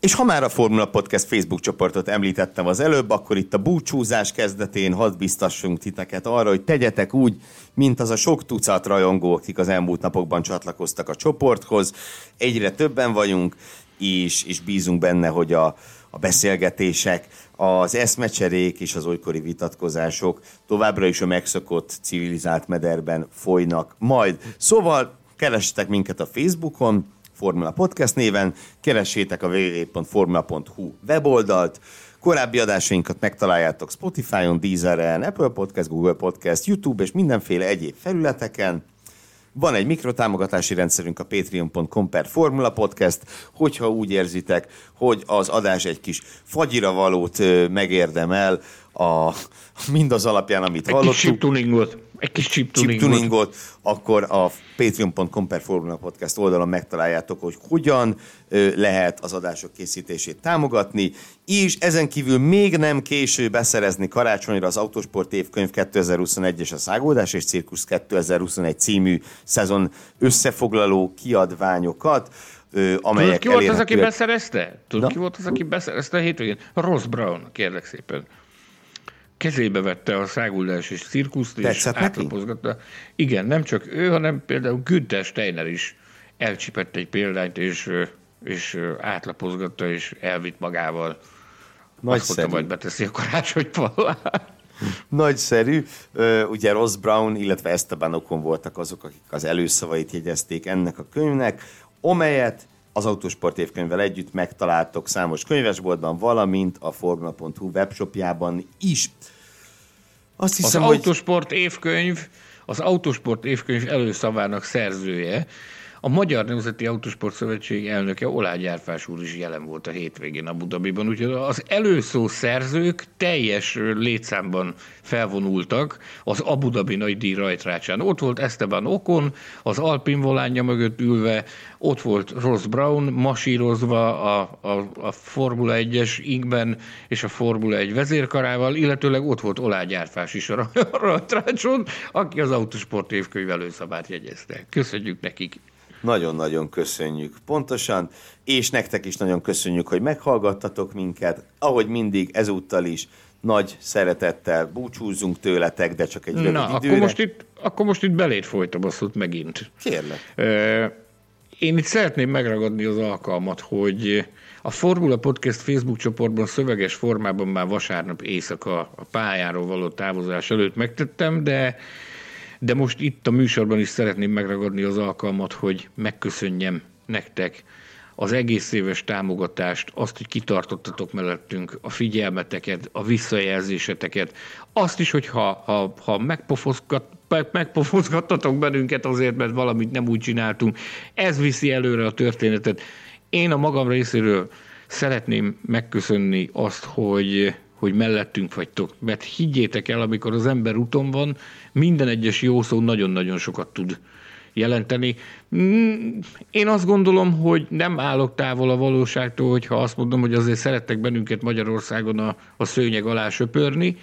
Speaker 1: És ha már a Formula Podcast Facebook csoportot említettem az előbb, akkor itt a búcsúzás kezdetén hadd biztassunk titeket arra, hogy tegyetek úgy, mint az a sok tucat rajongó, akik az elmúlt napokban csatlakoztak a csoporthoz. Egyre többen vagyunk, és, és bízunk benne, hogy a, a beszélgetések, az eszmecserék és az olykori vitatkozások továbbra is a megszokott civilizált mederben folynak majd. Szóval keressetek minket a Facebookon, Formula Podcast néven, keressétek a www.formula.hu weboldalt, Korábbi adásainkat megtaláljátok Spotify-on, Deezeren, Apple Podcast, Google Podcast, YouTube és mindenféle egyéb felületeken. Van egy mikrotámogatási rendszerünk a patreon.com per Formula Podcast, hogyha úgy érzitek, hogy az adás egy kis fagyira valót megérdemel, a, mindaz alapján, amit
Speaker 2: egy
Speaker 1: hallottuk.
Speaker 2: Kis tuningot. Egy kis chip tuningot.
Speaker 1: Chip tuningot, akkor a patreon.com per Formula Podcast oldalon megtaláljátok, hogy hogyan lehet az adások készítését támogatni, és ezen kívül még nem késő beszerezni karácsonyra az Autosport évkönyv 2021 és a Szágódás és Cirkusz 2021 című szezon összefoglaló kiadványokat, amelyek
Speaker 2: Tudod, ki volt az, aki beszerezte? Tudod, ki volt az, aki beszerezte a hétvégén? Ross Brown, kérlek szépen kezébe vette a száguldás és cirkuszt, és átlapozgatta. Igen, nem csak ő, hanem például Günther Steiner is elcsipett egy példányt, és, és átlapozgatta, és elvitt magával. Nagyszerű. Azt majd beteszi a karácsonyfalát.
Speaker 1: Nagyszerű. Ugye Ross Brown, illetve Esteban Ocon voltak azok, akik az előszavait jegyezték ennek a könyvnek, amelyet az Autosport évkönyvvel együtt megtaláltok számos könyvesboltban, valamint a Formula.hu webshopjában is.
Speaker 2: Azt hiszem, az hogy... Autosport évkönyv, az Autosport évkönyv előszavának szerzője, a Magyar Nemzeti Autosport Szövetség elnöke Olágy Árfás úr is jelen volt a hétvégén a Budabiban, úgyhogy az előszó szerzők teljes létszámban felvonultak az Abu Dhabi nagy díj rajtrácsán. Ott volt Esteban Okon, az Alpin volánja mögött ülve, ott volt Ross Brown masírozva a, a, a Formula 1-es ingben és a Formula 1 vezérkarával, illetőleg ott volt Olágy Árfás is a rajtrácson, aki az Autosport évkönyv előszabát jegyezte. Köszönjük nekik!
Speaker 1: Nagyon-nagyon köszönjük. Pontosan, és nektek is nagyon köszönjük, hogy meghallgattatok minket. Ahogy mindig, ezúttal is nagy szeretettel búcsúzunk tőletek, de csak egy rövid Na, időre.
Speaker 2: Akkor most itt, akkor most itt belét folytam azt megint.
Speaker 1: Kérlek.
Speaker 2: Én itt szeretném megragadni az alkalmat, hogy a Formula Podcast Facebook csoportban szöveges formában már vasárnap éjszaka a pályáról való távozás előtt megtettem, de de most itt a műsorban is szeretném megragadni az alkalmat, hogy megköszönjem nektek az egész éves támogatást, azt, hogy kitartottatok mellettünk, a figyelmeteket, a visszajelzéseteket, azt is, hogy ha, ha, ha megpofozgat, megpofozgattatok bennünket azért, mert valamit nem úgy csináltunk, ez viszi előre a történetet. Én a magam részéről szeretném megköszönni azt, hogy hogy mellettünk vagytok. Mert higgyétek el, amikor az ember úton van, minden egyes jó szó nagyon-nagyon sokat tud jelenteni. Mm, én azt gondolom, hogy nem állok távol a valóságtól, hogyha azt mondom, hogy azért szerettek bennünket Magyarországon a, a szőnyeg alá söpörni.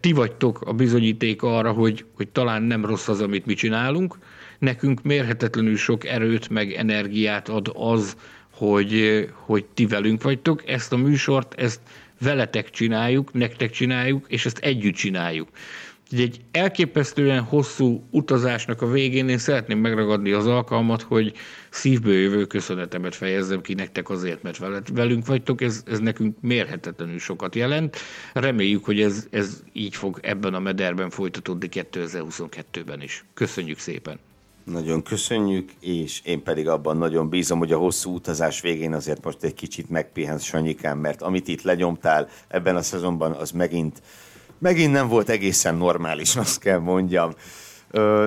Speaker 2: Ti vagytok a bizonyíték arra, hogy, hogy talán nem rossz az, amit mi csinálunk. Nekünk mérhetetlenül sok erőt meg energiát ad az, hogy, hogy ti velünk vagytok. Ezt a műsort, ezt veletek csináljuk, nektek csináljuk, és ezt együtt csináljuk. Egy elképesztően hosszú utazásnak a végén én szeretném megragadni az alkalmat, hogy szívből jövő köszönetemet fejezzem ki nektek azért, mert velünk vagytok, ez, ez nekünk mérhetetlenül sokat jelent. Reméljük, hogy ez, ez így fog ebben a mederben folytatódni 2022-ben is. Köszönjük szépen!
Speaker 1: Nagyon köszönjük, és én pedig abban nagyon bízom, hogy a hosszú utazás végén azért most egy kicsit megpihensz Sanyikám, mert amit itt lenyomtál ebben a szezonban, az megint, megint nem volt egészen normális, azt kell mondjam.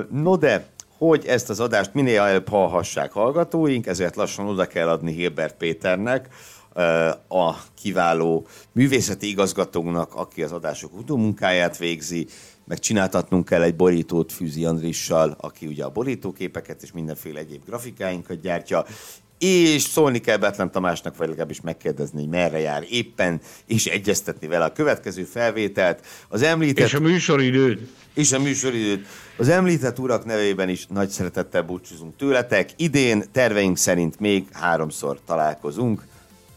Speaker 1: No de, hogy ezt az adást minél előbb hallhassák hallgatóink, ezért lassan oda kell adni Hilbert Péternek, a kiváló művészeti igazgatónak, aki az adások utómunkáját végzi, meg csináltatnunk kell egy borítót Fűzi Andrissal, aki ugye a borítóképeket és mindenféle egyéb grafikáinkat gyártja, és szólni kell Betlen Tamásnak, vagy legalábbis megkérdezni, hogy merre jár éppen, és egyeztetni vele a következő felvételt. Az említett...
Speaker 2: És a műsoridőt.
Speaker 1: És a műsoridőt. Az említett urak nevében is nagy szeretettel búcsúzunk tőletek. Idén terveink szerint még háromszor találkozunk.